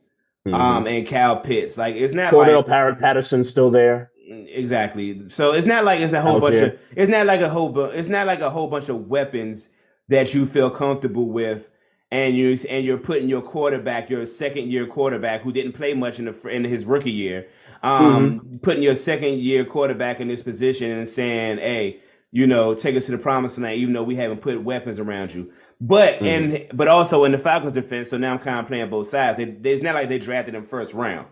[SPEAKER 3] Mhm.
[SPEAKER 4] um, and Kyle Pitts. Like it's not
[SPEAKER 3] Cordell
[SPEAKER 4] like
[SPEAKER 3] Parrott Patterson's still there.
[SPEAKER 4] Exactly. So it's not like it's a whole
[SPEAKER 3] Out
[SPEAKER 4] bunch
[SPEAKER 3] there.
[SPEAKER 4] of it's not like a whole bu- it's not like a whole bunch of weapons that you feel comfortable with and you and you're putting your quarterback, your second year quarterback who didn't play much in the in his rookie year, um, mm-hmm. putting your second year quarterback in this position and saying, "Hey, you know, take us to the promised land, even though we haven't put weapons around you." But mm-hmm. and but also in the Falcons' defense, so now I'm kind of playing both sides. They, it's not like they drafted him first round.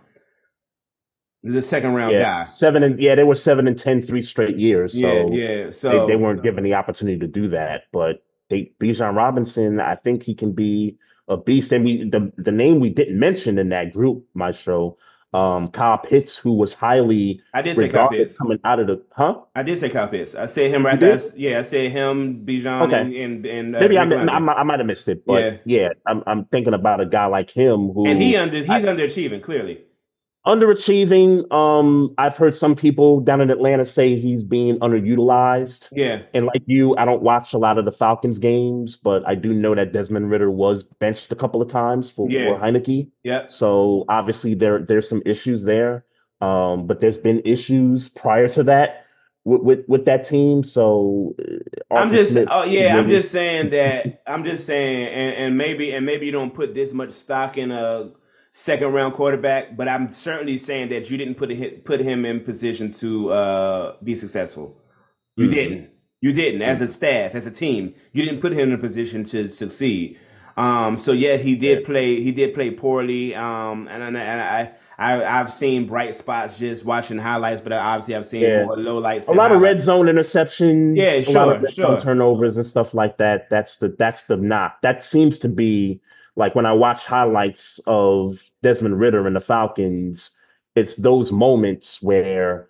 [SPEAKER 4] He's a second round
[SPEAKER 3] yeah.
[SPEAKER 4] guy.
[SPEAKER 3] Seven and yeah, they were seven and ten three straight years. So
[SPEAKER 4] yeah, yeah. So
[SPEAKER 3] they, they weren't given the opportunity to do that. But they Bijan Robinson, I think he can be a beast. And we the the name we didn't mention in that group, Maestro, um, Kyle Pitts, who was highly
[SPEAKER 4] I did say Kyle Pitts
[SPEAKER 3] coming out of the huh?
[SPEAKER 4] I did say Kyle Pitts. I said him right there. Yeah, I said him, Bijan, okay. and, and, and
[SPEAKER 3] uh, maybe I, I, I, might have missed it, but yeah, yeah I'm, I'm thinking about a guy like him who
[SPEAKER 4] and he under he's I, underachieving clearly
[SPEAKER 3] underachieving. Um, I've heard some people down in Atlanta say he's being underutilized.
[SPEAKER 4] Yeah.
[SPEAKER 3] And like you, I don't watch a lot of the Falcons games, but I do know that Desmond Ridder was benched a couple of times for, yeah. for Heinicke.
[SPEAKER 4] Yeah.
[SPEAKER 3] So obviously there there's some issues there. Um, but there's been issues prior to that with with, with that team. So
[SPEAKER 4] uh, I'm just Smith, oh yeah, I'm just saying that I'm just saying and, and maybe and maybe you don't put this much stock in a second round quarterback, but I'm certainly saying that you didn't put him, put him in position to uh, be successful. You mm-hmm. didn't. You didn't. As a staff, as a team, you didn't put him in a position to succeed. Um, so yeah, he did play. He did play poorly. Um, and, and, and I. I, have seen bright spots just watching highlights, but obviously I've seen yeah. more low lights.
[SPEAKER 3] A lot of red zone interceptions.
[SPEAKER 4] Yeah, sure, a lot of sure.
[SPEAKER 3] turnovers and stuff like that. That's the that's the knock. That seems to be like when I watch highlights of Desmond Ridder and the Falcons, it's those moments where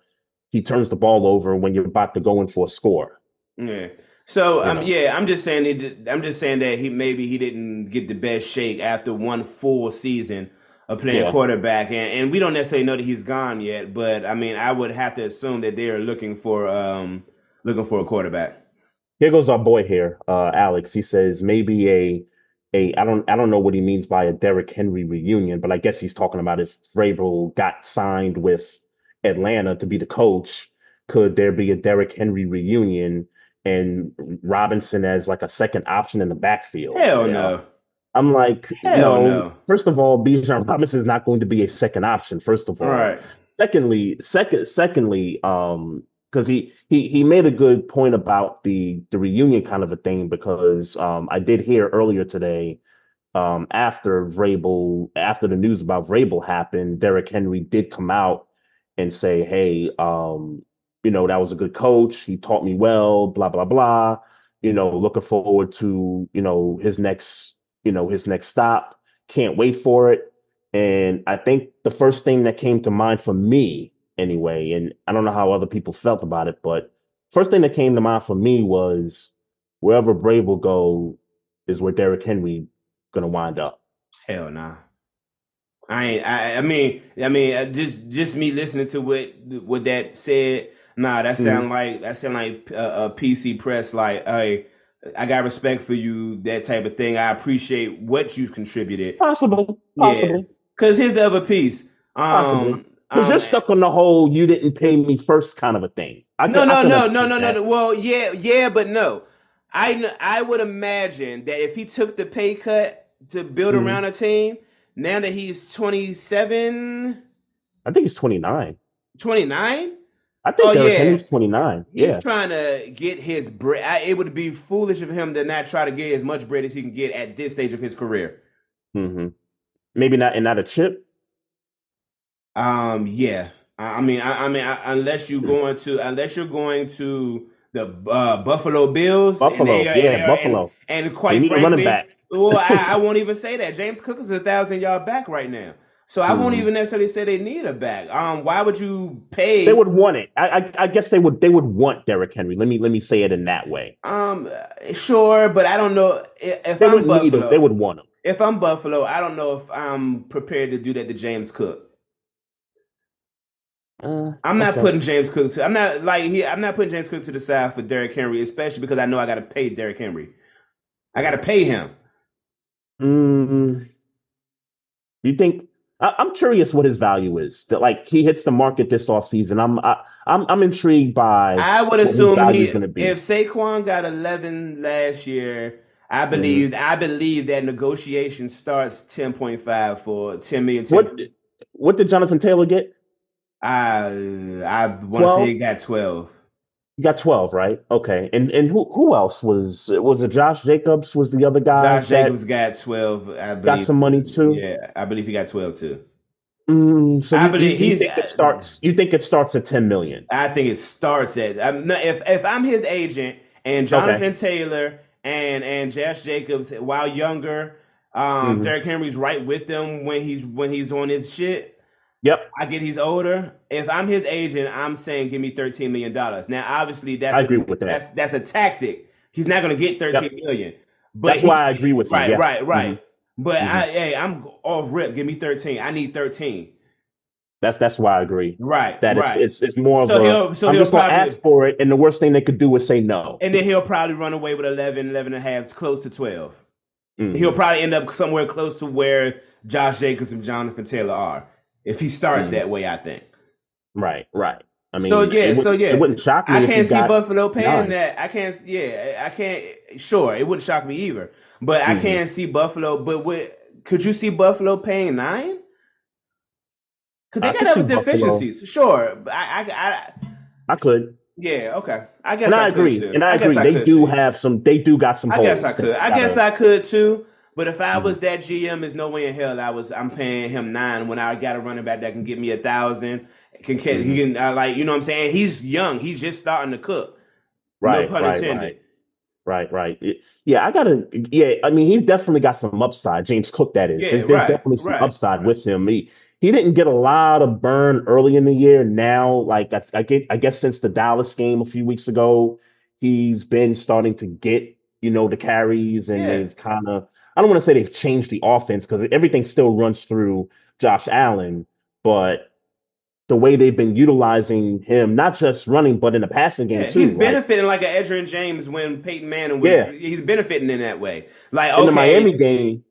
[SPEAKER 3] he turns the ball over when you're about to go in for a score.
[SPEAKER 4] Yeah. So um, yeah, I'm just saying it, I'm just saying that he maybe he didn't get the best shake after one full season of playing yeah. quarterback, and, and we don't necessarily know that he's gone yet. But I mean, I would have to assume that they are looking for um looking for a quarterback.
[SPEAKER 3] Here goes our boy here, uh, Alex. He says maybe a a I don't I don't know what he means by a Derrick Henry reunion, but I guess he's talking about if Vrabel got signed with Atlanta to be the coach, could there be a Derrick Henry reunion and Robinson as like a second option in the backfield?
[SPEAKER 4] Hell no.
[SPEAKER 3] I'm like, Hell no. no. First of all, Bijan Robinson is not going to be a second option. First of all,
[SPEAKER 4] all right.
[SPEAKER 3] Secondly, second, secondly, um, because he he he made a good point about the the reunion kind of a thing because um, I did hear earlier today um, after Vrabel after the news about Vrabel happened, Derrick Henry did come out and say, "Hey, um, you know that was a good coach. He taught me well. Blah blah blah. You know, looking forward to you know his next you know his next stop. Can't wait for it." And I think the first thing that came to mind for me anyway. And I don't know how other people felt about it, but first thing that came to mind for me was wherever Vrabel go is where Derrick Henry gonna wind up.
[SPEAKER 4] Hell nah. I ain't. I, I mean, I mean, uh, just just me listening to what what that said. Nah, that sound mm-hmm. like that sound like a, a PC press. Like, hey, I got respect for you. That type of thing. I appreciate what you've contributed.
[SPEAKER 3] Possible, possible.
[SPEAKER 4] Because here's the other piece. Um, Possibly.
[SPEAKER 3] Because you're stuck on the whole "you didn't pay me first kind of a thing.
[SPEAKER 4] I no, no, no, no, no, no, no. Well, yeah, yeah, but no. I I would imagine that if he took the pay cut to build mm-hmm. around a team, now that he's 27,
[SPEAKER 3] I think he's 29.
[SPEAKER 4] 29?
[SPEAKER 3] I think oh, yeah. he's 29.
[SPEAKER 4] He's
[SPEAKER 3] yeah.
[SPEAKER 4] trying to get his bread. It would be foolish of him to not try to get as much bread as he can get at this stage of his career.
[SPEAKER 3] Mm-hmm. Maybe not, and not a chip.
[SPEAKER 4] Um, yeah. I, I mean, I, I mean, I, unless you're going to, unless you're going to the uh, Buffalo Bills,
[SPEAKER 3] Buffalo, are, yeah, Buffalo,
[SPEAKER 4] and, and quite frankly, running back. well, I, I, won't even say that. James Cook is a thousand yard back right now. So I won't mm-hmm. even necessarily say they need a back. Um, why would you pay?
[SPEAKER 3] They would want it. I, I, I, guess they would. They would want Derrick Henry. Let me let me say it in that way.
[SPEAKER 4] Um, sure, but I don't know if
[SPEAKER 3] they
[SPEAKER 4] I'm
[SPEAKER 3] would
[SPEAKER 4] Buffalo.
[SPEAKER 3] Him. They would want him.
[SPEAKER 4] If I'm Buffalo, I don't know if I'm prepared to do that to James Cook. Uh, I'm not okay. putting James Cook to. I'm not like he. I'm not putting James Cook to the side for Derrick Henry, especially because I know I got to pay Derrick Henry. I got to pay him.
[SPEAKER 3] Mm, you think? I, am curious what his value is. That like he hits the market this offseason. I'm I, I'm I'm intrigued by.
[SPEAKER 4] I would assume he, if Saquon got 11 last year, I believe I believe that negotiation starts ten point five for ten million. 10,
[SPEAKER 3] What what did Jonathan Taylor get?
[SPEAKER 4] I I want to say he got twelve.
[SPEAKER 3] You got twelve, right? Okay. And and who who else was was it? Josh Jacobs was the other guy
[SPEAKER 4] Josh Jacobs got twelve. I believe
[SPEAKER 3] got some money too.
[SPEAKER 4] Yeah, I believe he got twelve too.
[SPEAKER 3] Mm, so
[SPEAKER 4] I
[SPEAKER 3] you,
[SPEAKER 4] believe
[SPEAKER 3] you, you think it starts? You think it starts at ten million?
[SPEAKER 4] I think it starts at I'm not, if if I'm his agent and Jonathan Taylor and and Josh Jacobs while younger, um,
[SPEAKER 3] Mhm.
[SPEAKER 4] Derrick Henry's right with them when he's when he's on his shit.
[SPEAKER 3] Yep,
[SPEAKER 4] I get he's older. If I'm his agent, I'm saying give me thirteen million dollars. Now, obviously, that's
[SPEAKER 3] I
[SPEAKER 4] a-
[SPEAKER 3] agree with that.
[SPEAKER 4] That's that's a tactic. He's not going to get thirteen million. But
[SPEAKER 3] that's
[SPEAKER 4] he-
[SPEAKER 3] why I agree with you.
[SPEAKER 4] right,
[SPEAKER 3] yeah.
[SPEAKER 4] right, right.
[SPEAKER 3] Mhm.
[SPEAKER 4] But
[SPEAKER 3] Mhm.
[SPEAKER 4] I, hey, I'm off rip. Give me thirteen. I need thirteen.
[SPEAKER 3] That's that's why I agree.
[SPEAKER 4] Right,
[SPEAKER 3] That
[SPEAKER 4] right.
[SPEAKER 3] it's, it's it's more of
[SPEAKER 4] So
[SPEAKER 3] a.
[SPEAKER 4] he'll- so
[SPEAKER 3] I'm just gonna ask for it, and the worst thing they could do is say no.
[SPEAKER 4] and then he'll probably run away with 11, 11 and a half, close to 12.
[SPEAKER 3] Mhm.
[SPEAKER 4] He'll probably end up somewhere close to where Josh Jacobs and Jonathan Taylor are. If he starts
[SPEAKER 3] Mhm.
[SPEAKER 4] that way, I think.
[SPEAKER 3] Right, right. I mean,
[SPEAKER 4] So, yeah, so, yeah.
[SPEAKER 3] it wouldn't shock me.
[SPEAKER 4] I can't see Buffalo paying
[SPEAKER 3] nine.
[SPEAKER 4] that. I can't. Yeah, I can't. Sure, it wouldn't shock me either. But I
[SPEAKER 3] Mhm.
[SPEAKER 4] can't see Buffalo. But what, could you see Buffalo paying nine? Because they
[SPEAKER 3] could
[SPEAKER 4] got other
[SPEAKER 3] Buffalo.
[SPEAKER 4] deficiencies. Sure, I, I, I,
[SPEAKER 3] I could,
[SPEAKER 4] yeah, okay. I guess
[SPEAKER 3] and I,
[SPEAKER 4] I, could
[SPEAKER 3] agree, and I, agree. they do
[SPEAKER 4] too.
[SPEAKER 3] have some. They do got some.
[SPEAKER 4] I guess I could. I guess I could too. But if I was that GM, there's no way in hell I was. I'm paying him nine when I got a running back that can get me a thousand. Can can he
[SPEAKER 3] Mm-hmm.
[SPEAKER 4] can uh, like you know what I'm saying? He's young. He's just starting to cook.
[SPEAKER 3] right,
[SPEAKER 4] no pun
[SPEAKER 3] right,
[SPEAKER 4] intended.
[SPEAKER 3] right. Right, right. It- Yeah, I gotta. Yeah, I mean, he's definitely got some upside. James Cook, that is.
[SPEAKER 4] Yeah,
[SPEAKER 3] there's, there's
[SPEAKER 4] right,
[SPEAKER 3] definitely some
[SPEAKER 4] right.
[SPEAKER 3] upside with him. He he didn't get a lot of burn early in the year. Now, like I, I get, I guess since the Dallas game a few weeks ago, he's been starting to get you know the carries, and
[SPEAKER 4] Yeah.
[SPEAKER 3] they've kind of. I don't want to say they've changed the offense because everything still runs through Josh Allen, but the way they've been utilizing him, not just running, but in the passing game
[SPEAKER 4] Yeah,
[SPEAKER 3] too.
[SPEAKER 4] he's
[SPEAKER 3] like-
[SPEAKER 4] benefiting like an Edgerrin James when Peyton Manning was.
[SPEAKER 3] Yeah.
[SPEAKER 4] he's benefiting in that way. Like
[SPEAKER 3] in the Miami game,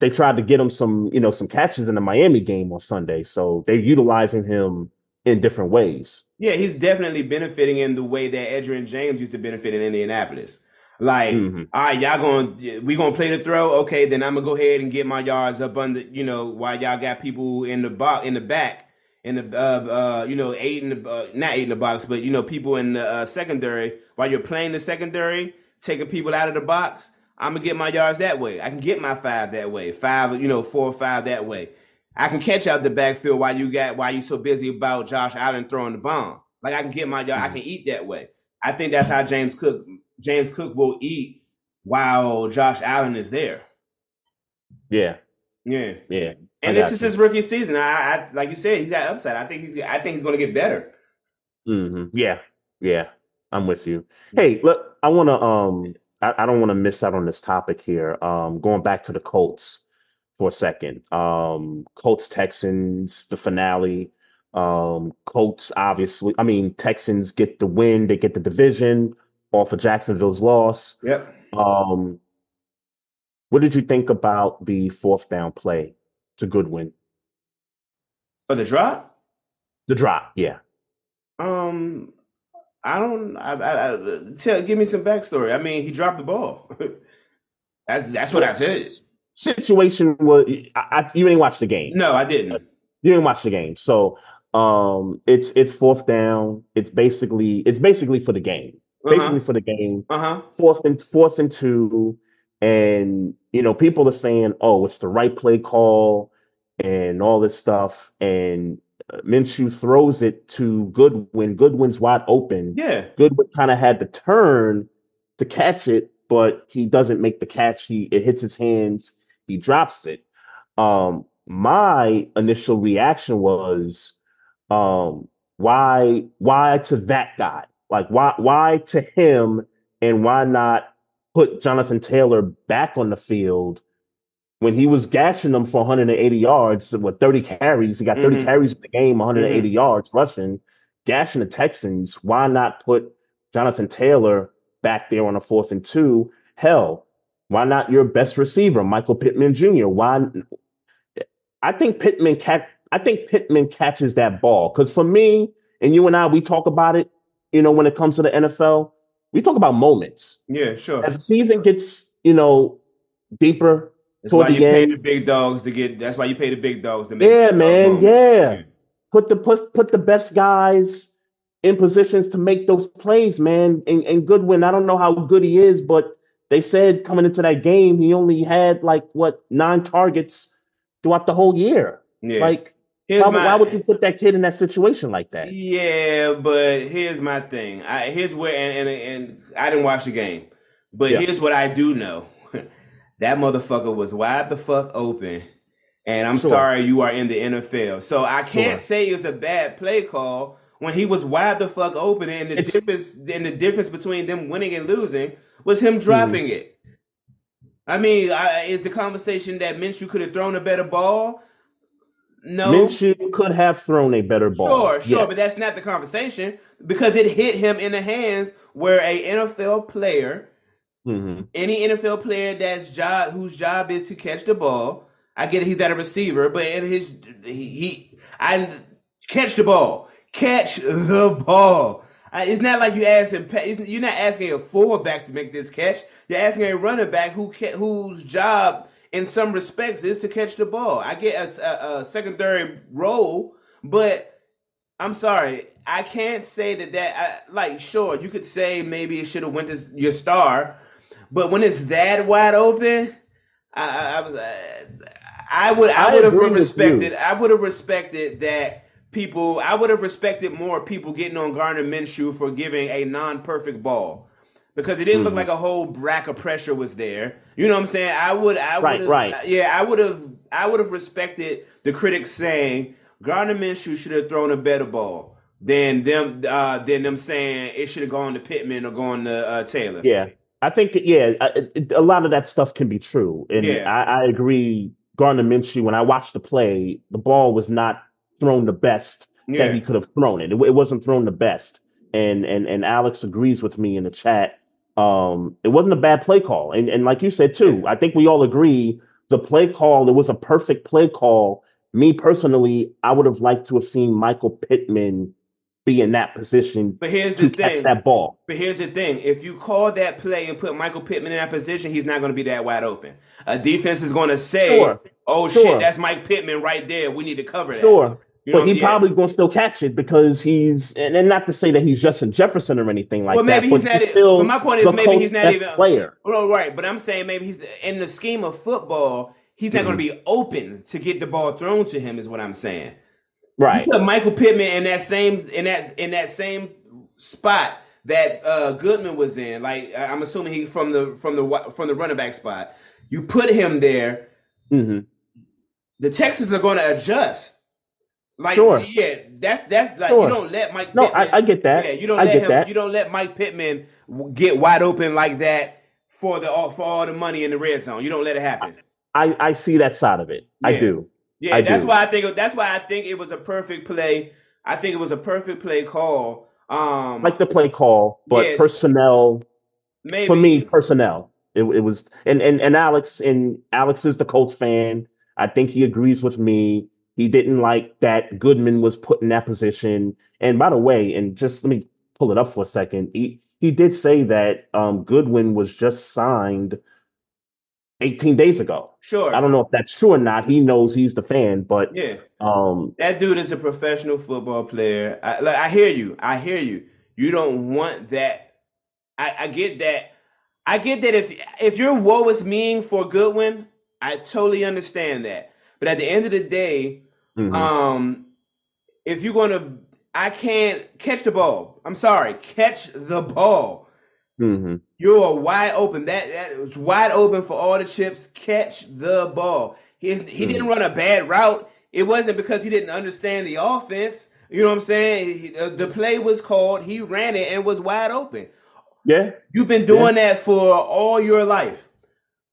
[SPEAKER 3] they tried to get him some, you know, some catches in the Miami game on Sunday. So they're utilizing him in different ways.
[SPEAKER 4] Yeah, he's definitely benefiting in the way that Edgerrin James used to benefit in Indianapolis. Like,
[SPEAKER 3] Mhm.
[SPEAKER 4] all right, y'all gonna we gonna play the throw. Okay, then I'm gonna go ahead and get my yards up under. You know, while y'all got people in the box in the back in the uh, uh you know eight in the uh, not eight in the box, but you know people in the uh, secondary. While you're playing the secondary, taking people out of the box, I'm gonna get my yards that way. I can get my five that way, five you know four or five that way. I can catch out the backfield while you got while you so busy about Josh Allen throwing the bomb. Like I can get my yard, I can eat that way. I think that's how James Cook James Cook will eat while Josh Allen is there.
[SPEAKER 3] Yeah,
[SPEAKER 4] Yeah,
[SPEAKER 3] yeah.
[SPEAKER 4] And this is
[SPEAKER 3] you.
[SPEAKER 4] his rookie season. I, I like you said, he's got upside. I think he's I think he's going to get better.
[SPEAKER 3] hmm Yeah, yeah. I'm with you. Hey, look, I want to. Um, I, I don't want to miss out on this topic here. Um, going back to the Colts for a second. Um, Colts Texans, the finale. Um, Colts obviously. I mean, Texans get the win. They get the division off of Jacksonville's loss.
[SPEAKER 4] Yep.
[SPEAKER 3] Um, what did you think about the fourth down play to Goodwin?
[SPEAKER 4] For the drop,
[SPEAKER 3] The drop, yeah.
[SPEAKER 4] um, I don't. I, I, I tell, give me some backstory. I mean, he dropped the ball. that's that's what I said.
[SPEAKER 3] Situation was I, I, you didn't watch the game.
[SPEAKER 4] No, I didn't.
[SPEAKER 3] You didn't watch the game, so um, it's it's fourth down. It's basically it's basically for the game.
[SPEAKER 4] Uh
[SPEAKER 3] Basically for the game.
[SPEAKER 4] Uh huh.
[SPEAKER 3] Fourth and fourth and two, and you know people are saying, "Oh, it's the right play call," and all this stuff. And uh, Minshew throws it to Goodwin. Goodwin's wide open.
[SPEAKER 4] Yeah.
[SPEAKER 3] Goodwin kind of had to turn to catch it, but he doesn't make the catch. He it hits his hands. He drops it. Um, my initial reaction was, um, why why to that guy? Like why why to him, and why not put Jonathan Taylor back on the field? When he was gashing them for 180 yards, with 30 carries, he got 30
[SPEAKER 4] Mhm.
[SPEAKER 3] carries in the game, 180 yards rushing gashing the Texans, why not put Jonathan Taylor back there on a fourth and two? Hell, why not your best receiver, Michael Pittman Jr.? Why? I think Pittman catch. I think Pittman catches that ball because for me and you and I, we talk about it. You know, when it comes to the NFL, we talk about moments
[SPEAKER 4] Yeah. Sure.
[SPEAKER 3] as the season gets you know, deeper
[SPEAKER 4] That's
[SPEAKER 3] toward
[SPEAKER 4] why you
[SPEAKER 3] the
[SPEAKER 4] pay the big dogs to get. That's why you pay the big dogs to make.
[SPEAKER 3] Yeah,
[SPEAKER 4] uh,
[SPEAKER 3] man.
[SPEAKER 4] moments.
[SPEAKER 3] Yeah. Put the put, put the best guys in positions to make those plays, man. And, and Goodwin, I don't know how good he is, but they said coming into that game, he only had like what nine targets throughout the whole year.
[SPEAKER 4] Yeah.
[SPEAKER 3] Like, why,
[SPEAKER 4] my-
[SPEAKER 3] why would you put that kid in that situation like that?
[SPEAKER 4] Yeah, but here's my thing. I here's where and and, and I didn't watch the game, but
[SPEAKER 3] Yeah.
[SPEAKER 4] here's what I do know. that motherfucker was wide the fuck open. And I'm
[SPEAKER 3] Sure.
[SPEAKER 4] sorry you are in the NFL. So I can't
[SPEAKER 3] Sure.
[SPEAKER 4] say it's a bad play call when he was wide the fuck open and the
[SPEAKER 3] It's-
[SPEAKER 4] difference and the difference between them winning and losing was him dropping
[SPEAKER 3] Mm-hmm.
[SPEAKER 4] it. I mean, I, is the conversation that Minshew could have thrown a better ball? No.
[SPEAKER 3] Minshew could have thrown a better ball.
[SPEAKER 4] Sure, sure,
[SPEAKER 3] Yes.
[SPEAKER 4] but that's not the conversation because it hit him in the hands where a NFL player,
[SPEAKER 3] Mhm.
[SPEAKER 4] any NFL player that's job whose job is to catch the ball. I get it, he's not a receiver, but in his he, he I catch the ball, catch the ball. I, it's not like you asking you're not asking a fullback to make this catch. You're asking a running back who whose job in some respects is to catch the ball. I get a, a, a secondary role, but I'm sorry, I can't say that that I, like sure you could say maybe it should have went to your star, but when it's that wide open, I I, I was I would I would have respected. I would have respected that people I would have respected more people getting on Gardner Minshew for giving a non-perfect ball. Because it didn't
[SPEAKER 3] Mm-hmm.
[SPEAKER 4] look like a whole rack of pressure was there. You know what I'm saying? I would I would
[SPEAKER 3] Right, right.
[SPEAKER 4] yeah, I would have I would have respected the critics saying Gardner Minshew should have thrown a better ball than them uh than them saying it should have gone to Pittman or gone to uh, Taylor.
[SPEAKER 3] Yeah, I think yeah, it- a lot of that stuff can be true, and
[SPEAKER 4] Yeah.
[SPEAKER 3] I, I agree. Gardner Minshew, when I watched the play, the ball was not thrown the best
[SPEAKER 4] Yeah.
[SPEAKER 3] that he could have thrown it. It, it wasn't thrown the best, and and and Alex agrees with me in the chat. Um, it wasn't a bad play call, and and like you said too, I think we all agree the play call. It was a perfect play call. Me personally, I would have liked to have seen Michael Pittman be in that position
[SPEAKER 4] But here's
[SPEAKER 3] to
[SPEAKER 4] the
[SPEAKER 3] catch
[SPEAKER 4] thing.
[SPEAKER 3] that ball.
[SPEAKER 4] But here's the thing: if you call that play and put Michael Pittman in that position, he's not going to be that wide open. A defense is going to say,
[SPEAKER 3] Sure.
[SPEAKER 4] "Oh
[SPEAKER 3] Sure.
[SPEAKER 4] shit, that's Mike Pittman right there. We need to cover that."
[SPEAKER 3] Sure.
[SPEAKER 4] You know,
[SPEAKER 3] but he
[SPEAKER 4] yeah.
[SPEAKER 3] probably gonna still catch it because he's and, and not to say that he's Justin Jefferson or anything like
[SPEAKER 4] Well, maybe
[SPEAKER 3] that.
[SPEAKER 4] he's
[SPEAKER 3] but
[SPEAKER 4] not.
[SPEAKER 3] still
[SPEAKER 4] But my point is, maybe he's not even
[SPEAKER 3] player.
[SPEAKER 4] Oh, right. But I'm saying maybe he's in the scheme of football. He's not going to be open to get the ball thrown to him. Is what I'm saying.
[SPEAKER 3] Right.
[SPEAKER 4] Michael Pittman in that same in that in that same spot that uh, Goodman was in. Like I'm assuming he from the from the from the running back spot. You put him there.
[SPEAKER 3] hmm
[SPEAKER 4] The Texans are going to adjust. Like
[SPEAKER 3] Sure.
[SPEAKER 4] yeah, that's that's like
[SPEAKER 3] Sure.
[SPEAKER 4] you don't let Mike.
[SPEAKER 3] No,
[SPEAKER 4] Pittman,
[SPEAKER 3] I, I get that.
[SPEAKER 4] Yeah, you don't
[SPEAKER 3] I
[SPEAKER 4] let him.
[SPEAKER 3] that.
[SPEAKER 4] You don't let Mike Pittman get wide open like that for the all for all the money in the red zone. You don't let it happen.
[SPEAKER 3] I, I see that side of it. I do.
[SPEAKER 4] Yeah,
[SPEAKER 3] I
[SPEAKER 4] that's
[SPEAKER 3] do.
[SPEAKER 4] why I think that's why I think it was a perfect play. I think it was a perfect play call. Um,
[SPEAKER 3] Like the play call, but
[SPEAKER 4] Yeah.
[SPEAKER 3] personnel
[SPEAKER 4] maybe
[SPEAKER 3] for me, personnel. It, it was and, and and Alex and Alex is the Colts fan. I think he agrees with me. He didn't like that Goodman was put in that position. And by the way, and just let me pull it up for a second. He he did say that um, Goodwin was just signed 18 days ago.
[SPEAKER 4] Sure.
[SPEAKER 3] I don't know if that's true or not. He knows he's the fan, but
[SPEAKER 4] Yeah,
[SPEAKER 3] um,
[SPEAKER 4] that dude is a professional football player. I, like, I hear you. I hear you. You don't want that. I, I get that. I get that if if your woe is mean for Goodwin, I totally understand that. But at the end of the day,
[SPEAKER 3] mhm.
[SPEAKER 4] um, if you're gonna, I can't catch the ball. I'm sorry, catch the ball.
[SPEAKER 3] Mhm.
[SPEAKER 4] You are wide open. That that was wide open for all the chips. Catch the ball. He he didn't run a bad route. It wasn't because he didn't understand the offense. You know what I'm saying? He- uh, the play was called. He ran it and was wide open.
[SPEAKER 3] yeah,
[SPEAKER 4] You've been doing that for all your life,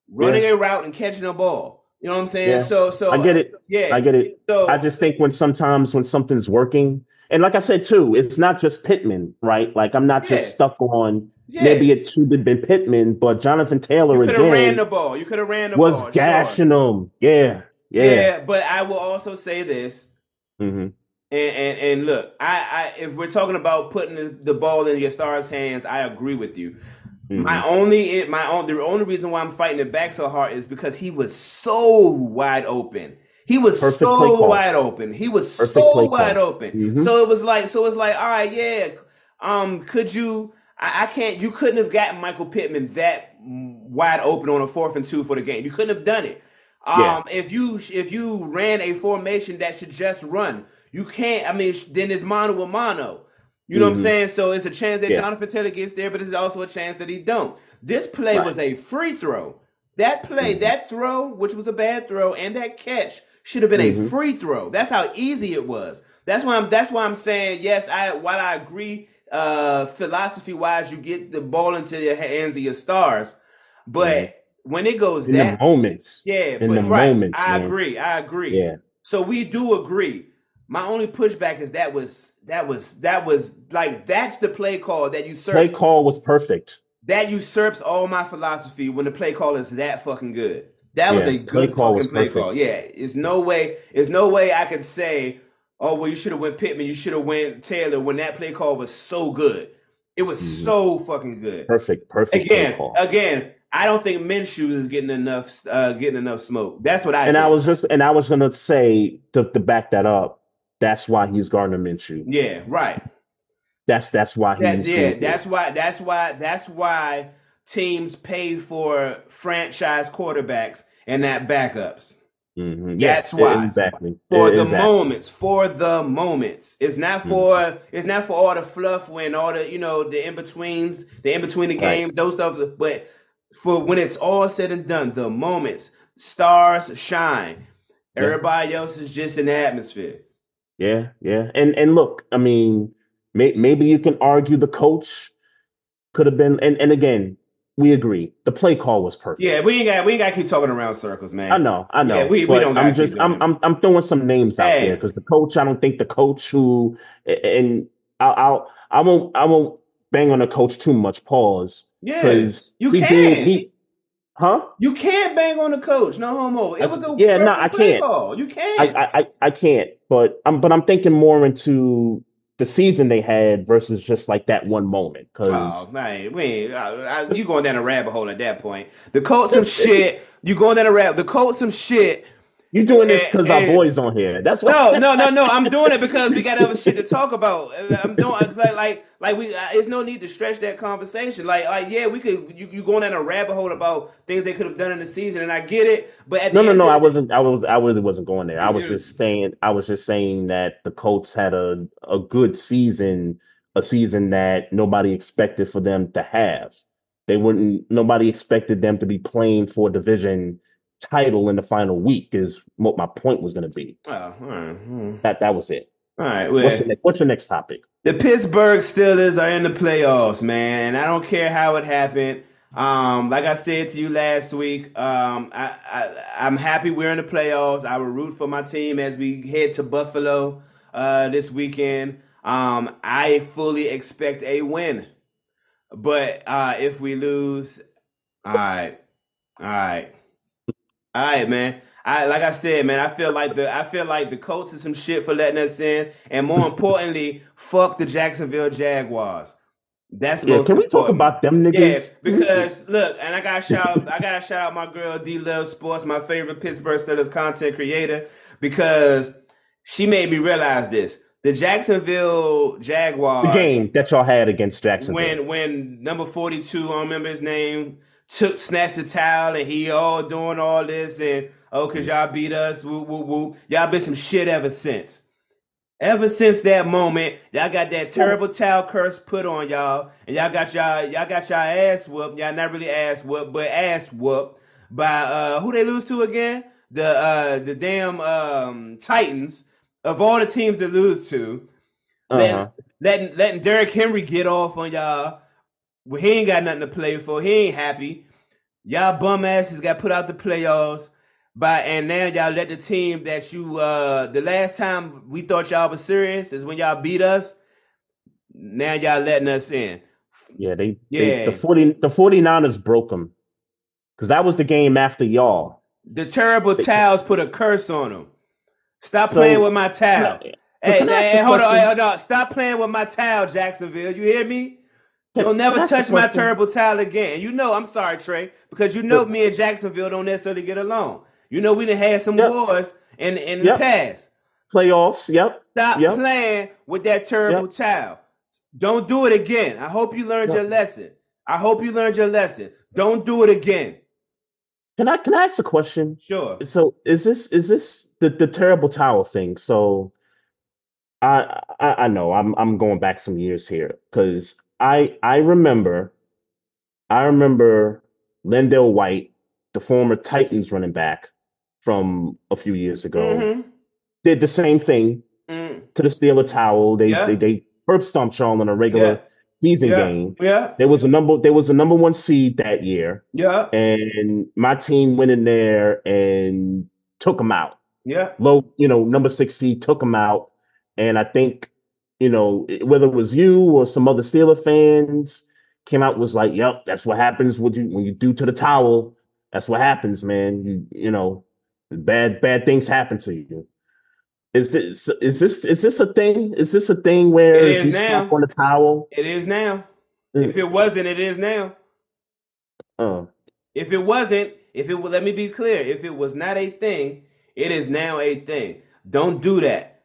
[SPEAKER 4] running a route and catching a ball. You know what I'm saying?
[SPEAKER 3] Yeah.
[SPEAKER 4] So so
[SPEAKER 3] I get it.
[SPEAKER 4] Yeah,
[SPEAKER 3] I get it.
[SPEAKER 4] So
[SPEAKER 3] I just think when sometimes when something's working, and like I said too, it's not just Pittman, right? Like I'm not just stuck on
[SPEAKER 4] Yeah.
[SPEAKER 3] maybe it should have been Pittman, but Jonathan Taylor
[SPEAKER 4] you have ran the ball. You could have ran the
[SPEAKER 3] was
[SPEAKER 4] ball.
[SPEAKER 3] gashing
[SPEAKER 4] sure.
[SPEAKER 3] them. Yeah,
[SPEAKER 4] Yeah.
[SPEAKER 3] yeah.
[SPEAKER 4] but I will also say this.
[SPEAKER 3] hmm
[SPEAKER 4] And, and and look, I, I if we're talking about putting the ball in your stars' hands, I agree with you. My only my own the only reason why I'm fighting it back so hard is because he was so wide open. He was
[SPEAKER 3] Perfect
[SPEAKER 4] so wide open. He was
[SPEAKER 3] Perfect
[SPEAKER 4] so wide
[SPEAKER 3] call.
[SPEAKER 4] open.
[SPEAKER 3] Mhm.
[SPEAKER 4] So it was like so it's like all right, yeah. Um, could you? I, I can't. You couldn't have gotten Michael Pittman that wide open on a fourth and two for the game. You couldn't have done it. Um,
[SPEAKER 3] Yeah.
[SPEAKER 4] if you if you ran a formation that should just run, you can't. I mean, then it's mono a mono. You know what I'm
[SPEAKER 3] Mhm.
[SPEAKER 4] saying? So it's a chance that
[SPEAKER 3] Yeah.
[SPEAKER 4] Jonathan Taylor gets there, but it's also a chance that he don't. This play
[SPEAKER 3] Right.
[SPEAKER 4] was a free throw. That play,
[SPEAKER 3] Mm-hmm.
[SPEAKER 4] that throw, which was a bad throw, and that catch should have been
[SPEAKER 3] Mm-hmm.
[SPEAKER 4] a free throw. That's how easy it was. That's why I'm. That's why I'm saying yes. I while I agree, uh, philosophy wise, you get the ball into the hands of your stars, but when it goes
[SPEAKER 3] Mm-hmm. In
[SPEAKER 4] that
[SPEAKER 3] the moments.
[SPEAKER 4] yeah,
[SPEAKER 3] in
[SPEAKER 4] but
[SPEAKER 3] the
[SPEAKER 4] right,
[SPEAKER 3] moments,
[SPEAKER 4] I
[SPEAKER 3] man.
[SPEAKER 4] agree. I agree.
[SPEAKER 3] Yeah.
[SPEAKER 4] So we do agree. My only pushback is that was that was that was like that's the play call that
[SPEAKER 3] Play
[SPEAKER 4] usurps
[SPEAKER 3] call was perfect.
[SPEAKER 4] that usurps all my philosophy when the play call is that fucking good. That was
[SPEAKER 3] Yeah,
[SPEAKER 4] a
[SPEAKER 3] play
[SPEAKER 4] good
[SPEAKER 3] call
[SPEAKER 4] fucking play
[SPEAKER 3] perfect.
[SPEAKER 4] call. Yeah, it's no way. It's no way I could say, "Oh, well, you should have went Pittman. You should have went Taylor." When that play call was so good, it was
[SPEAKER 3] Mhm.
[SPEAKER 4] so fucking good.
[SPEAKER 3] Perfect. Perfect play
[SPEAKER 4] Again,
[SPEAKER 3] call.
[SPEAKER 4] again, I don't think Minshew is getting enough, uh, getting enough smoke. That's what I.
[SPEAKER 3] and I was just and I was gonna say to, to back that up, that's why he's Gardner Minshew.
[SPEAKER 4] yeah, right.
[SPEAKER 3] That's that's why
[SPEAKER 4] That,
[SPEAKER 3] he's
[SPEAKER 4] yeah, that's why. That's why. That's why teams pay for franchise quarterbacks and not backups.
[SPEAKER 3] Mhm.
[SPEAKER 4] That's why.
[SPEAKER 3] exactly
[SPEAKER 4] for the
[SPEAKER 3] Exactly.
[SPEAKER 4] moments for the moments it's not
[SPEAKER 3] Mm-hmm.
[SPEAKER 4] for it's not for all the fluff when all the you know the in-betweens the in-between the
[SPEAKER 3] Right.
[SPEAKER 4] games those stuff but for when it's all said and done the moments stars shine
[SPEAKER 3] Yeah.
[SPEAKER 4] everybody else is just in the atmosphere
[SPEAKER 3] Yeah, yeah, and and look, I mean, may, maybe you can argue the coach could have been, and and again, we agree the play call was perfect.
[SPEAKER 4] yeah we ain't got we ain't got to keep talking around circles man
[SPEAKER 3] I know, I know.
[SPEAKER 4] Yeah, we- we don't
[SPEAKER 3] I'm just, I'm, I'm, I'm throwing some names out
[SPEAKER 4] Hey.
[SPEAKER 3] there because the coach, I don't think the coach who, and I'll, I'll, I won't, I won't bang on the coach too much. Pause,
[SPEAKER 4] yeah
[SPEAKER 3] because
[SPEAKER 4] you
[SPEAKER 3] he
[SPEAKER 4] can.
[SPEAKER 3] did, he, huh?
[SPEAKER 4] you can't bang on the coach no homo it was a
[SPEAKER 3] Yeah, no, I can't.
[SPEAKER 4] call. you can't
[SPEAKER 3] I, I, I, can't. But I'm, but I'm thinking more into the season they had versus just like that one moment. Because
[SPEAKER 4] Oh man, we uh, you going down a rabbit hole at that point. The Colts some shit. You going down a rabbit. The Colts some shit.
[SPEAKER 3] You're doing this because our boys on here. That's what.
[SPEAKER 4] No, no, no, no. I'm doing it because we got other shit to talk about. I'm doing it's like like like we. Uh, there's no need to stretch that conversation. Like like yeah, we could. You you going down a rabbit hole about things they could have done in the season, and I get it. But at the
[SPEAKER 3] No, no, no. I wasn't. I was. I really wasn't going there. I was just saying. I was just saying that the Colts had a a good season, a season that nobody expected for them to have. They wouldn't. Nobody expected them to be playing for a division title in the final week. Is what my point was going to be.
[SPEAKER 4] Oh, right, hmm.
[SPEAKER 3] That that was it.
[SPEAKER 4] all right. Well,
[SPEAKER 3] What's the next? What's your next topic?
[SPEAKER 4] The Pittsburgh Steelers are in the playoffs, man. I don't care how it happened. Um, like I said to you last week, um, I, I I'm happy we're in the playoffs. I will root for my team as we head to Buffalo uh, this weekend. Um, I fully expect a win, but uh, if we lose, all right, all right, all right, man. I like I said, man. I feel like the I feel like the Colts is some shit for letting us in, and more importantly, fuck the Jacksonville Jaguars. That's
[SPEAKER 3] Yeah, can we talk about them niggas?
[SPEAKER 4] Yeah, because look, and I got to shout, I got to shout out my girl D Love Sports, my favorite Pittsburgh Steelers content creator, because she made me realize this: the Jacksonville Jaguars
[SPEAKER 3] the game that y'all had against Jacksonville.
[SPEAKER 4] when when number 42 I don't remember his name took snatched the towel and he all doing all this and oh cause y'all beat us woo woo woo y'all been some shit ever since. Ever since that moment y'all got that terrible towel curse put on y'all and y'all got y'all y'all got y'all ass whooped. Y'all not really ass whooped but ass whooped by uh who they lose to again? The uh the damn um Titans. Of all the teams to lose to letting,
[SPEAKER 3] uh-huh.
[SPEAKER 4] letting letting Derrick Henry get off on y'all. Well, he ain't got nothing to play for. He ain't happy. Y'all bum asses got put out the playoffs. By and now y'all let the team that you uh the last time we thought y'all was serious is when y'all beat us. Now y'all letting us in.
[SPEAKER 3] Yeah, they,
[SPEAKER 4] Yeah.
[SPEAKER 3] they the 40 the 49ers broke them. Cuz that was the game after y'all.
[SPEAKER 4] The terrible towels put a curse on them. Stop
[SPEAKER 3] So-
[SPEAKER 4] playing with my towel.
[SPEAKER 3] So
[SPEAKER 4] hey, hey, hold on, hold on. Stop playing with my towel, Jacksonville. You hear me? Don't never
[SPEAKER 3] can I ask a
[SPEAKER 4] touch my terrible towel again. You know, I'm sorry, Trey, because you know me and Jacksonville don't necessarily get along. You know, we done had some
[SPEAKER 3] Yep.
[SPEAKER 4] wars in in
[SPEAKER 3] Yep.
[SPEAKER 4] the past.
[SPEAKER 3] Playoffs. Yep.
[SPEAKER 4] Stop
[SPEAKER 3] Yep.
[SPEAKER 4] playing with that terrible towel. Don't do it again. I hope you learned your lesson. I hope you learned your lesson. Don't do it again.
[SPEAKER 3] Can I can I ask a question?
[SPEAKER 4] Sure.
[SPEAKER 3] So is this is this the the terrible towel thing? So I I, I know I'm I'm going back some years here because I I remember I remember LenDale White, the former Titans running back from a few years ago,
[SPEAKER 4] Mhm.
[SPEAKER 3] did the same thing
[SPEAKER 4] Mm.
[SPEAKER 3] to the Steeler towel. They
[SPEAKER 4] Yeah.
[SPEAKER 3] they they perp stomped y'all in a regular season
[SPEAKER 4] Yeah.
[SPEAKER 3] game.
[SPEAKER 4] Yeah.
[SPEAKER 3] There was a number there was a number one seed that year,
[SPEAKER 4] Yeah.
[SPEAKER 3] and my team went in there and took them out.
[SPEAKER 4] Yeah.
[SPEAKER 3] Low, you know, number six seed took them out, and I think you know whether it was you or some other Steeler fans came out was like, "Yep, that's what happens when you when you do to the towel. That's what happens, man. You you know, bad bad things happen to you." Is this is this is this a thing? Is this a thing where
[SPEAKER 4] It is
[SPEAKER 3] you
[SPEAKER 4] now.
[SPEAKER 3] on the towel?
[SPEAKER 4] It is now.
[SPEAKER 3] Mm.
[SPEAKER 4] If it wasn't, it is now.
[SPEAKER 3] Uh,
[SPEAKER 4] If it wasn't, if it let me be clear, if it was not a thing, it is now a thing. Don't do that.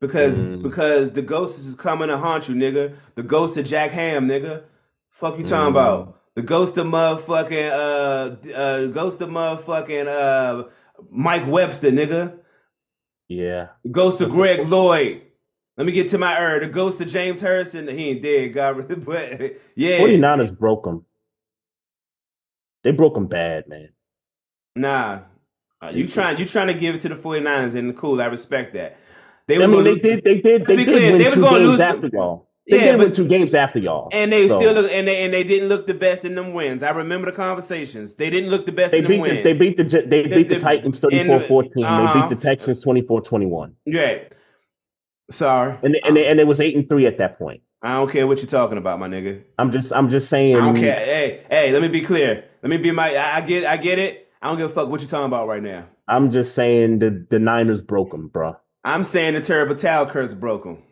[SPEAKER 4] Because
[SPEAKER 3] Mm.
[SPEAKER 4] because the ghost is coming to haunt you, nigga. The ghost of Jack Ham, nigga. Fuck you talking
[SPEAKER 3] Mm.
[SPEAKER 4] about? The ghost of motherfucking uh uh ghost of motherfucking uh Mike Webster, nigga.
[SPEAKER 3] yeah.
[SPEAKER 4] The ghost of Greg Lloyd. Let me get to my er. The ghost of James Harrison. He ain't dead, God, but yeah.
[SPEAKER 3] 49ers broke them. They broke them bad, man.
[SPEAKER 4] Nah. Uh, you trying you trying to give it to the 49ers and cool, I respect that. They
[SPEAKER 3] I mean, they did. They did. They did
[SPEAKER 4] clear,
[SPEAKER 3] win
[SPEAKER 4] they
[SPEAKER 3] two games
[SPEAKER 4] lose-
[SPEAKER 3] after y'all. They
[SPEAKER 4] Yeah,
[SPEAKER 3] did win two games after y'all.
[SPEAKER 4] and they
[SPEAKER 3] So,
[SPEAKER 4] still look and they and they didn't look the best in them wins. I remember the conversations. They didn't look the best
[SPEAKER 3] They
[SPEAKER 4] in them
[SPEAKER 3] beat. The,
[SPEAKER 4] wins.
[SPEAKER 3] they beat the. They beat the,
[SPEAKER 4] the-
[SPEAKER 3] Titans
[SPEAKER 4] in
[SPEAKER 3] 34-14. They
[SPEAKER 4] uh-huh.
[SPEAKER 3] beat the Texans 24-21.
[SPEAKER 4] yeah. Sorry.
[SPEAKER 3] And and they, and it was eight and three at that point.
[SPEAKER 4] I don't care what you're talking about, my nigga.
[SPEAKER 3] I'm just. I'm just saying.
[SPEAKER 4] I don't care. Hey, hey, let me be clear. Let me be my I, I get I get it. I don't give a fuck what you're talking about right now.
[SPEAKER 3] I'm just saying the the Niners broke them, bro.
[SPEAKER 4] I'm saying the terrible towel curse broke them.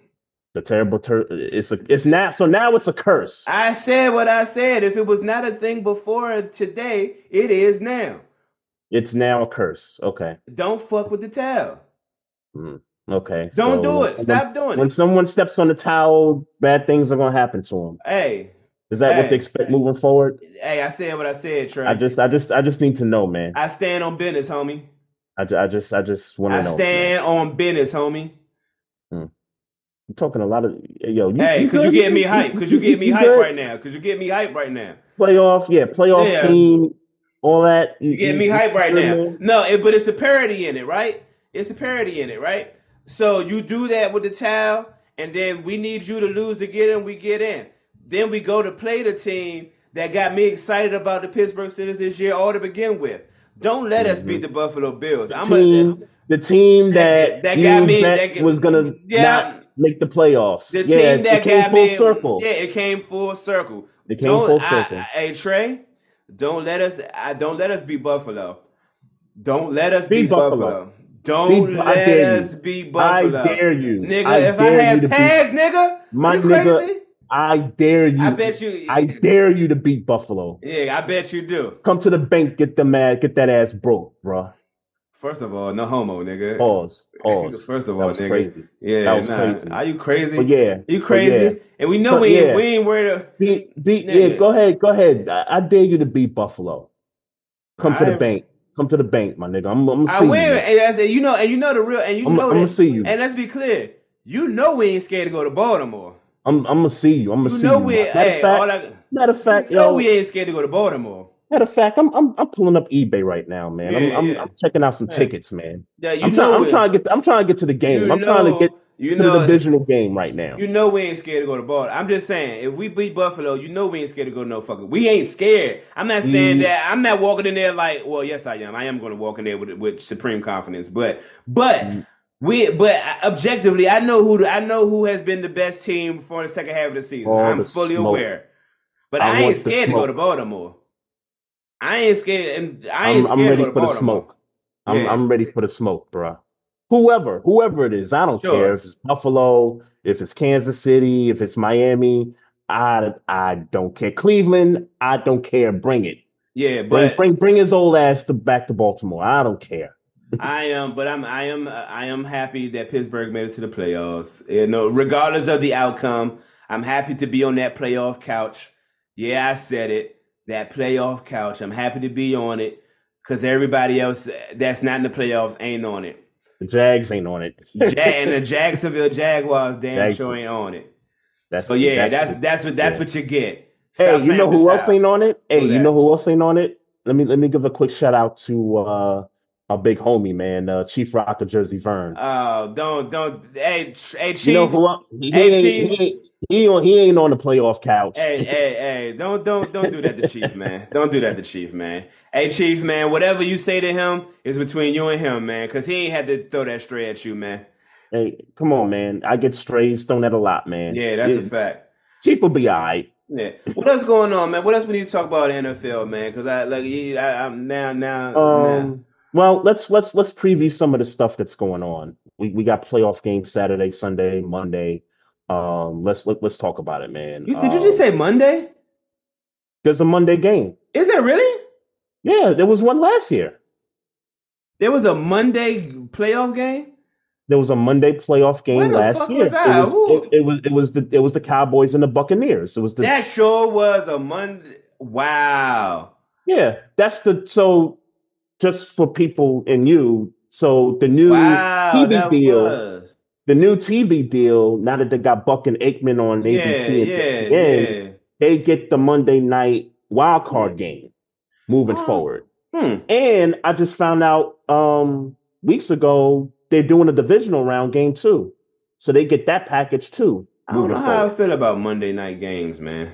[SPEAKER 3] The terrible. Ter- it's a. It's now. So now it's a curse.
[SPEAKER 4] I said what I said. If it was not a thing before today, it is now.
[SPEAKER 3] It's now a curse. Okay.
[SPEAKER 4] Don't fuck with the towel. Hmm.
[SPEAKER 3] Okay.
[SPEAKER 4] Don't
[SPEAKER 3] so
[SPEAKER 4] do it. Stop doing
[SPEAKER 3] When
[SPEAKER 4] it.
[SPEAKER 3] When someone steps on the towel, bad things are gonna happen to them.
[SPEAKER 4] Hey,
[SPEAKER 3] Is that
[SPEAKER 4] Hey.
[SPEAKER 3] what they expect moving forward?
[SPEAKER 4] hey, I said what I said, Trey.
[SPEAKER 3] I just, I just, I just need to know, man.
[SPEAKER 4] I stand on business, homie.
[SPEAKER 3] I, I just, I just want
[SPEAKER 4] I
[SPEAKER 3] to know. man.
[SPEAKER 4] stand on business, homie. Hmm.
[SPEAKER 3] You're talking a lot of yo. You,
[SPEAKER 4] Hey, cause you
[SPEAKER 3] good?
[SPEAKER 4] get me hype. Cause you get me hype right now. Cause you get me hype right now.
[SPEAKER 3] Playoff, yeah, playoff
[SPEAKER 4] Yeah.
[SPEAKER 3] team, all that.
[SPEAKER 4] You get me hype right now. No, it, but it's the parody in it, right? It's the parody in it, right? So you do that with the towel, and then we need you to lose to get in. We get in. Then we go to play the team that got me excited about the Pittsburgh Steelers this year, all to begin with. Don't let us beat mm-hmm. the Buffalo Bills. I'm
[SPEAKER 3] Team,
[SPEAKER 4] a,
[SPEAKER 3] the team
[SPEAKER 4] That-
[SPEAKER 3] that,
[SPEAKER 4] that got me-
[SPEAKER 3] bet
[SPEAKER 4] that
[SPEAKER 3] was gonna
[SPEAKER 4] Yeah.
[SPEAKER 3] not make the playoffs.
[SPEAKER 4] the
[SPEAKER 3] yeah,
[SPEAKER 4] team that
[SPEAKER 3] it came
[SPEAKER 4] got
[SPEAKER 3] full
[SPEAKER 4] me
[SPEAKER 3] circle.
[SPEAKER 4] Yeah, it came full circle.
[SPEAKER 3] It came
[SPEAKER 4] Don't-
[SPEAKER 3] full circle.
[SPEAKER 4] I- hey Trey, don't let us. I don't let us beat Buffalo. Don't let us
[SPEAKER 3] Beat
[SPEAKER 4] beat
[SPEAKER 3] Buffalo.
[SPEAKER 4] Buffalo. Don't
[SPEAKER 3] I
[SPEAKER 4] let
[SPEAKER 3] you.
[SPEAKER 4] us beat Buffalo.
[SPEAKER 3] I dare you.
[SPEAKER 4] nigga.
[SPEAKER 3] I
[SPEAKER 4] if I had pads, nigga,
[SPEAKER 3] My
[SPEAKER 4] you
[SPEAKER 3] nigga,
[SPEAKER 4] crazy?
[SPEAKER 3] I dare you.
[SPEAKER 4] I bet you-
[SPEAKER 3] I dare you to beat Buffalo.
[SPEAKER 4] Yeah, I bet you do.
[SPEAKER 3] Come to the bank, get the mad, get that ass broke, bro.
[SPEAKER 4] First of all, no homo, nigga.
[SPEAKER 3] Pause. Pause.
[SPEAKER 4] First of
[SPEAKER 3] That
[SPEAKER 4] all,
[SPEAKER 3] was
[SPEAKER 4] nigga.
[SPEAKER 3] crazy.
[SPEAKER 4] Yeah,
[SPEAKER 3] That was
[SPEAKER 4] nah.
[SPEAKER 3] crazy.
[SPEAKER 4] Are you crazy?
[SPEAKER 3] But yeah,
[SPEAKER 4] you crazy?
[SPEAKER 3] yeah.
[SPEAKER 4] And we know
[SPEAKER 3] But
[SPEAKER 4] we ain't,
[SPEAKER 3] yeah.
[SPEAKER 4] we ain't worried.
[SPEAKER 3] Beat, beat, yeah. Go ahead, go ahead. I, I dare you to beat Buffalo. Come to
[SPEAKER 4] I-
[SPEAKER 3] the bank. Come to the bank, my nigga. I'm, I'm gonna
[SPEAKER 4] I
[SPEAKER 3] see
[SPEAKER 4] win,
[SPEAKER 3] you.
[SPEAKER 4] and it. You know, and you know the real, and you
[SPEAKER 3] I'm-
[SPEAKER 4] know
[SPEAKER 3] I'ma see you.
[SPEAKER 4] And let's be clear, you know we ain't scared to go to Baltimore.
[SPEAKER 3] I'm, I'm gonna see you. I'm gonna
[SPEAKER 4] You
[SPEAKER 3] see
[SPEAKER 4] know
[SPEAKER 3] you.
[SPEAKER 4] we,
[SPEAKER 3] Matter
[SPEAKER 4] hey,
[SPEAKER 3] of fact,
[SPEAKER 4] that,
[SPEAKER 3] matter of fact,
[SPEAKER 4] you know
[SPEAKER 3] yo.
[SPEAKER 4] we ain't scared to go to Baltimore.
[SPEAKER 3] Matter of fact, I'm, I'm, I'm pulling up eBay right now, man. I'm,
[SPEAKER 4] Yeah,
[SPEAKER 3] I'm. I'm checking out some
[SPEAKER 4] Yeah.
[SPEAKER 3] tickets, man.
[SPEAKER 4] Yeah, you
[SPEAKER 3] I'm,
[SPEAKER 4] know
[SPEAKER 3] trying, I'm trying to get. I'm trying to get to the game.
[SPEAKER 4] You
[SPEAKER 3] I'm trying to get
[SPEAKER 4] you
[SPEAKER 3] to
[SPEAKER 4] know-
[SPEAKER 3] the divisional game right now.
[SPEAKER 4] You know we ain't scared to go to Baltimore. I'm just saying, if we beat Buffalo, you know we ain't scared to go no fucking. We ain't scared. I'm not saying
[SPEAKER 3] Mm.
[SPEAKER 4] that. I'm not walking in there like, well, yes, I am. I am going to walk in there with with supreme confidence. But but
[SPEAKER 3] Mm.
[SPEAKER 4] We but objectively, I know who the, I know who has been the best team for the second half of the season.
[SPEAKER 3] All
[SPEAKER 4] I'm
[SPEAKER 3] the
[SPEAKER 4] fully
[SPEAKER 3] smoke.
[SPEAKER 4] aware. But
[SPEAKER 3] I
[SPEAKER 4] I, ain't scared to go to Baltimore. I ain't scared, and I ain't
[SPEAKER 3] I'm,
[SPEAKER 4] I'm
[SPEAKER 3] ready for the smoke. I'm,
[SPEAKER 4] Yeah.
[SPEAKER 3] I'm ready for the smoke, bruh. Whoever, whoever it is, I don't
[SPEAKER 4] Sure.
[SPEAKER 3] care if it's Buffalo, if it's Kansas City, if it's Miami. I I don't care. Cleveland, I don't care. Bring it.
[SPEAKER 4] Yeah,
[SPEAKER 3] Bring bring, bring his old ass to back to Baltimore. I don't care.
[SPEAKER 4] I am, but I'm, I am, I am happy that Pittsburgh made it to the playoffs. You know, regardless of the outcome, I'm happy to be on that playoff couch. Yeah, I said it. That playoff couch. I'm happy to be on it because everybody else that's not in the playoffs ain't on it.
[SPEAKER 3] The Jags ain't on it.
[SPEAKER 4] Ja- and the Jacksonville Jaguars damn
[SPEAKER 3] Jags-
[SPEAKER 4] sure ain't on it.
[SPEAKER 3] That's
[SPEAKER 4] So yeah, that's
[SPEAKER 3] the-
[SPEAKER 4] that's, what that's
[SPEAKER 3] yeah.
[SPEAKER 4] what you get.
[SPEAKER 3] Hey, you know who else ain't on it? Hey, you know who else ain't on it? Let me let me give a quick shout out to uh our big homie, man, uh, Chief Rock of Jersey Vern.
[SPEAKER 4] Oh, don't don't. Hey, hey, Chief.
[SPEAKER 3] you know who? el- He,
[SPEAKER 4] Hey,
[SPEAKER 3] ain't,
[SPEAKER 4] Chief.
[SPEAKER 3] he ain't he ain't on he ain't on the playoff couch.
[SPEAKER 4] Hey, hey, hey! Don't, don't, don't do that to Chief, man. Don't do that to Chief, man. Hey, Chief, man. Whatever you say to him is between you and him, man. Cause he ain't had to throw that stray at you, man.
[SPEAKER 3] Hey, come on, man. I get strays thrown at a lot, man.
[SPEAKER 4] Yeah, that's a fact.
[SPEAKER 3] Chief will be all right.
[SPEAKER 4] Yeah. What else going on, man? What else we need to talk about in the NFL, man? Cause I like, I, I'm now, now, now.
[SPEAKER 3] Um, well, let's let's let's preview some of the stuff that's going on. We we got playoff games Saturday, Sunday, Monday. Um, let's let, let's talk about it, man.
[SPEAKER 4] You, did you
[SPEAKER 3] Um,
[SPEAKER 4] just say Monday?
[SPEAKER 3] there's a Monday game?
[SPEAKER 4] Is it really?
[SPEAKER 3] Yeah, there was one last year.
[SPEAKER 4] There was a Monday playoff game.
[SPEAKER 3] There was a Monday playoff game last year.
[SPEAKER 4] was?
[SPEAKER 3] It was it, it was it was the it was the Cowboys and the Buccaneers. It was the
[SPEAKER 4] That sure was a Monday. Wow.
[SPEAKER 3] yeah. That's the so just for people and you. So the new
[SPEAKER 4] Wow.
[SPEAKER 3] TV deal,
[SPEAKER 4] was.
[SPEAKER 3] the new TV deal. Now that they got Buck and Aikman on
[SPEAKER 4] Yeah,
[SPEAKER 3] ABC,
[SPEAKER 4] yeah,
[SPEAKER 3] at the
[SPEAKER 4] yeah.
[SPEAKER 3] they get the Monday night wild card game moving
[SPEAKER 4] Oh.
[SPEAKER 3] forward.
[SPEAKER 4] Hmm.
[SPEAKER 3] And I just found out um weeks ago they're doing a divisional round game too. So they get that package too.
[SPEAKER 4] I don't
[SPEAKER 3] Moving
[SPEAKER 4] know how I feel about Monday night games, man.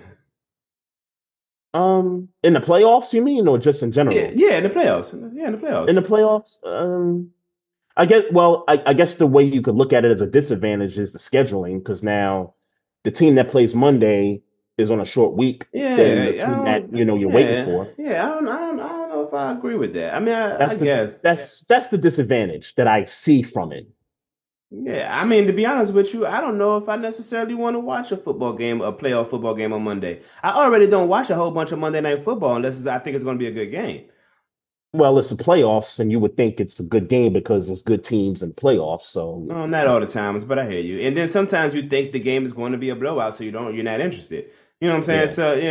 [SPEAKER 3] Um in the playoffs, you mean, or just in general?
[SPEAKER 4] Yeah, yeah, in the playoffs. Yeah, in the playoffs.
[SPEAKER 3] In the playoffs, um I guess well, I, I guess the way you could look at it as a disadvantage is the scheduling, because now the team that plays Monday is on a short week
[SPEAKER 4] yeah,
[SPEAKER 3] than the team that you know you're
[SPEAKER 4] yeah,
[SPEAKER 3] waiting for.
[SPEAKER 4] Yeah, I don't, I don't, I don't know if I agree with that. I mean, I,
[SPEAKER 3] That's
[SPEAKER 4] I
[SPEAKER 3] the
[SPEAKER 4] guess.
[SPEAKER 3] that's that's the disadvantage that I see from it.
[SPEAKER 4] Yeah, I mean, to be honest with you, I don't know if I necessarily want to watch a football game, a playoff football game on Monday. I already don't watch a whole bunch of Monday night football unless it's, I think it's going to be a good game.
[SPEAKER 3] Well, it's the playoffs, and you would think it's a good game because it's good teams in playoffs. So
[SPEAKER 4] No, not all the times, but I hear you. And then sometimes you think the game is going to be a blowout, so you don't, you're not interested. You know what I'm saying?
[SPEAKER 3] Yeah.
[SPEAKER 4] So you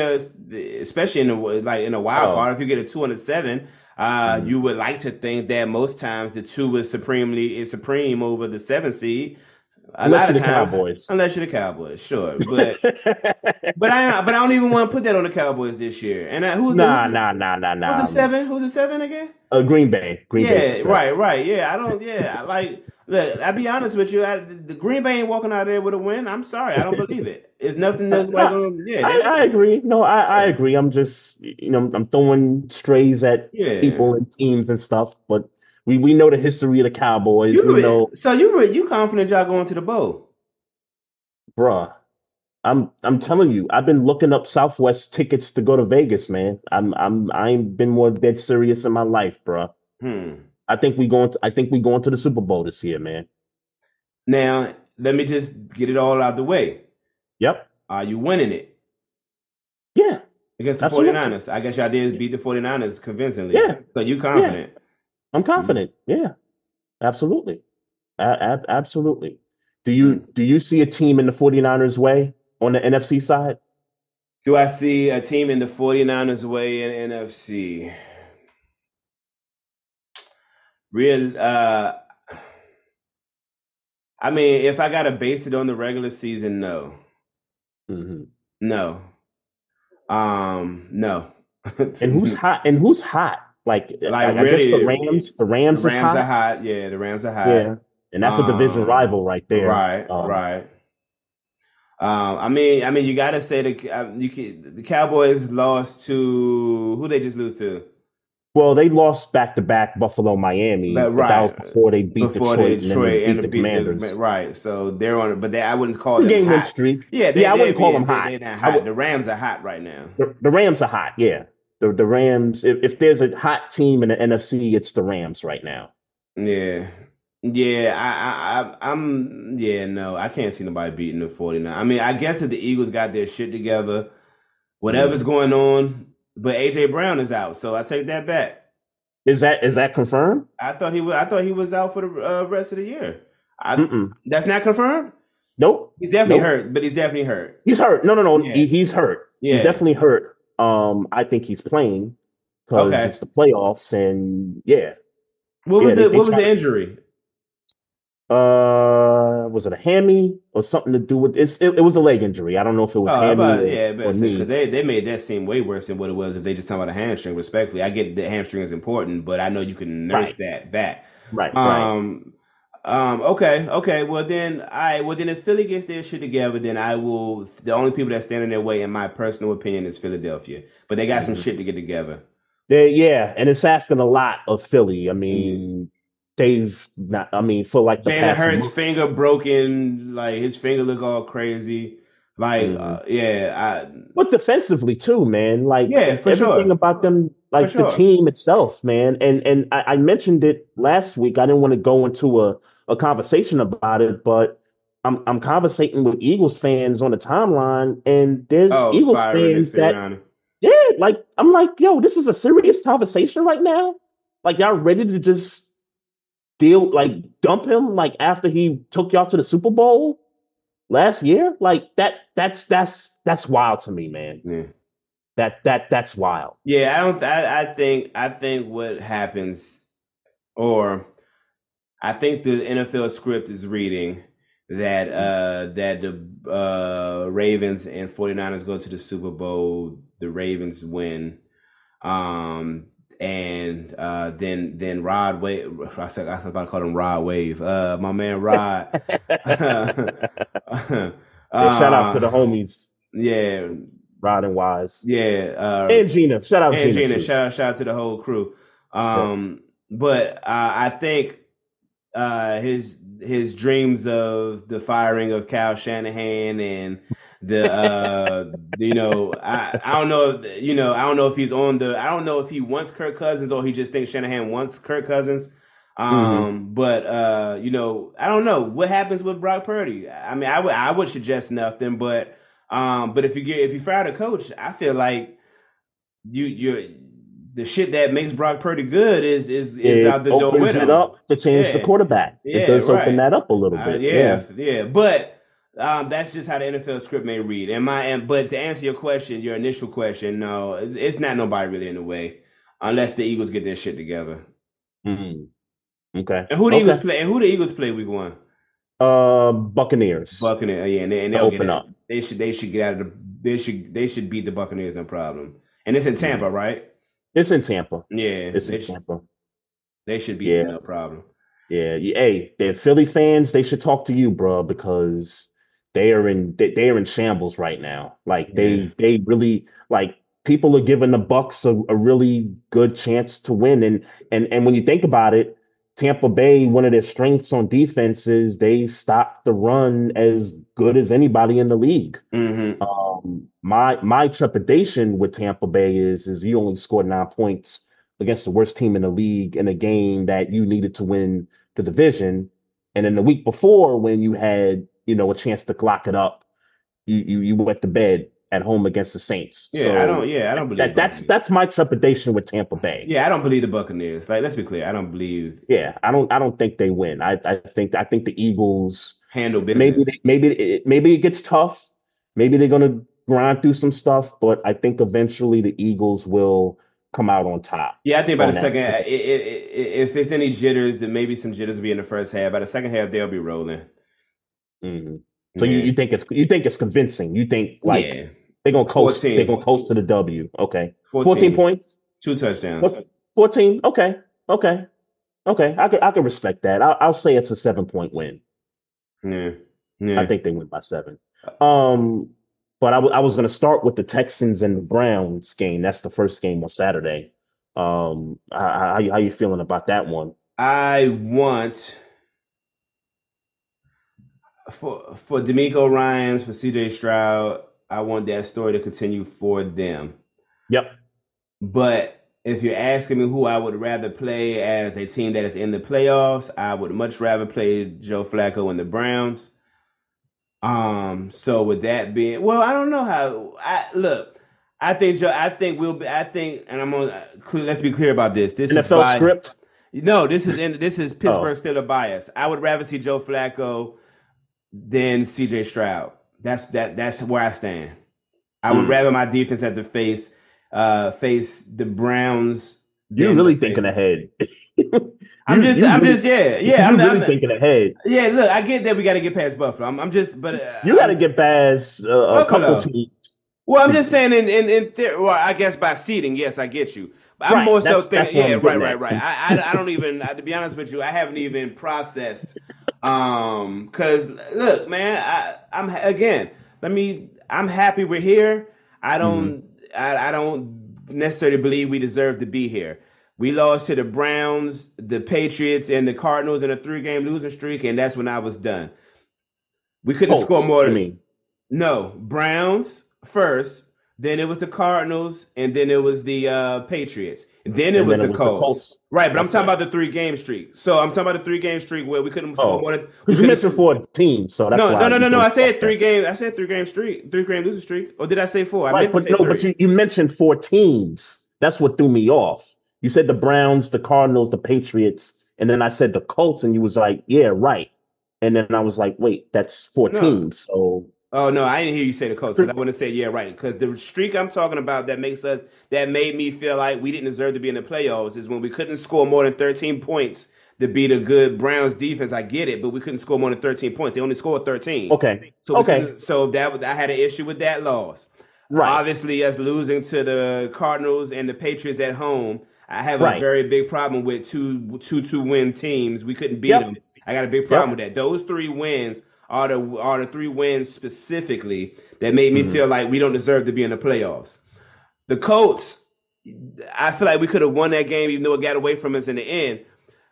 [SPEAKER 4] know, especially in the like in a wild
[SPEAKER 3] Oh.
[SPEAKER 4] card, if you get a two and a seven, uh,
[SPEAKER 3] Mhm.
[SPEAKER 4] you would like to think that most times the two is supremely is supreme over the seven seed. A
[SPEAKER 3] Unless
[SPEAKER 4] lot of
[SPEAKER 3] you're the
[SPEAKER 4] times,
[SPEAKER 3] Cowboys.
[SPEAKER 4] unless you're the Cowboys, sure, but but I but I don't even want to put that on the Cowboys this year. And uh, who's
[SPEAKER 3] nah,
[SPEAKER 4] the,
[SPEAKER 3] nah, nah, nah, nah.
[SPEAKER 4] Who's the seven? Who's the seven again?
[SPEAKER 3] Uh, Green Bay. Green Bay's the
[SPEAKER 4] yeah, right, right. Yeah, I don't. Yeah, I like. Look, I'll be honest with you. I, the Green Bay ain't walking out there with a win. I'm sorry, I don't believe it. It's nothing that's like, um, yeah,
[SPEAKER 3] I, I agree. No, I, I agree. I'm just, you know, I'm throwing strays at
[SPEAKER 4] yeah.
[SPEAKER 3] people and teams and stuff, but we, we know the history of the Cowboys.
[SPEAKER 4] You
[SPEAKER 3] we know,
[SPEAKER 4] so you you confident y'all going to the bowl?
[SPEAKER 3] bruh. I'm I'm telling you, I've been looking up Southwest tickets to go to Vegas, man. I'm I'm I ain't been more dead serious in my life, bruh.
[SPEAKER 4] Hmm.
[SPEAKER 3] I think we going to I think we going to the Super Bowl this year, man.
[SPEAKER 4] Now let me just get it all out of the way.
[SPEAKER 3] Yep.
[SPEAKER 4] Are you winning it
[SPEAKER 3] Yeah.
[SPEAKER 4] against the
[SPEAKER 3] Absolutely.
[SPEAKER 4] 49ers? I guess y'all did beat the 49ers convincingly.
[SPEAKER 3] Yeah.
[SPEAKER 4] So you confident?
[SPEAKER 3] I'm confident. Yeah, absolutely. A- a- absolutely. Do you
[SPEAKER 4] Hmm.
[SPEAKER 3] do you see a team in the 49ers way on the NFC side?
[SPEAKER 4] Do I see a team in the 49ers way in NFC? Real uh I mean, if I gotta base it on the regular season, no.
[SPEAKER 3] hmm
[SPEAKER 4] No. Um, no.
[SPEAKER 3] And who's hot? And who's hot? Like,
[SPEAKER 4] Like,
[SPEAKER 3] I, I guess the Rams. The
[SPEAKER 4] the
[SPEAKER 3] Rams,
[SPEAKER 4] Rams
[SPEAKER 3] hot.
[SPEAKER 4] are hot. Yeah, the Rams are hot.
[SPEAKER 3] Yeah, and that's a division
[SPEAKER 4] Um,
[SPEAKER 3] rival right there.
[SPEAKER 4] Right,
[SPEAKER 3] Um,
[SPEAKER 4] right. Um, I mean, I mean, you got to say the uh, you can, the Cowboys lost to who they just lose to
[SPEAKER 3] Well, they lost back to back Buffalo, Miami.
[SPEAKER 4] But
[SPEAKER 3] But that was
[SPEAKER 4] right.
[SPEAKER 3] before they beat
[SPEAKER 4] before
[SPEAKER 3] Detroit,
[SPEAKER 4] Detroit
[SPEAKER 3] and then
[SPEAKER 4] and
[SPEAKER 3] they
[SPEAKER 4] the
[SPEAKER 3] beat the Commanders.
[SPEAKER 4] right. So they're on, but they I wouldn't call them
[SPEAKER 3] game
[SPEAKER 4] hot.
[SPEAKER 3] win streak.
[SPEAKER 4] Yeah, they,
[SPEAKER 3] yeah, I wouldn't call them hot.
[SPEAKER 4] They're not hot.
[SPEAKER 3] would-
[SPEAKER 4] the Rams are hot right now.
[SPEAKER 3] the, the Rams are hot. Yeah, the the Rams. If, if there's a hot team in the NFC, it's the Rams right now.
[SPEAKER 4] Yeah, Yeah, I, I, I, I'm. Yeah, no, I can't see nobody beating the 49. I mean, I guess if the Eagles got their shit together, whatever's mm. going on, but AJ Brown is out, so I take that back.
[SPEAKER 3] Is that is that confirmed?
[SPEAKER 4] I thought he was. I thought he was out for the uh, rest of the year. I, that's not confirmed.
[SPEAKER 3] Nope.
[SPEAKER 4] He's definitely
[SPEAKER 3] Nope.
[SPEAKER 4] hurt, but he's definitely hurt.
[SPEAKER 3] He's hurt. No, no, no.
[SPEAKER 4] Yeah.
[SPEAKER 3] He, he's hurt.
[SPEAKER 4] Yeah.
[SPEAKER 3] He's definitely hurt. Um, I think he's playing because
[SPEAKER 4] Okay.
[SPEAKER 3] it's the playoffs, and yeah.
[SPEAKER 4] What was
[SPEAKER 3] Yeah, they-
[SPEAKER 4] the What was the injury?
[SPEAKER 3] Uh, was it a hammy or something to do with it's? It, it was a leg injury. I don't know if it was
[SPEAKER 4] Oh,
[SPEAKER 3] hammy
[SPEAKER 4] about,
[SPEAKER 3] or,
[SPEAKER 4] yeah,
[SPEAKER 3] or knee.
[SPEAKER 4] they they made that seem way worse than what it was if they just talking about a hamstring. Respectfully, I get that hamstring is important, but I know you can nurse
[SPEAKER 3] Right.
[SPEAKER 4] that back.
[SPEAKER 3] Right, right.
[SPEAKER 4] Um, um, okay, okay. Well then, I well then if Philly gets their shit together, then I will. The only people that stand in their way, in my personal opinion, is Philadelphia. But they got some
[SPEAKER 3] Mm-hmm.
[SPEAKER 4] shit to get together.
[SPEAKER 3] They, yeah, and it's asking a lot of Philly. I mean, they've not. I mean, for like the
[SPEAKER 4] Jalen Hurts'
[SPEAKER 3] month-
[SPEAKER 4] finger broken, like his finger look all crazy. Like,
[SPEAKER 3] Mhm.
[SPEAKER 4] uh, yeah, I
[SPEAKER 3] But defensively too, man. Like
[SPEAKER 4] Yeah, for sure.
[SPEAKER 3] everything about them, like
[SPEAKER 4] For
[SPEAKER 3] the team itself, man. And and I, I mentioned it last week. I didn't want to go into a, a conversation about it, but I'm I'm conversating with Eagles fans on the timeline, and there's
[SPEAKER 4] oh,
[SPEAKER 3] Eagles
[SPEAKER 4] Nick
[SPEAKER 3] fans that yeah, like I'm like, yo, this is a serious conversation right now. Like y'all ready to just deal, like dump him, like after he took y'all to the Super Bowl last year? Like that, that's that's that's wild to me, man.
[SPEAKER 4] Yeah.
[SPEAKER 3] That that that's wild.
[SPEAKER 4] Yeah, I don't. I, I think. I think what happens, or I think the NFL script is reading that uh that the uh Ravens and 49ers go to the Super Bowl, the Ravens win. Um and uh then then Rod Wave I said I was about to call him Rod Wave. Uh my man Rod.
[SPEAKER 3] Yeah, shout out to the
[SPEAKER 4] Uh,
[SPEAKER 3] homies,
[SPEAKER 4] Yeah,
[SPEAKER 3] Rod and Wise.
[SPEAKER 4] yeah. Uh
[SPEAKER 3] And Gina. Shout out
[SPEAKER 4] and
[SPEAKER 3] Gina.
[SPEAKER 4] Gina, shout out, shout out to the whole crew. Um, but uh, I think uh, his his dreams of the firing of Kyle Shanahan and the uh, you know I I don't know if, you know I don't know if he's on the I don't know if he wants Kirk Cousins or he just thinks Shanahan wants Kirk Cousins. Um, but uh, you know I don't know what happens with Brock Purdy. I mean I would I would suggest nothing, but um, but if you get if you fire the coach, I feel like you you're the shit that makes Brock Purdy good is is is
[SPEAKER 3] it
[SPEAKER 4] out the door
[SPEAKER 3] opens
[SPEAKER 4] with
[SPEAKER 3] it
[SPEAKER 4] him.
[SPEAKER 3] up to change the quarterback.
[SPEAKER 4] Yeah,
[SPEAKER 3] it does
[SPEAKER 4] right.
[SPEAKER 3] open that up a little
[SPEAKER 4] Uh,
[SPEAKER 3] bit.
[SPEAKER 4] yeah, yeah, But um, that's just how the NFL script may read. And my and but to answer your question, your initial question, no, it's not nobody really in the way unless the Eagles get their shit together.
[SPEAKER 3] Mhm. Okay.
[SPEAKER 4] And who the
[SPEAKER 3] Okay.
[SPEAKER 4] Eagles play? And who the Eagles play week one?
[SPEAKER 3] Uh, Buccaneers.
[SPEAKER 4] Buccaneers. Yeah, and, they, and they'll
[SPEAKER 3] Open up.
[SPEAKER 4] They should they should get out of the they should they should beat the Buccaneers no problem. And it's in Tampa, right?
[SPEAKER 3] It's in Tampa.
[SPEAKER 4] Yeah,
[SPEAKER 3] It's in
[SPEAKER 4] sh-
[SPEAKER 3] Tampa.
[SPEAKER 4] they should be
[SPEAKER 3] Yeah.
[SPEAKER 4] no problem.
[SPEAKER 3] Yeah. yeah. Hey, they're Philly fans. They should talk to you, bro, because they are in they, they are in shambles right now. Like they
[SPEAKER 4] Yeah.
[SPEAKER 3] they really like people are giving the Bucks a, a really good chance to win. And and and when you think about it, Tampa Bay, one of their strengths on defense is they stop the run as good as anybody in the league.
[SPEAKER 4] hmm
[SPEAKER 3] Um, my my trepidation with Tampa Bay is is you only scored nine points against the worst team in the league in a game that you needed to win the division, and then the week before when you had you know a chance to lock it up, you you you went to bed at home against the Saints.
[SPEAKER 4] Yeah,
[SPEAKER 3] so
[SPEAKER 4] I don't. Yeah, I don't believe
[SPEAKER 3] that that's that's my trepidation with Tampa Bay.
[SPEAKER 4] Yeah, I don't believe the Buccaneers. Like, let's be clear, I don't believe
[SPEAKER 3] Yeah, I don't I don't think they win. I I think I think the Eagles
[SPEAKER 4] handle business.
[SPEAKER 3] maybe they, maybe it, maybe it gets tough. Maybe they're gonna grind through some stuff, but I think eventually the Eagles will come out on top.
[SPEAKER 4] Yeah, I think by the
[SPEAKER 3] that.
[SPEAKER 4] second, i- i- i- if it's any jitters, then maybe some jitters will be in the first half. By the second half, they'll be rolling.
[SPEAKER 3] Mhm. So you, you think it's you think it's convincing? You think like
[SPEAKER 4] yeah,
[SPEAKER 3] they're gonna coast
[SPEAKER 4] 14.
[SPEAKER 3] they're gonna coast to the W? Okay,
[SPEAKER 4] 14,
[SPEAKER 3] fourteen points,
[SPEAKER 4] two touchdowns.
[SPEAKER 3] Fourteen. Okay, okay, okay. I could I could respect that. I'll, I'll say it's a seven point win.
[SPEAKER 4] Yeah, yeah.
[SPEAKER 3] I think they win by seven. Um, but I w- I was going to start with the Texans and the Browns game. That's the first game on Saturday. Um, how, how, you- how you feeling about that one?
[SPEAKER 4] I want for for DeMeco Ryans for CJ Stroud. I want that story to continue for them.
[SPEAKER 3] Yep.
[SPEAKER 4] But if you're asking me who I would rather play as a team that is in the playoffs, I would much rather play Joe Flacco and the Browns. Um, so with that being, well, I don't know how. I look. I think Joe. I think we'll be. I think, and I'm gonna Let's be clear about this. This is
[SPEAKER 3] NFL
[SPEAKER 4] by-
[SPEAKER 3] script.
[SPEAKER 4] No, this is in. This is Pittsburgh
[SPEAKER 3] Oh.
[SPEAKER 4] still a bias. I would rather see Joe Flacco than C.J. Stroud. That's that. That's where I stand. I would
[SPEAKER 3] Hmm.
[SPEAKER 4] rather my defense have to face uh face the Browns.
[SPEAKER 3] You're really thinking ahead.
[SPEAKER 4] I'm just.
[SPEAKER 3] you
[SPEAKER 4] I'm
[SPEAKER 3] really-
[SPEAKER 4] just. Yeah. Yeah. I'm,
[SPEAKER 3] really
[SPEAKER 4] I'm,
[SPEAKER 3] thinking ahead.
[SPEAKER 4] Yeah. Look, I get that we got to get past Buffalo. I'm, I'm just. But uh,
[SPEAKER 3] You got to get past uh, a couple teams.
[SPEAKER 4] Well, I'm just saying in in, in theory, well, I guess by seeding, yes, I get you. I'm
[SPEAKER 3] Right,
[SPEAKER 4] more so
[SPEAKER 3] that's-
[SPEAKER 4] thinking, yeah, right, right, right. I, I, I don't even, I, to be honest with you, I haven't even processed. Um, cause look, man, I, I'm again. Let me. I'm happy we're here. I don't.
[SPEAKER 3] Mm-hmm.
[SPEAKER 4] I, I don't necessarily believe we deserve to be here. We lost to the Browns, the Patriots, and the Cardinals in a three-game losing streak, and that's when I was done. We couldn't
[SPEAKER 3] Colts,
[SPEAKER 4] score more.
[SPEAKER 3] I
[SPEAKER 4] than
[SPEAKER 3] mean,
[SPEAKER 4] no, Browns first, then it was the Cardinals, and then it was the uh, Patriots, and then it
[SPEAKER 3] And
[SPEAKER 4] was
[SPEAKER 3] then
[SPEAKER 4] the
[SPEAKER 3] it was the
[SPEAKER 4] Colts.
[SPEAKER 3] Colts.
[SPEAKER 4] Right, but I'm talking
[SPEAKER 3] right.
[SPEAKER 4] about the three game streak. So I'm talking about the three game streak where we couldn't score
[SPEAKER 3] Oh,
[SPEAKER 4] more than.
[SPEAKER 3] because you
[SPEAKER 4] couldn't-
[SPEAKER 3] four teams, so that's
[SPEAKER 4] no,
[SPEAKER 3] why
[SPEAKER 4] no, no, no, no. I said three game. I said three game streak, three game losing streak, or did I say four? I
[SPEAKER 3] Right,
[SPEAKER 4] meant
[SPEAKER 3] but no,
[SPEAKER 4] three.
[SPEAKER 3] but you, you mentioned four teams. That's what threw me off. You said the Browns, the Cardinals, the Patriots, and then I said the Colts, and you was like, "Yeah, right." And then I was like, "Wait, that's four
[SPEAKER 4] No.
[SPEAKER 3] teams." So
[SPEAKER 4] Oh no, I didn't hear you say the Colts. I want to say yeah, right. Because the streak I'm talking about that makes us that made me feel like we didn't deserve to be in the playoffs is when we couldn't score more than 13 points to beat a good Browns defense. I get it, but we couldn't score more than 13 points. They only scored 13.
[SPEAKER 3] okay,
[SPEAKER 4] So
[SPEAKER 3] okay,
[SPEAKER 4] So that was- I had an issue with that loss.
[SPEAKER 3] right.
[SPEAKER 4] Obviously, us losing to the Cardinals and the Patriots at home, I have a very big problem with two two two win teams. We couldn't beat
[SPEAKER 3] Yep.
[SPEAKER 4] them. I got a big problem with that. Those three wins are the are the three wins specifically that made me
[SPEAKER 3] Mm-hmm.
[SPEAKER 4] feel like we don't deserve to be in the playoffs. The Colts, I feel like we could have won that game even though it got away from us in the end.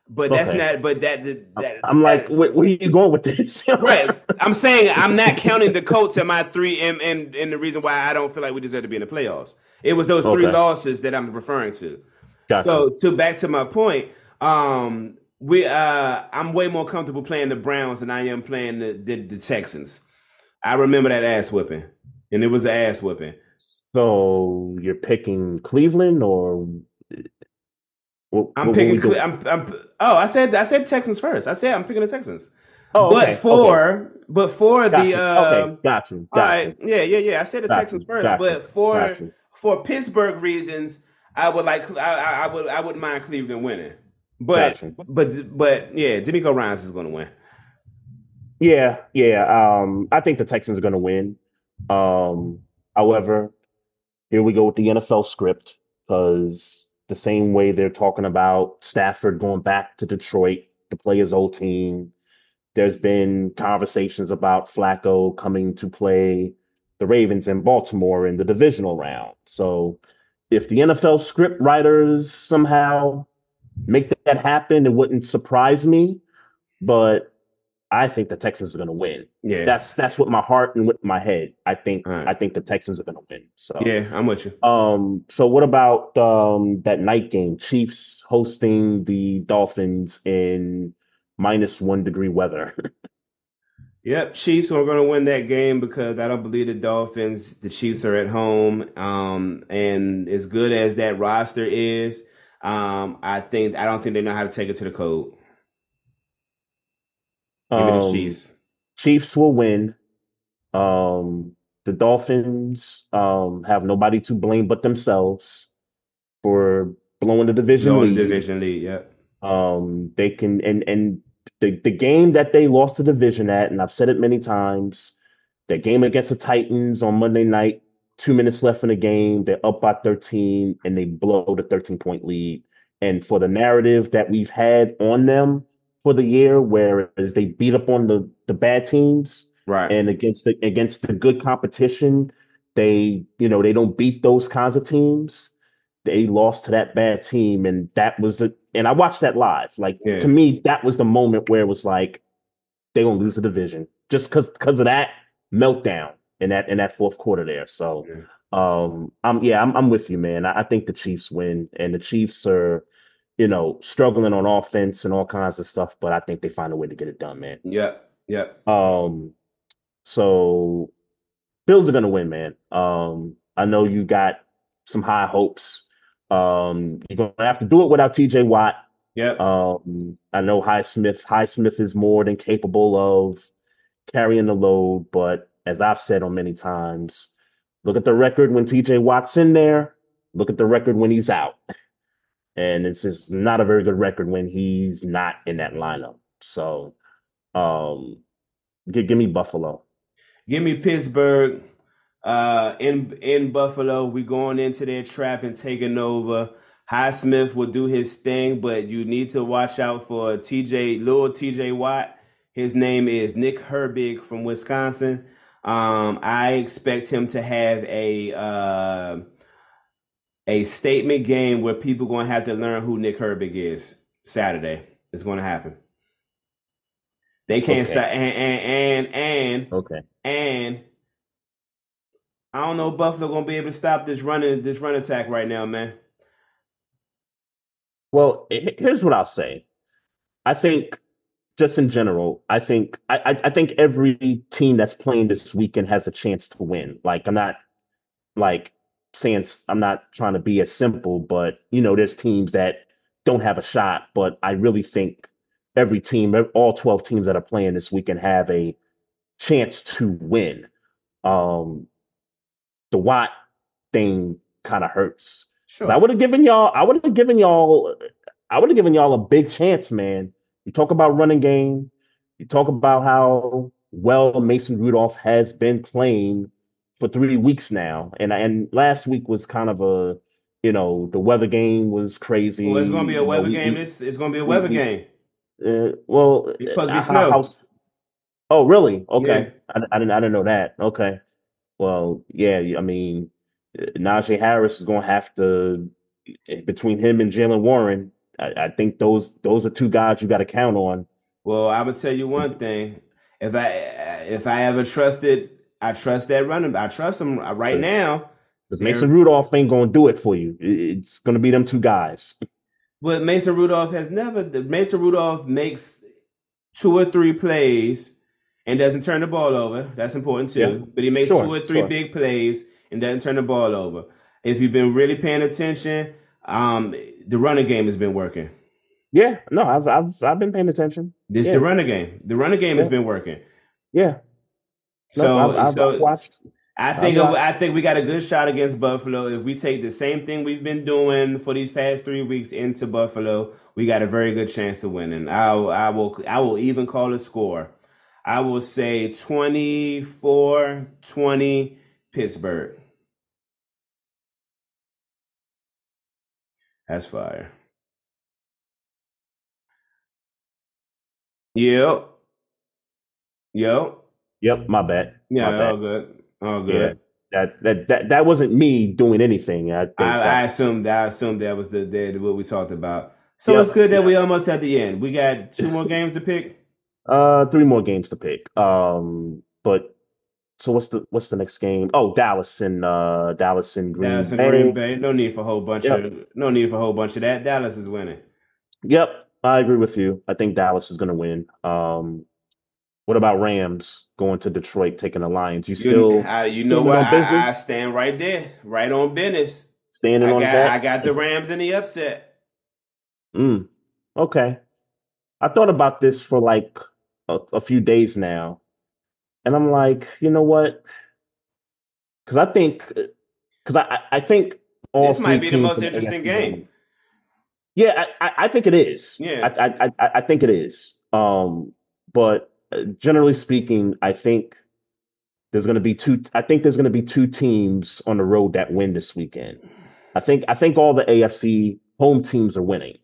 [SPEAKER 4] But that's not. But that, that
[SPEAKER 3] I'm like,
[SPEAKER 4] that-
[SPEAKER 3] where, where are you going with this?
[SPEAKER 4] right. I'm saying I'm not counting the Colts in my three, and, and and the reason why I don't feel like we deserve to be in the playoffs. It was those three losses that I'm referring to.
[SPEAKER 3] Gotcha.
[SPEAKER 4] So to back to my point, um, we uh, I'm way more comfortable playing the Browns than I am playing the, the, the Texans. I remember that ass whipping, and it was an ass whipping.
[SPEAKER 3] So you're picking Cleveland or what,
[SPEAKER 4] I'm
[SPEAKER 3] what
[SPEAKER 4] picking. Cle- I'm, I'm. Oh, I said I said Texans first. I said I'm picking the Texans.
[SPEAKER 3] Oh,
[SPEAKER 4] but
[SPEAKER 3] okay,
[SPEAKER 4] for but for
[SPEAKER 3] okay.
[SPEAKER 4] the
[SPEAKER 3] Gotcha.
[SPEAKER 4] uh,
[SPEAKER 3] okay, got you,
[SPEAKER 4] All
[SPEAKER 3] got
[SPEAKER 4] right.
[SPEAKER 3] you.
[SPEAKER 4] Yeah, yeah, yeah. I said the
[SPEAKER 3] Got
[SPEAKER 4] Texans
[SPEAKER 3] you,
[SPEAKER 4] first,
[SPEAKER 3] got
[SPEAKER 4] but for for Pittsburgh reasons, I would like I, I, I would I wouldn't mind Cleveland winning. But
[SPEAKER 3] Got you.
[SPEAKER 4] but but yeah, DeMeco Ryans is going to win.
[SPEAKER 3] Yeah, yeah. Um, I think the Texans are going to win. Um, however, here we go with the NFL script because the same way they're talking about Stafford going back to Detroit to play his old team, there's been conversations about Flacco coming to play the Ravens in Baltimore in the divisional round. So if the NFL script writers somehow make that happen, it wouldn't surprise me. But I think the Texans are going to win.
[SPEAKER 4] Yeah,
[SPEAKER 3] That's that's what my heart and with my head. I think
[SPEAKER 4] right.
[SPEAKER 3] I think the Texans are going to win. So
[SPEAKER 4] yeah, I'm with you.
[SPEAKER 3] um. So what about um that night game? Chiefs hosting the Dolphins in minus one degree weather.
[SPEAKER 4] Yep, Chiefs are going to win that game because I don't believe the Dolphins. The Chiefs are at home, um, and as good as that roster is, um, I think I don't think they know how to take it to the code. Give me the
[SPEAKER 3] Um,
[SPEAKER 4] Chiefs.
[SPEAKER 3] Chiefs will win. Um, the Dolphins um have nobody to blame but themselves for blowing the division
[SPEAKER 4] Blowing
[SPEAKER 3] lead.
[SPEAKER 4] division lead. Yep.
[SPEAKER 3] Um, they can and and the the game that they lost the division at, and I've said it many times, the game against the Titans on Monday night, two minutes left in the game, they're up by 13 and they blow the 13 point lead. And for the narrative that we've had on them for the year, whereas they beat up on the the bad teams,
[SPEAKER 4] Right.
[SPEAKER 3] and against the against the good competition, they you know they don't beat those kinds of teams. They lost to that bad team, and that was a, and I watched that live. Like
[SPEAKER 4] Yeah.
[SPEAKER 3] to me, that was the moment where it was like they gonna lose the division just because because of that meltdown in that in that fourth quarter there. So
[SPEAKER 4] Yeah.
[SPEAKER 3] Um, I'm yeah, I'm I'm with you, man. I, I think the Chiefs win, and the Chiefs are, you know, struggling on offense and all kinds of stuff, but I think they find a way to get it done, man.
[SPEAKER 4] Yeah, yeah.
[SPEAKER 3] Um, so Bills are gonna win, man. Um, I know you got some high hopes. Um, you're gonna have to do it without TJ Watt.
[SPEAKER 4] Yeah.
[SPEAKER 3] Um, I know Highsmith, Highsmith is more than capable of carrying the load, but as I've said on many times, look at the record when TJ Watt's in there, look at the record when he's out. And it's just not a very good record when he's not in that lineup. So um give, give me Buffalo.
[SPEAKER 4] Give me Pittsburgh. Uh, in in Buffalo, we going into their trap and taking over. Highsmith will do his thing, but you need to watch out for TJ, little TJ Watt. His name is Nick Herbig from Wisconsin. Um, I expect him to have a uh, a statement game where people going to have to learn who Nick Herbig is. Saturday, it's going to happen. They can't
[SPEAKER 3] Okay.
[SPEAKER 4] stop. And and and and
[SPEAKER 3] Okay.
[SPEAKER 4] and I don't know if Buffalo gonna be able to stop this running this run attack right now, man.
[SPEAKER 3] Well, here's what I'll say. I think, just in general, I think I, I think every team that's playing this weekend has a chance to win. Like I'm not like saying I'm not trying to be as simple, but you know, there's teams that don't have a shot. But I really think every team, all 12 teams that are playing this weekend, have a chance to win. Um, the Watt thing kind of hurts. 'Cause I would have given y'all, I would have given y'all, I would have given y'all a big chance, man. You talk about running game, you talk about how well Mason Rudolph has been playing for three weeks now, and and last week was kind of a, you know, the weather game was crazy.
[SPEAKER 4] Well, it's gonna be a
[SPEAKER 3] You know,
[SPEAKER 4] weather game.
[SPEAKER 3] we-
[SPEAKER 4] It's it's gonna be a weather
[SPEAKER 3] we-
[SPEAKER 4] game.
[SPEAKER 3] uh, well,
[SPEAKER 4] It's supposed to be snow.
[SPEAKER 3] how- oh, really?
[SPEAKER 4] Yeah.
[SPEAKER 3] Okay, I, I didn't. I didn't know that. Okay, well, yeah. I mean, uh, Najee Harris is going to have to between him and Jaylen Warren. I, I think those those are two guys you got to count on.
[SPEAKER 4] Well, I'm gonna tell you one thing. If I if I ever trusted, I trust that running. I trust him right now.
[SPEAKER 3] Because Mason Rudolph ain't going to do it for you. It's going to be them two guys.
[SPEAKER 4] But Mason Rudolph has never. the- Mason Rudolph makes two or three plays and doesn't turn the ball over. That's important too.
[SPEAKER 3] Yeah.
[SPEAKER 4] But he makes
[SPEAKER 3] Sure,
[SPEAKER 4] two or three
[SPEAKER 3] sure.
[SPEAKER 4] big plays and doesn't turn the ball over. If you've been really paying attention, um, the running game has been working.
[SPEAKER 3] Yeah, no, I've I've I've been paying attention.
[SPEAKER 4] This
[SPEAKER 3] Yeah.
[SPEAKER 4] the running game. The running game has been working.
[SPEAKER 3] Yeah, no,
[SPEAKER 4] So,
[SPEAKER 3] I've, I've,
[SPEAKER 4] so
[SPEAKER 3] I've watched.
[SPEAKER 4] I think I think we got a good shot against Buffalo. If we take the same thing we've been doing for these past three weeks into Buffalo, we got a very good chance of winning. I I will I will even call a score. I will say 24-20 Pittsburgh. That's fire. Yep. Yep.
[SPEAKER 3] Yep, my bad.
[SPEAKER 4] Yeah,
[SPEAKER 3] my bad.
[SPEAKER 4] all good. All
[SPEAKER 3] Yeah,
[SPEAKER 4] good.
[SPEAKER 3] that, that that that wasn't me doing anything. I think
[SPEAKER 4] I,
[SPEAKER 3] that-
[SPEAKER 4] I assumed that I assumed that was the, the what we talked about. So
[SPEAKER 3] Yep,
[SPEAKER 4] it's good that
[SPEAKER 3] yep.
[SPEAKER 4] we almost at the end. We got two more games to pick.
[SPEAKER 3] Uh, three more games to pick. Um, but so what's the what's the next game? Oh, Dallas and uh Dallas and Green
[SPEAKER 4] Dallas and
[SPEAKER 3] Bay.
[SPEAKER 4] Green Bay. No need for a whole bunch
[SPEAKER 3] Yep.
[SPEAKER 4] of no need for a whole bunch of that. Dallas is winning.
[SPEAKER 3] Yep, I agree with you. I think Dallas is going to win. Um, what about Rams going to Detroit taking the Lions? You
[SPEAKER 4] You,
[SPEAKER 3] still
[SPEAKER 4] I, you know what? I,
[SPEAKER 3] business?
[SPEAKER 4] I stand right there, right on business.
[SPEAKER 3] standing
[SPEAKER 4] I
[SPEAKER 3] on
[SPEAKER 4] got
[SPEAKER 3] that?
[SPEAKER 4] I got the Rams in the upset.
[SPEAKER 3] Mm, okay. I thought about this for like a, a few days now, and I'm like, you know what? Because I think, because I, I I think all
[SPEAKER 4] This might be the most interesting
[SPEAKER 3] AFC
[SPEAKER 4] game.
[SPEAKER 3] Yeah, I, I, I think it is.
[SPEAKER 4] Yeah.
[SPEAKER 3] I, I, I, I think it is. Um, but uh, generally speaking, I think there's going to be two. I think there's going to be two teams on the road that win this weekend. I think I think all the AFC home teams are winning.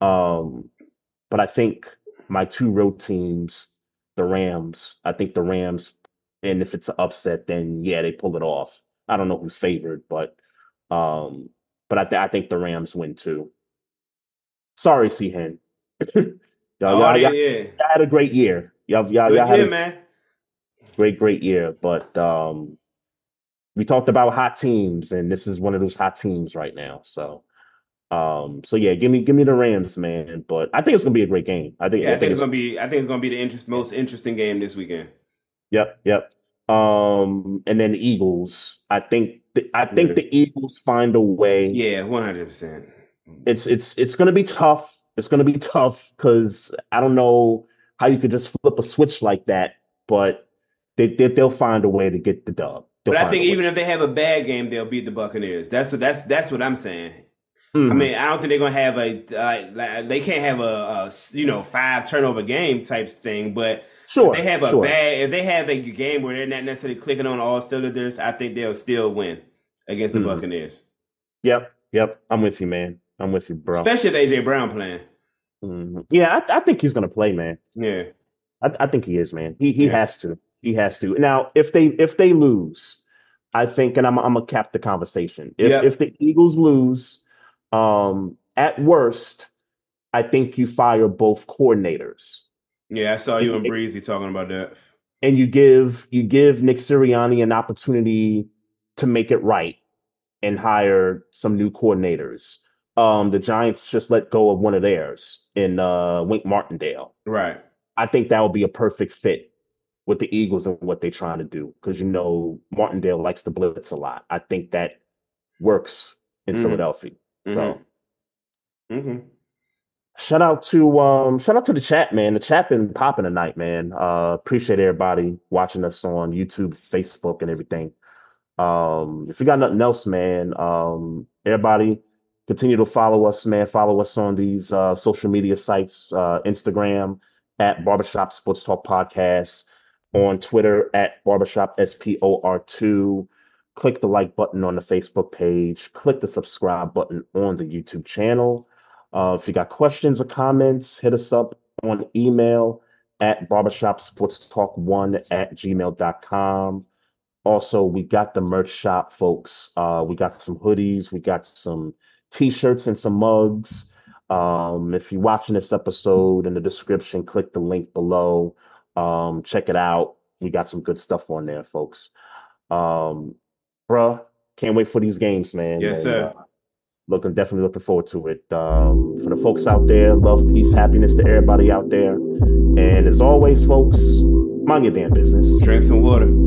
[SPEAKER 3] Um, but I think my two road teams, the Rams, I think the Rams, and if it's an upset, then yeah, they pull it off. I don't know who's favored, but um, but I, th- I think the Rams win too. Sorry, C Hen. y'all,
[SPEAKER 4] Oh,
[SPEAKER 3] y'all,
[SPEAKER 4] yeah,
[SPEAKER 3] y'all
[SPEAKER 4] yeah.
[SPEAKER 3] had a great year. Y'all, y'all,
[SPEAKER 4] Good
[SPEAKER 3] y'all had
[SPEAKER 4] year,
[SPEAKER 3] a
[SPEAKER 4] man.
[SPEAKER 3] great, great year. But um, we talked about hot teams, and this is one of those hot teams right now. So, um, so yeah, give me give me the Rams, man. But I think it's gonna be a great game. I think
[SPEAKER 4] yeah, I, think, it's gonna be I think it's gonna be the interest, most interesting game this weekend.
[SPEAKER 3] Yep, yep. Um, and then the Eagles. I think the, I think yeah. the Eagles find a way.
[SPEAKER 4] Yeah, one hundred percent.
[SPEAKER 3] It's it's it's gonna be tough. It's gonna be tough because I don't know how you could just flip a switch like that, but they, they will find a way to get the dub.
[SPEAKER 4] They'll but I think even if they have a bad game, they'll beat the Buccaneers. That's that's that's what I'm saying. Mm-hmm. I mean, I don't think they're gonna have a uh, they can't have a, a, you know five turnover game type thing, but sure, they have a sure. bad if they have a game where they're not necessarily clicking on all cylinders, I think they'll still win against the mm-hmm. Buccaneers.
[SPEAKER 3] Yep, yep, I'm with you, man. I'm with you, bro.
[SPEAKER 4] Especially if AJ Brown playing.
[SPEAKER 3] Mm-hmm. Yeah, I, I, think he's gonna play, man.
[SPEAKER 4] Yeah,
[SPEAKER 3] I, I think he is, man. He he yeah. has to. He has to. Now, if they if they lose, I think, and I'm I'm gonna cap the conversation. If yep. if the Eagles lose, um, at worst, I think you fire both coordinators.
[SPEAKER 4] Yeah, I saw you and Breezy talking about that.
[SPEAKER 3] And you give you give Nick Sirianni an opportunity to make it right and hire some new coordinators. Um, the Giants just let go of one of theirs in uh, Wink Martindale.
[SPEAKER 4] Right.
[SPEAKER 3] I think that would be a perfect fit with the Eagles and what they're trying to do. Because you know Martindale likes to blitz a lot. I think that works in mm-hmm. Philadelphia. Mm-hmm. So mm-hmm. shout out to um shout out to the chat, man. The chat been popping tonight, man. Uh appreciate everybody watching us on YouTube, Facebook, and everything. Um, if you got nothing else, man, um, everybody continue to follow us, man. Follow us on these uh social media sites, uh Instagram at Barbershop Sports Talk Podcast on Twitter at barbershop SPOR2. Click the like button on the Facebook page. Click the subscribe button on the YouTube channel. Uh, if you got questions or comments, hit us up on email at barbershopsportstalk1 at gmail.com. Also, we got the merch shop, folks. Uh, we got some hoodies, we got some t-shirts and some mugs. Um, if you're watching this episode in the description, click the link below. Um, check it out. We got some good stuff on there, folks. Um, bruh, can't wait for these games, man.
[SPEAKER 4] Yes, and, sir.
[SPEAKER 3] Uh, looking definitely looking forward to it. Um, for the folks out there, love, peace, happiness to everybody out there. And as always, folks, mind your damn business.
[SPEAKER 4] Drink some water.